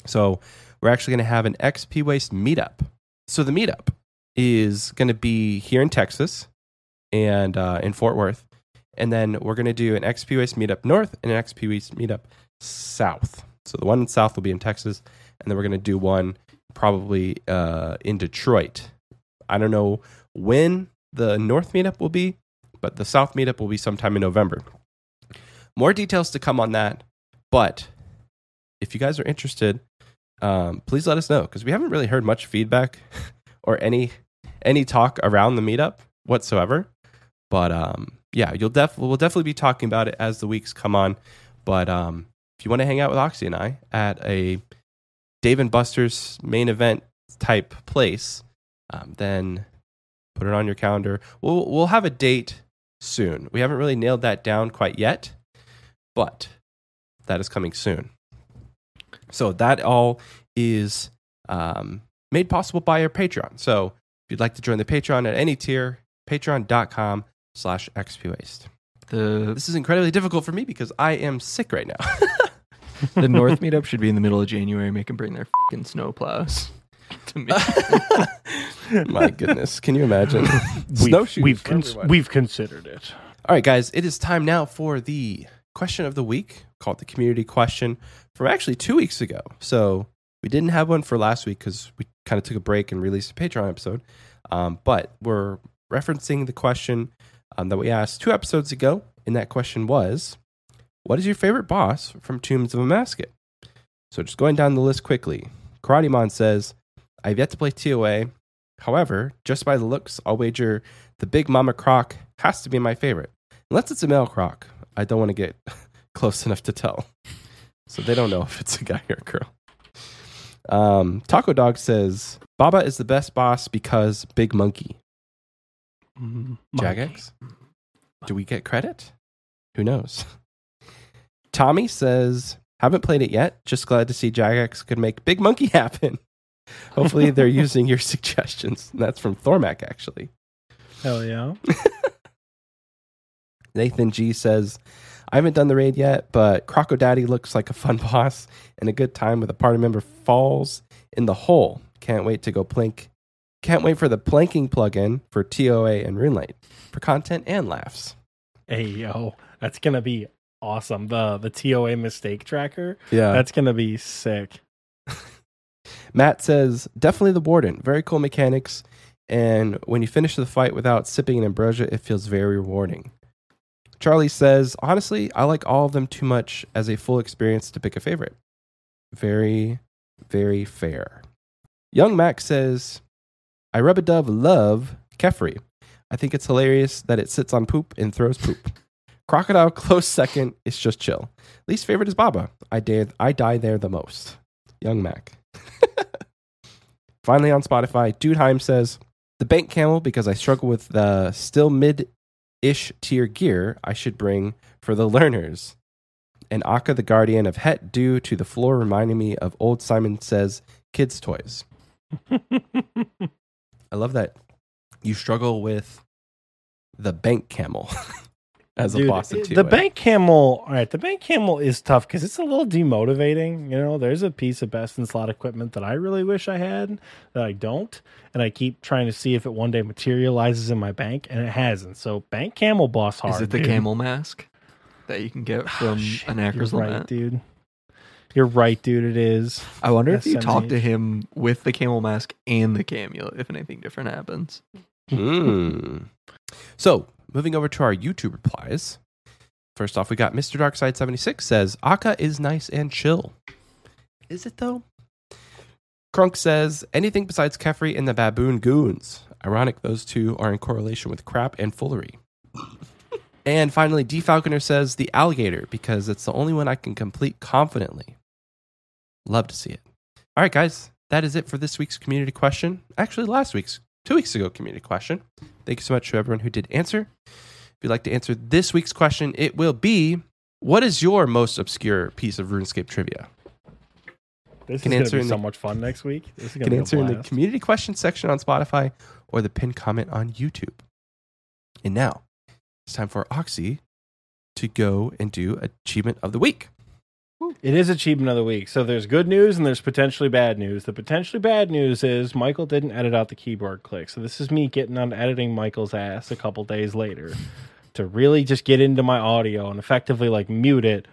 So we're actually going to have an XP Waste meetup. So the meetup is going to be here in Texas and uh, in Fort Worth. And then we're going to do an XP Waste meetup north and an XP Waste meetup south. So the one south will be in Texas. And then we're going to do one probably uh, in Detroit. I don't know when the north meetup will be, but the south meetup will be sometime in November. More details to come on that. But if you guys are interested, um, please let us know because we haven't really heard much feedback (laughs) or any any talk around the meetup whatsoever. But um, yeah, you'll def we'll definitely be talking about it as the weeks come on. But um, if you want to hang out with Oxy and I at a Dave and Buster's main event type place, um, then put it on your calendar. We'll we'll have a date soon. We haven't really nailed that down quite yet, but that is coming soon. So that all is um, made possible by our Patreon. So if you'd like to join the Patreon at any tier, patreon.com slash xpwaste. The This is incredibly difficult for me because I am sick right now. (laughs) the North meetup should be in the middle of January. Make them bring their fucking snow plows to me. (laughs) My goodness. Can you imagine? (laughs) We've, Snowshoes we've, cons- we've considered it. All right, guys, it is time now for the question of the week called the community question from actually two weeks ago. So we didn't have one for last week because we kind of took a break and released a Patreon episode. Um, but we're referencing the question um, that we asked two episodes ago. And that question was What is your favorite boss from Tombs of Amascut? So just going down the list quickly Karate Mon says, I've yet to play TOA. However, just by the looks, I'll wager the Big Mama Croc has to be my favorite. Unless it's a male croc. I don't want to get (laughs) close enough to tell. So they don't know if it's a guy or a girl. Um, Taco Dog says Baba is the best boss because Big Monkey. Jagex? Do we get credit? Who knows? (laughs) Tommy says, haven't played it yet. Just glad to see Jagex could make Big Monkey (laughs) happen. Hopefully they're (laughs) using your suggestions. And that's from Thormac, actually. Hell yeah. Nathan G says, I haven't done the raid yet, but Crocodaddy looks like a fun (laughs) boss and a good time with a party member falls in the hole. Can't wait to go plink. Can't wait for the planking plugin for TOA and RuneLite for content and laughs. Hey yo, that's gonna be awesome. The the TOA mistake tracker. Yeah. That's gonna be sick. (laughs) Matt says, definitely the warden. Very cool mechanics. And when you finish the fight without sipping an ambrosia, it feels very rewarding. Charlie says, honestly, I like all of them too much as a full experience to pick a favorite. Very, very fair. Young Mac says, I rub a dove love Kephri. I think it's hilarious that it sits on poop and throws poop. (laughs) Crocodile close second. It's just chill. Least favorite is Baba. I dare, I die there the most. Young Mac. (laughs) Finally on Spotify, Dudeheim says, The bank camel, because I struggle with the still mid ish tier gear I should bring for the learners. And Akkha the Guardian of Het due to the floor reminding me of old Simon Says kids' toys. (laughs) I love that you struggle with the bank camel (laughs) as a Dude, boss of it- TOA. the bank camel. All right, the bank camel is tough because it's a little demotivating. You know, there's a piece of best in slot equipment that I really wish I had that I don't, and I keep trying to see if it one day materializes in my bank, and it hasn't. So bank camel boss hard. Is it the dude. camel mask that you can get from Shit, an you're right, Lament? dude. You're right, dude. It is. I wonder if you talk to him with the camel mask and the cameo if anything different happens. Hmm. So, moving over to our YouTube replies. First off, we got Mr. Darkside76 says, Akkha is nice and chill. Is it though? Krunk says, anything besides Kephri and the Baboon Goons. Ironic, those two are in correlation with crap and foolery. (laughs) and finally, D. Falconer says, the alligator, because it's the only one I can complete confidently. Love to see it. All right, guys, that is it for this week's community question. Actually, last week's, two weeks ago, community question. Thank you so much to everyone who did answer. If you'd like to answer this week's question, it will be What is your most obscure piece of RuneScape trivia? This Can is answer going to be so the- much fun next week. This is You can answer in the community question section on Spotify or the pinned comment on YouTube. And now it's time for Oxy to go and do Achievement of the Week. It is achievement of the week. So there's good news and there's potentially bad news. The potentially bad news is Michael didn't edit out the keyboard click. So this is me getting on editing Michael's ass a couple days later (laughs) to really just get into my audio and effectively like mute it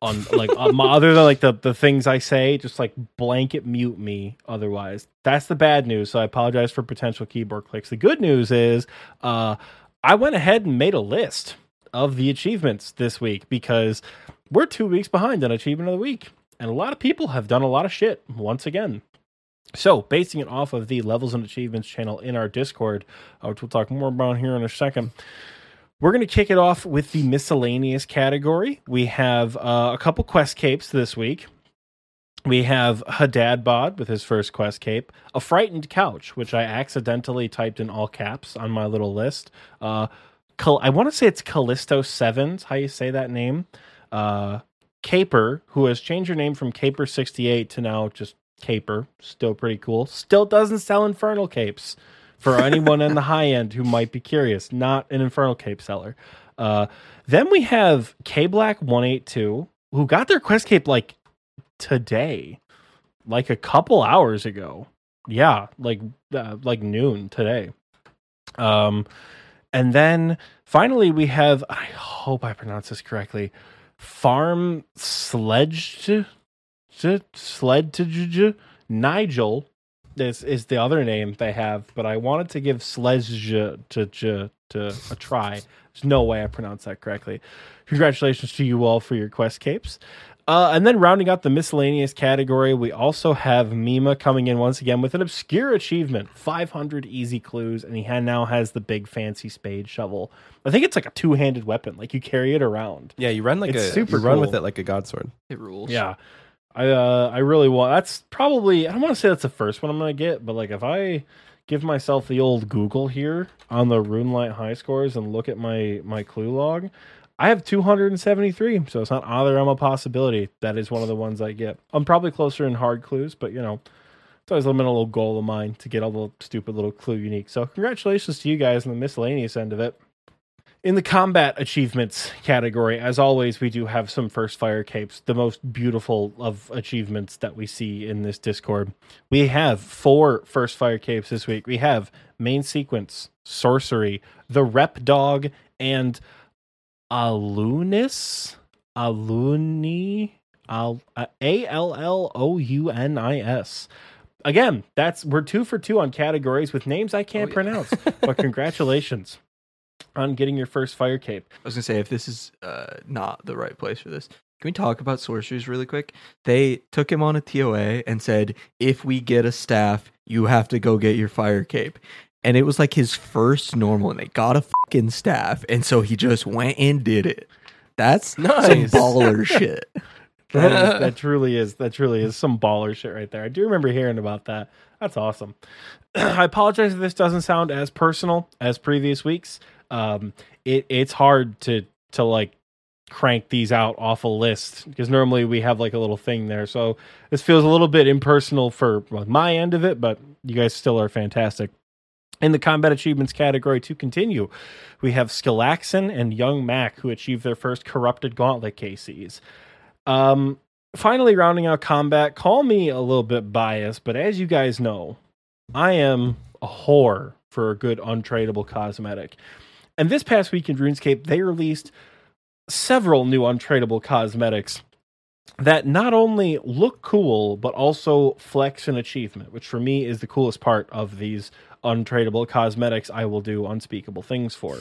on like um, other than like the, the things I say, just like blanket mute me otherwise. That's the bad news. So I apologize for potential keyboard clicks. The good news is uh I went ahead and made a list of the achievements this week because we're two weeks behind on achievement of the week and a lot of people have done a lot of shit once again so basing it off of the levels and achievements channel in our discord which we'll talk more about here in a second we're going to kick it off with the miscellaneous category we have uh, a couple quest capes this week we have Hadad Bod with his first quest cape, a frightened couch, which I accidentally typed in all caps on my little list. Uh, Cal- I want to say it's Callisto Sevens, how you say that name. Uh, Caper, who has changed her name from Caper sixty eight to now just Caper, still pretty cool. Still doesn't sell Infernal capes for (laughs) anyone in the high end who might be curious. Not an Infernal cape seller. Uh, then we have K Black one eight two, who got their quest cape like today, like a couple hours ago. Yeah, like uh, like noon today. Um, and then finally we have I hope I pronounce this correctly. Farm sledge sled to Nigel is is the other name they have, but I wanted to give sledge to to a try. There's no way I pronounced that correctly. Congratulations to you all for your quest capes. Uh, and then rounding out the miscellaneous category, we also have Mima coming in once again with an obscure achievement 500 easy clues. And he ha- now has the big fancy spade shovel. I think it's like a two handed weapon, like you carry it around. Yeah, you run like It's a super you run cool. with it like a god sword. It rules. Yeah. I uh I really want that's probably I don't want to say that's the first one I'm gonna get, but like if I give myself the old Google here on the RuneLite high scores and look at my my clue log, I have 273, so it's not either I'm a possibility. That is one of the ones I get. I'm probably closer in hard clues, but you know, it's always been a little goal of mine to get all the stupid little clue unique. So congratulations to you guys on the miscellaneous end of it. In the combat achievements category, as always, we do have some first fire capes, the most beautiful of achievements that we see in this Discord. We have four first fire capes this week. We have main sequence, sorcery, the rep dog, and Alunis, Aluni, Al A L L O U N I S. Again, that's we're two for two on categories with names I can't Oh, yeah. pronounce. but (laughs) congratulations on getting your first fire cape. I was gonna say if this is uh, not the right place for this, can we talk about sorceries really quick? They took him on a TOA and said, if we get a staff, you have to go get your fire cape. And it was like his first normal, and they got a fucking staff, and so he just went and did it. That's Nice. some baller (laughs) shit. That, is, (laughs) that truly is that truly is some baller shit right there. I do remember hearing about that. That's awesome. (clears throat) I apologize if this doesn't sound as personal as previous weeks. Um, it it's hard to to like crank these out off a list because normally we have like a little thing there. So this feels a little bit impersonal for my end of it, but you guys still are fantastic. In the combat achievements category to continue, we have Skillaxon and Young Mac who achieved their first corrupted gauntlet KCs. Um, finally, rounding out combat, call me a little bit biased, but as you guys know, I am a whore for a good untradeable cosmetic. And this past week in RuneScape, they released several new untradeable cosmetics that not only look cool, but also flex an achievement, which for me is the coolest part of these untradeable cosmetics I will do unspeakable things for.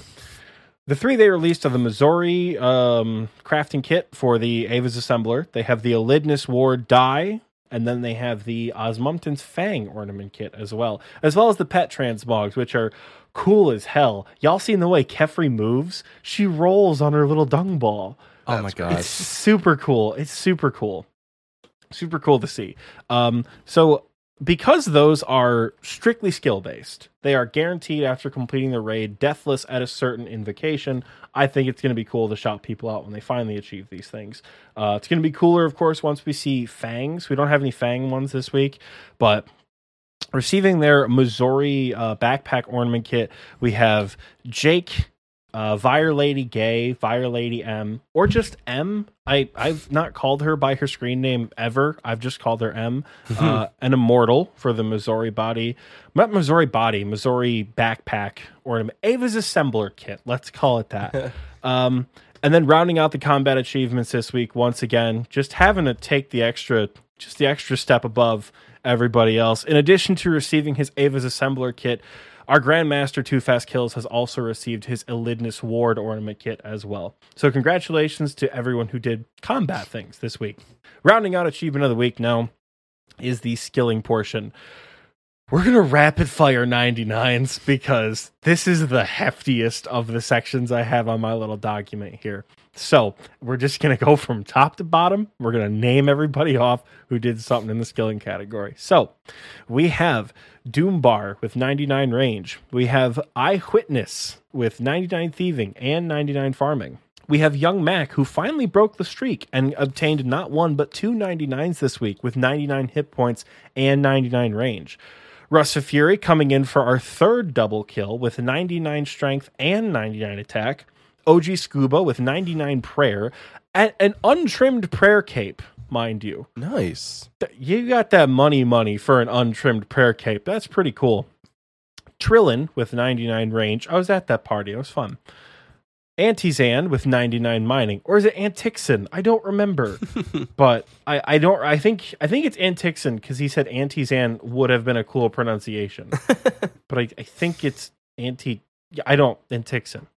The three they released are the Masori um, crafting kit for the Ava's Assembler. They have the Elidinis' Ward die, and then they have the Osmumten's Fang ornament kit as well, as well as the Pet Transmogs, which are cool as hell. Y'all seen the way Kephri moves? She rolls on her little dung ball. Oh my god. It's super cool. It's super cool. Super cool to see. Um, so because those are strictly skill based, they are guaranteed after completing the raid, deathless at a certain invocation. I think it's going to be cool to shout people out when they finally achieve these things. Uh, it's going to be cooler, of course, once we see fangs. We don't have any fang ones this week, but receiving their Masori uh, backpack ornament kit, we have Jake, uh, Fire Lady Gay, Fire Lady M, or just M. I I've not called her by her screen name ever. I've just called her M. (laughs) uh, an Immortal for the Masori body, not Masori body, Masori backpack ornament. Ava's Assembler kit. Let's call it that. (laughs) um, and then rounding out the combat achievements this week, once again, just having to take the extra, just the extra step above everybody else. In addition to receiving his Ava's Assembler kit, our Grandmaster Two Fast Kills has also received his Elidinis' Ward ornament kit as well. So congratulations to everyone who did combat things this week. Rounding out achievement of the week now is the skilling portion. We're going to rapid fire 99s because this is the heftiest of the sections I have on my little document here. So we're just going to go from top to bottom. We're going to name everybody off who did something in the skilling category. So we have Doombar with 99 range. We have Eyewitness with 99 thieving and 99 farming. We have Young Mac, who finally broke the streak and obtained not one but two 99s this week with 99 hit points and 99 range. Russ of Fury coming in for our third double kill with 99 strength and 99 attack. OG Scuba with 99 prayer and an untrimmed prayer cape, mind you. Nice. You got that money money for an untrimmed prayer cape. That's pretty cool. Trillin with 99 range. I was at that party. It was fun. Antizan with 99 mining. Or is it Antixon? I don't remember. (laughs) but I, I don't I think I think it's Antixon because he said Antizan would have been a cool pronunciation. (laughs) but I, I think it's anti I don't Antixon.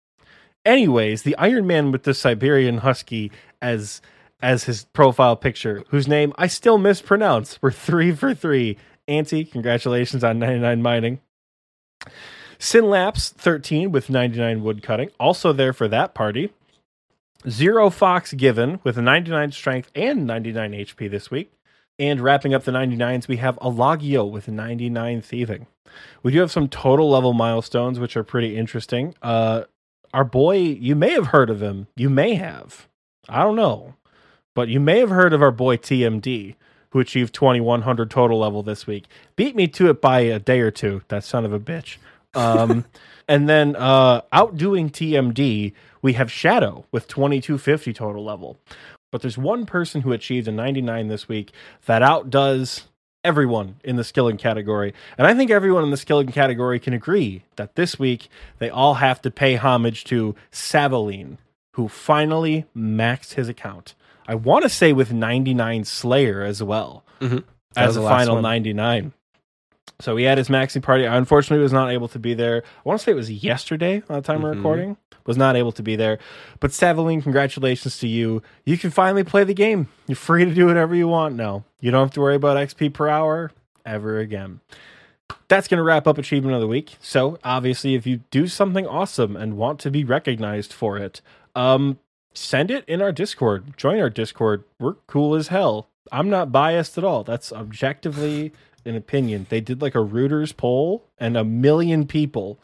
Anyways, the Iron Man with the Siberian Husky as as his profile picture, whose name I still mispronounce. We're three for three. Auntie, congratulations on 99 mining. Synlapse 13 with 99 wood cutting, also there for that party. Zero Fox Given with 99 strength and 99 HP this week. And wrapping up the 99s, we have Alagio with 99 thieving. We do have some total level milestones, which are pretty interesting. Uh, our boy, you may have heard of him. You may have. I don't know. But you may have heard of our boy TMD, who achieved 2100 total level this week. Beat me to it by a day or two, that son of a bitch. Um, (laughs) and then uh, outdoing TMD, we have Shadow with 2250 total level. But there's one person who achieved a 99 this week that outdoes everyone in the skilling category. And I think everyone in the skilling category can agree that this week they all have to pay homage to Savaline, who finally maxed his account. I want to say with 99 Slayer as well Mhm. As a final one. 99. So he had his maxing party. I unfortunately was not able to be there. I want to say it was yesterday on the time of Mhm. recording. Was not able to be there. But Savaline, congratulations to you. You can finally play the game. You're free to do whatever you want now. You don't have to worry about XP per hour ever again. That's going to wrap up Achievement of the Week. So, obviously, if you do something awesome and want to be recognized for it, um, send it in our Discord. Join our Discord. We're cool as hell. I'm not biased at all. That's objectively an opinion. They did like a Reuters poll, and a million people,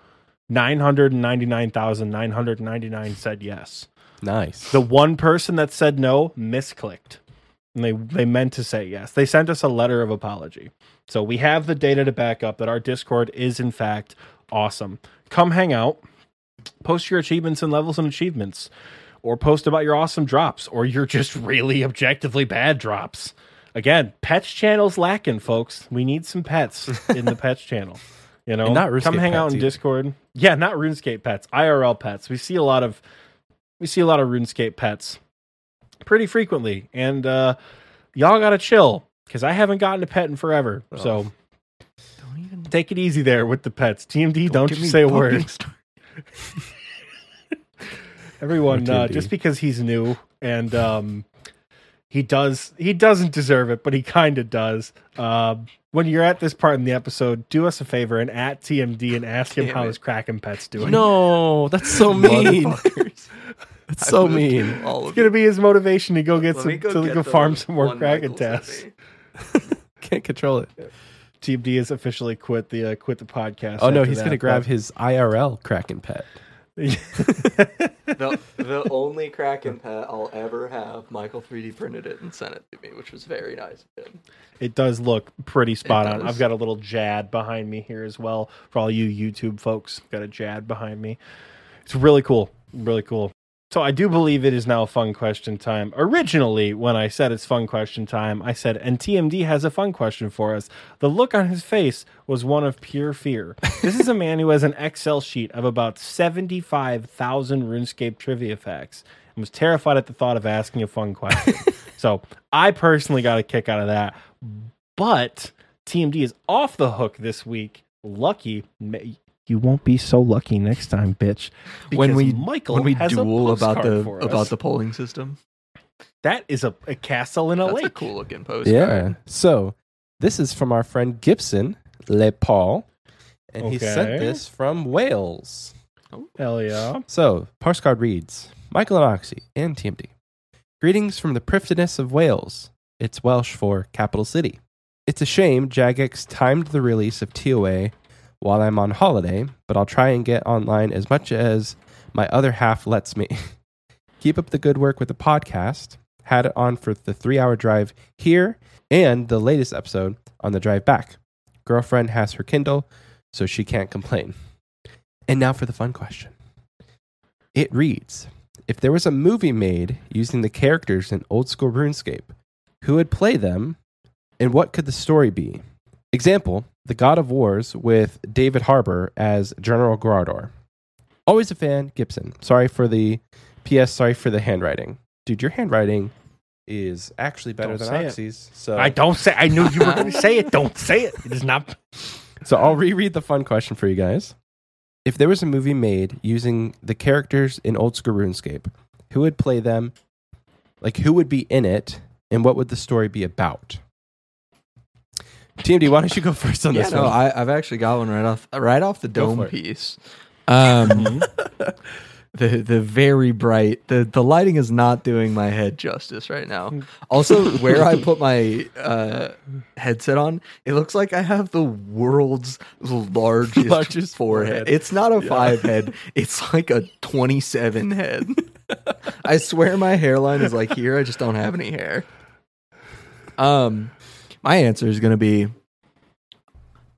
999,999 said yes. Nice. The one person that said no misclicked. And they they meant to say yes. They sent us a letter of apology. So we have the data to back up that our Discord is in fact awesome. Come hang out. Post your achievements and levels and achievements or post about your awesome drops or your just really objectively bad drops. Again, pets channel's lacking, folks. We need some pets (laughs) in the pets channel. You know, And not come hang out in either. Discord. Yeah, not RuneScape pets, IRL pets. We see a lot of we see a lot of RuneScape pets pretty frequently, and uh, y'all gotta chill because I haven't gotten a pet in forever. So Don't even take it easy there with the pets. TMD, don't, give you say a word. (laughs) everyone, uh, just because he's new and um, he does, he doesn't deserve it, but he kind of does. Um, when you're at this part in the episode, do us a favor and at TMD and ask him Damn how it. his Kraken pet's doing. No, that's so (laughs) mean. That's so mean. all It's gonna be his motivation to go get Let some go to get go the farm some more Kraken Michael tests. (laughs) Can't control it. TMD has officially quit the uh, quit the podcast. Oh no, he's that, gonna grab but- his IRL Kraken pet. (laughs) The, the only Kraken pet I'll ever have, Michael 3D printed it and sent it to me, which was very nice of him. It does look pretty spot on. I've got a little Jad behind me here as well. For all you YouTube folks, got a Jad behind me. It's really cool. Really cool. So I do believe it is now fun question time. Originally, when I said it's fun question time, I said, and TMD has a fun question for us. The look on his face was one of pure fear. This is a man who has an Excel sheet of about 75,000 RuneScape trivia facts and was terrified at the thought of asking a fun question. (laughs) so I personally got a kick out of that. But TMD is off the hook this week. Lucky. Ma- You won't be so lucky next time, bitch. when because we Michael when we has a duel about the about the polling system, that is a, a castle in a that's lake. a cool looking postcard. Yeah. So this is from our friend Gibson Le Paul, and he sent this from Wales. Oh. Hell yeah. So, postcard reads Michael and Oxy and TMD. Greetings from the Prifddinas of Wales. It's Welsh for capital city. It's a shame Jagex timed the release of TOA while I'm on holiday, but I'll try and get online as much as my other half lets me. (laughs) Keep up the good work with the podcast. Had it on for the three hour drive here and the latest episode on the drive back. Girlfriend has her Kindle, so she can't complain. And now for the fun question. It reads If there was a movie made using the characters in old school RuneScape, who would play them and what could the story be? Example The God of Wars with David Harbour as General Graardor. Always a fan, Gibson. Sorry for the PS, sorry for the handwriting. Dude, your handwriting is actually better Don't than. Oxy's. So I don't say. I knew you were going to say it. Don't say it. It is not. (laughs) So I'll reread the fun question for you guys. If there was a movie made using the characters in old school RuneScape, who would play them? Like who would be in it, and what would the story be about? TMD, why don't you go first on Yeah, this no, one? I, I've actually got one right off right off the dome for it. piece. Um, (laughs) the the very bright the the lighting is not doing my head justice right now. Also, where I put my uh, headset on, it looks like I have the world's largest, Largest forehead. forehead. It's not a five head; it's like a twenty seven (laughs) head. I swear my hairline is like here. I just don't have any hair. Um, my answer is gonna be.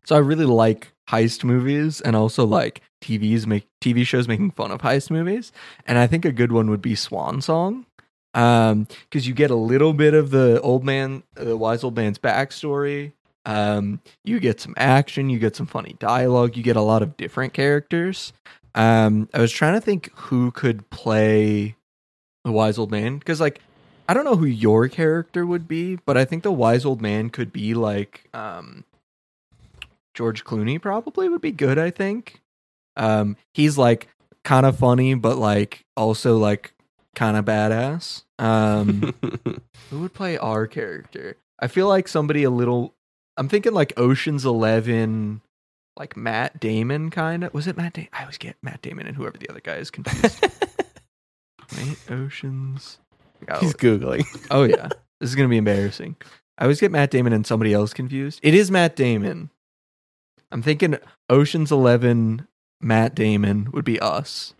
So I really like heist movies and also like TVs make TV shows making fun of heist movies. And I think a good one would be Swan Song. Um, because you get a little bit of the old man, the wise old man's backstory. Um, you get some action, you get some funny dialogue, you get a lot of different characters. Um, I was trying to think who could play the wise old man because, like, I don't know who your character would be, but I think the wise old man could be like, um, George Clooney probably would be good. I think. Um, he's like kind of funny, but like also like kind of badass. Um, (laughs) who would play our character? I feel like somebody a little. I'm thinking like Ocean's Eleven, like Matt Damon kind of. Was it Matt? Damon? I always get Matt Damon and whoever the other guy is confused. (laughs) Wait, Ocean's. Oh, He's googling. (laughs) oh yeah, this is gonna be embarrassing. I always get Matt Damon and somebody else confused. It is Matt Damon. I'm thinking Ocean's Eleven. Matt Damon would be us,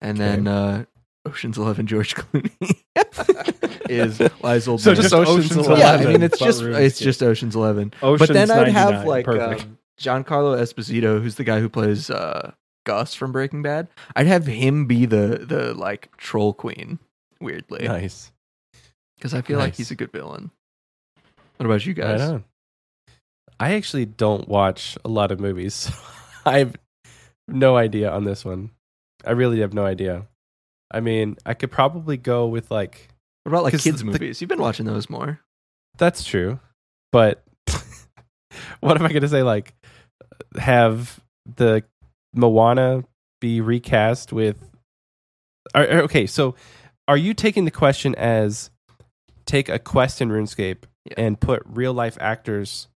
and then uh, Ocean's Eleven George Clooney (laughs) is (laughs) Wise Old So Man. just Ocean's Eleven. Yeah, I mean it's just RuneScape. it's just Ocean's Eleven. Ocean's but then I'd have like Perfect. um, Giancarlo Esposito, who's the guy who plays uh, Gus from Breaking Bad. I'd have him be the the like troll queen. Weirdly, nice. because I feel like he's a good villain. What about you guys? I actually don't watch a lot of movies. (laughs) so I have no idea on this one. I really have no idea. I mean, I could probably go with like What about like kids the- movies? You've been watching those more. that's true, but (laughs) what am I going to say? Like, have the Moana be recast with okay, so are you taking the question as take a quest in RuneScape Yeah. and put real life actors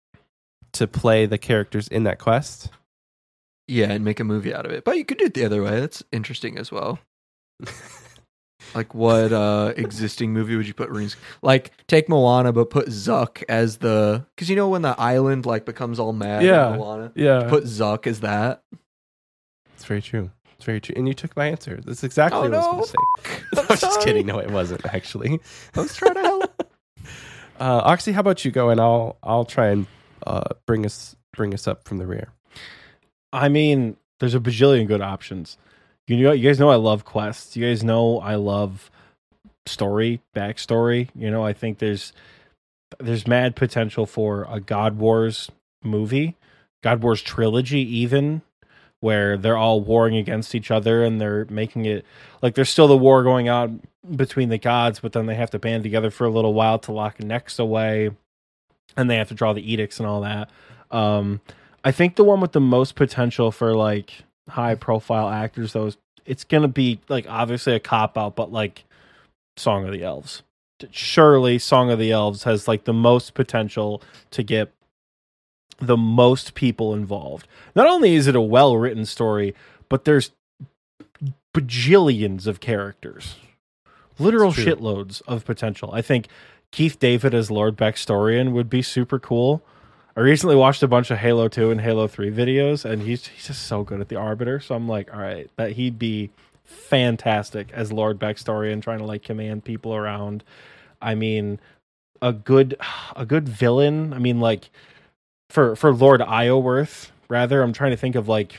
to play the characters in that quest? Yeah, and make a movie out of it. But you could do it the other way. That's interesting as well. (laughs) like what uh existing movie would you put Runes? Like take Moana, but put Zuk as the because you know when the island like becomes all mad. Yeah. Moana. Yeah, Put Zuk as that. it's very true. It's very true. And you took my answer. That's exactly Oh, what I was going to say. I'm (laughs) I'm just kidding. No, it wasn't actually. I was trying to help. (laughs) Uh, Oxy, how about you go and I'll I'll try and uh, bring us bring us up from the rear. I mean, there's a bajillion good options. You know, you guys know I love quests. You guys know I love story, backstory. You know, I think there's there's mad potential for a God Wars movie, God Wars trilogy, even where they're all warring against each other and they're making it like there's still the war going on between the gods, but then they have to band together for a little while to lock next away, and they have to draw the edicts and all that. Um, I think the one with the most potential for like high profile actors, though, is it's gonna be like obviously a cop out, but like Song of the Elves. Surely, Song of the Elves has like the most potential to get the most people involved. Not only is it a well written story, but there's bajillions of characters, literal shitloads of potential. I think Keith David as Lord Baxtorian would be super cool. I recently watched a bunch of Halo 2 and Halo 3 videos, and he's he's just so good at the Arbiter. So I'm like, all right, that he'd be fantastic as Lord Baxtorian, trying to like command people around. I mean, a good a good villain. I mean, like for for Lord Iorwerth, rather. I'm trying to think of like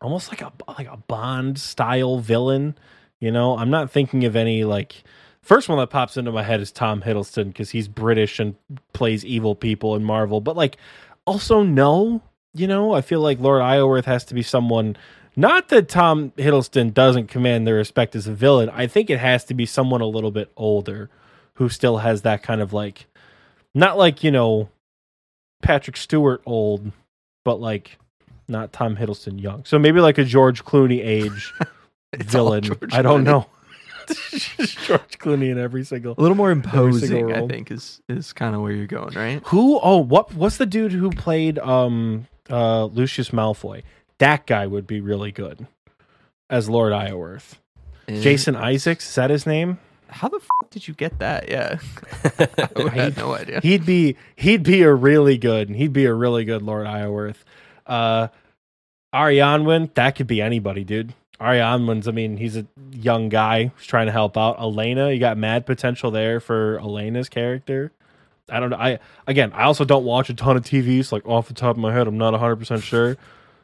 almost like a like a Bond style villain. You know, I'm not thinking of any like first one that pops into my head is Tom Hiddleston because he's British and plays evil people in Marvel. But like, also no, you know, I feel like Lord Iorwerth has to be someone. Not that Tom Hiddleston doesn't command the respect as a villain. I think it has to be someone a little bit older who still has that kind of like, not like you know, Patrick Stewart old, but like not Tom Hiddleston young. So maybe like a George Clooney age (laughs) villain. I don't Clooney. know. (laughs) (laughs) George Clooney in every single. A little more imposing, I think, is is kind of where you're going, right? Who? Oh, what? What's the dude who played um uh Lucius Malfoy? That guy would be really good as Lord Iorwerth. Jason Isaacs is that his name? How the f- did you get that? Yeah, (laughs) (laughs) I had no idea. He'd be he'd be a really good he'd be a really good Lord Iorwerth. Uh Arianwyn, that could be anybody, dude. Arianwyn's I mean, he's a young guy who's trying to help out. Elena, you got mad potential there for Elena's character. I don't know. I again, I also don't watch a ton of TVs. Like off the top of my head, I'm not 100 percent sure.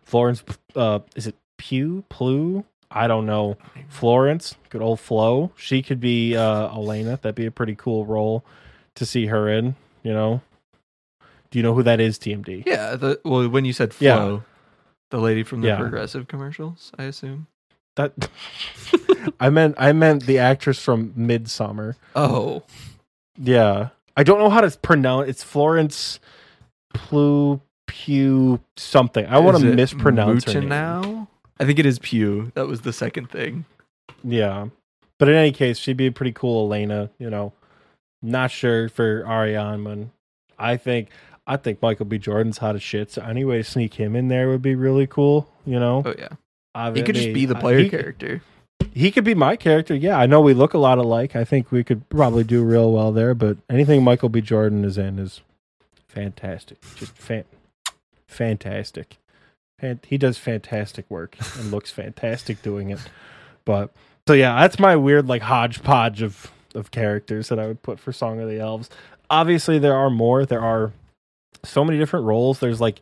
Florence, uh, is it Pew Plu? I don't know. Florence, good old Flo. She could be uh, Elena. That'd be a pretty cool role to see her in. You know. Do you know who that is? TMD. Yeah, the well, when you said Yeah. Flo, the lady from the Yeah. progressive commercials, I assume. That. (laughs) (laughs) I meant I meant the actress from Midsommar. Oh, Yeah. I don't know how to pronounce. It's Florence Plu Pew something. I want to mispronounce her name. I think it is Pew. That was the second thing. Yeah. But in any case, she'd be a pretty cool Elena, you know. Not sure for Ariane, I think I think Michael B. Jordan's hot as shit. So any way to sneak him in there would be really cool, you know. Oh yeah, he could just be the player he- character. He could be my character. Yeah, I know we look a lot alike. I think we could probably do real well there. But anything Michael B. Jordan is in is fantastic. Just fan, fantastic. He does fantastic work and looks fantastic doing it. But so yeah, that's my weird like hodgepodge of of characters that I would put for Song of the Elves. Obviously, there are more. There are so many different roles. There's like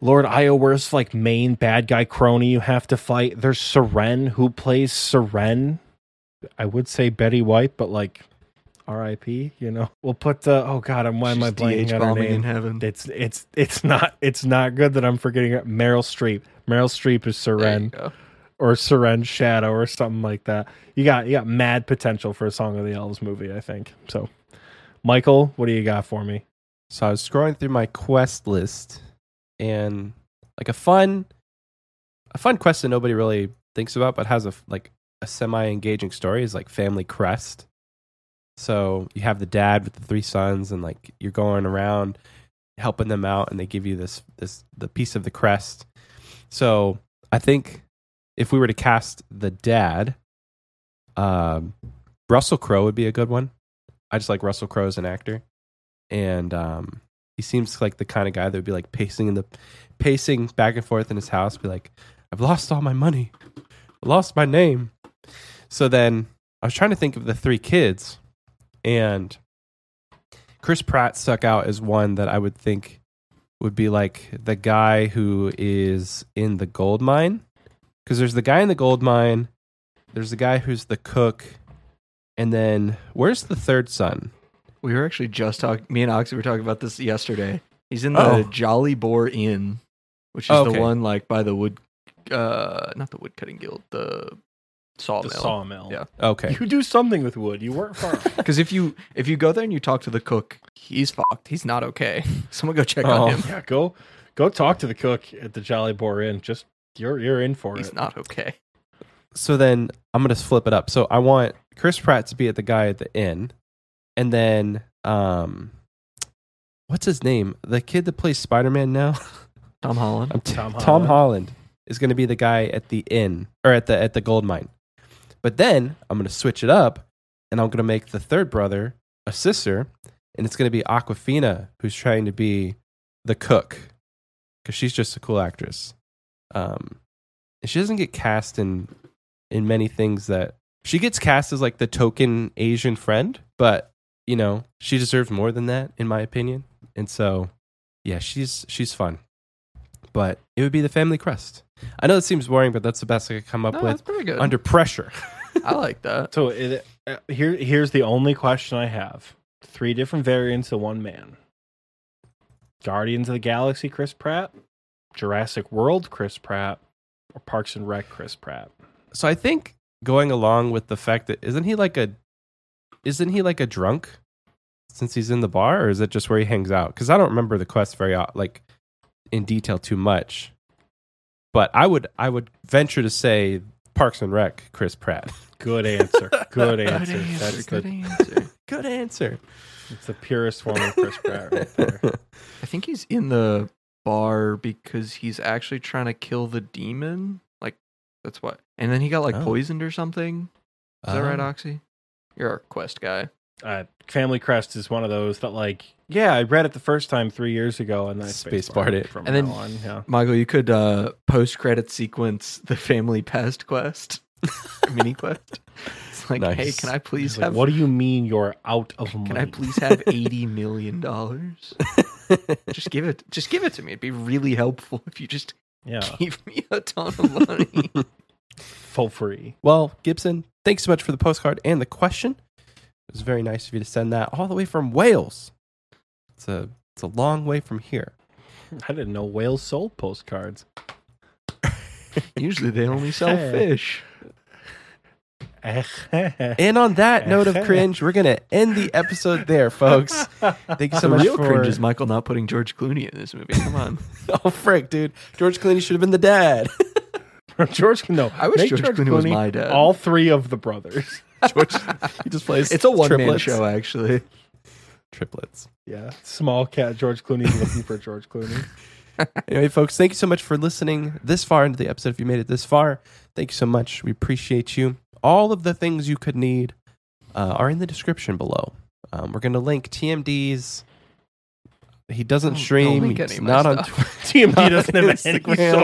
Lord Iorwerth's like main bad guy crony you have to fight. There's Seren who plays Seren. I would say Betty White, but like R.I.P. You know, we'll put the oh god, I'm why am I She's blanking DH on her name? in heaven. It's it's it's not it's not good that I'm forgetting it. Meryl Streep. Meryl Streep is There Seren or Seren Shadow or something like that. You got you got mad potential for a Song of the Elves movie, I think. So, Michael, what do you got for me? So I was scrolling through my quest list and like a fun a fun quest that nobody really thinks about but has a like a semi engaging story is like Family Crest. So you have the dad with the three sons, and like you're going around helping them out, and they give you this this the piece of the crest. So I think if we were to cast the dad, um, Russell Crowe would be a good one. I just like Russell Crowe as an actor, and um, he seems like the kind of guy that would be like pacing in the pacing back and forth in his house, be like, "I've lost all my money, I lost my name." So then I was trying to think of the three kids, and Chris Pratt stuck out as one that I would think would be like the guy who is in the gold mine, because there's the guy in the gold mine, there's the guy who's the cook, and then where's the third son? We were actually just talking. Me and Oxy were talking about this yesterday. He's in the Oh. Jolly Boar Inn, which is Oh, the one like by the wood, uh, not the woodcutting guild, the sawmill. The sawmill. Yeah. Okay, You do something with wood. You weren't far. (laughs) Because if you if you go there and you talk to the cook, he's fucked. He's not okay. (laughs) Someone go check Oh. on him. yeah, go go talk to the cook at the Jolly Boar Inn. Just you're you're in for He's it. He's not okay. so then I'm gonna flip it up. So I want Chris Pratt to be at the guy at the inn, and then um, what's his name? The kid that plays Spider Man now. Tom Holland. I'm t- Tom Tom, Holland. Holland. is going to be the guy at the inn or at the at the gold mine. But then I'm going to switch it up, and I'm going to make the third brother a sister, and it's going to be Awkwafina who's trying to be the cook because she's just a cool actress. Um, and she doesn't get cast in in many things that she gets cast as like the token Asian friend, but you know she deserves more than that in my opinion. And so, yeah, she's she's fun but it would be the family crest. I know it seems boring, but that's the best I could come up No, with that's pretty good. under pressure. (laughs) I like that. So it, uh, here here's the only question I have: three different variants of one man. Guardians of the Galaxy, Chris Pratt, Jurassic World, Chris Pratt, or Parks and Rec, Chris Pratt. so I think going along with the fact that isn't he like a isn't he like a drunk since he's in the bar, or is it just where he hangs out? Because I don't remember the quest very o- like in detail too much. But I would I would venture to say Parks and Rec, Chris Pratt. (laughs) Good answer. Good (laughs) Good answer. answer. That's Good the, answer. Good answer. it's the purest form of Chris Pratt right there. (laughs) I think he's in the bar because he's actually trying to kill the demon. Like that's what. And then he got like Oh. poisoned or something. Is that right, Um, Oxy? You're our quest guy. Uh, Family Crest is one of those that, like, yeah, I read it the first time three years ago, and then I Space barred it. from And then- on. Yeah. Michael, you could uh, post credit sequence the Family Pest quest, (laughs) mini quest. It's like, hey, can I please He's like, have? what do you mean you're out of money? can I please have (laughs) eighty million dollars? (laughs) just give it. Just give it to me. It'd be really helpful if you just Yeah, gave me a ton of money. full free. Well, Gibson, thanks so much for the postcard and the question. It was very nice of you to send that all the way from Wales. It's a it's a long way from here. I didn't know whales sold postcards. (laughs) Usually they only sell (laughs) fish. (laughs) And on that note of cringe, we're gonna end the episode there, folks. Thank you so much for the much real for cringe is Michael not putting George Clooney in this movie. Come on. Oh frick, dude. George Clooney should have been the dad. George, no, I wish make George Clooney was my dad. All three of the brothers. George he just plays It's a one man show, actually. Triplets. Yeah, small cat George Clooney's looking for George Clooney. (laughs) Anyway, folks, thank you so much for listening this far into the episode. If you made it this far, thank you so much. We appreciate you. All of the things you could need uh, are in the description below. Um, we're going to link TMD's. He doesn't Don't- don't stream. He's not on. stuff. TMD (laughs) Not doesn't on have any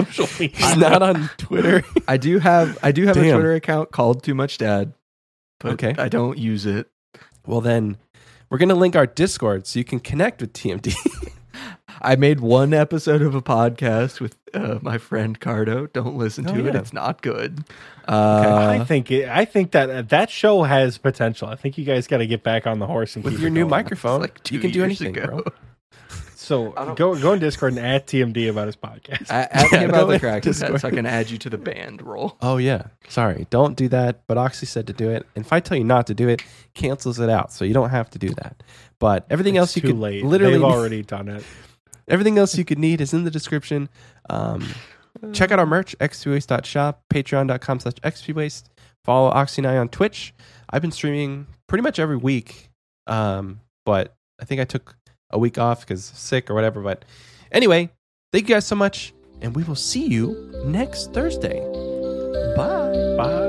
social media. He's not on Twitter. (laughs) I do have I do have a Twitter account called Too Much Dad, but Okay. I don't use it. well, then we're going to link our Discord so you can connect with TMD. (laughs) I made one episode of a podcast with uh, my friend Cardo. Don't listen Oh, to it; it's not good. I Uh, think it, I think that uh, that show has potential. I think you guys got to get back on the horse and with keep your it new going. microphone, like two you can do anything, ago. bro. So go go on Discord and add TMD about his podcast. a- ask (laughs) Yeah, me about the in crack (laughs) so I can add you to the band role. Oh yeah, sorry, don't do that. But Oxy said to do it, and if I tell you not to do it, cancels it out, so you don't have to do that. But everything else you too could late. literally They've already done it. (laughs) everything else you could need is in the description. Um, check out our merch xpwaste.shop, patreon.com slash xpwaste. Follow Oxy and I on Twitch. I've been streaming pretty much every week, um, but I think I took a week off because sick or whatever. But anyway, thank you guys so much, and we will see you next Thursday. Bye. Bye.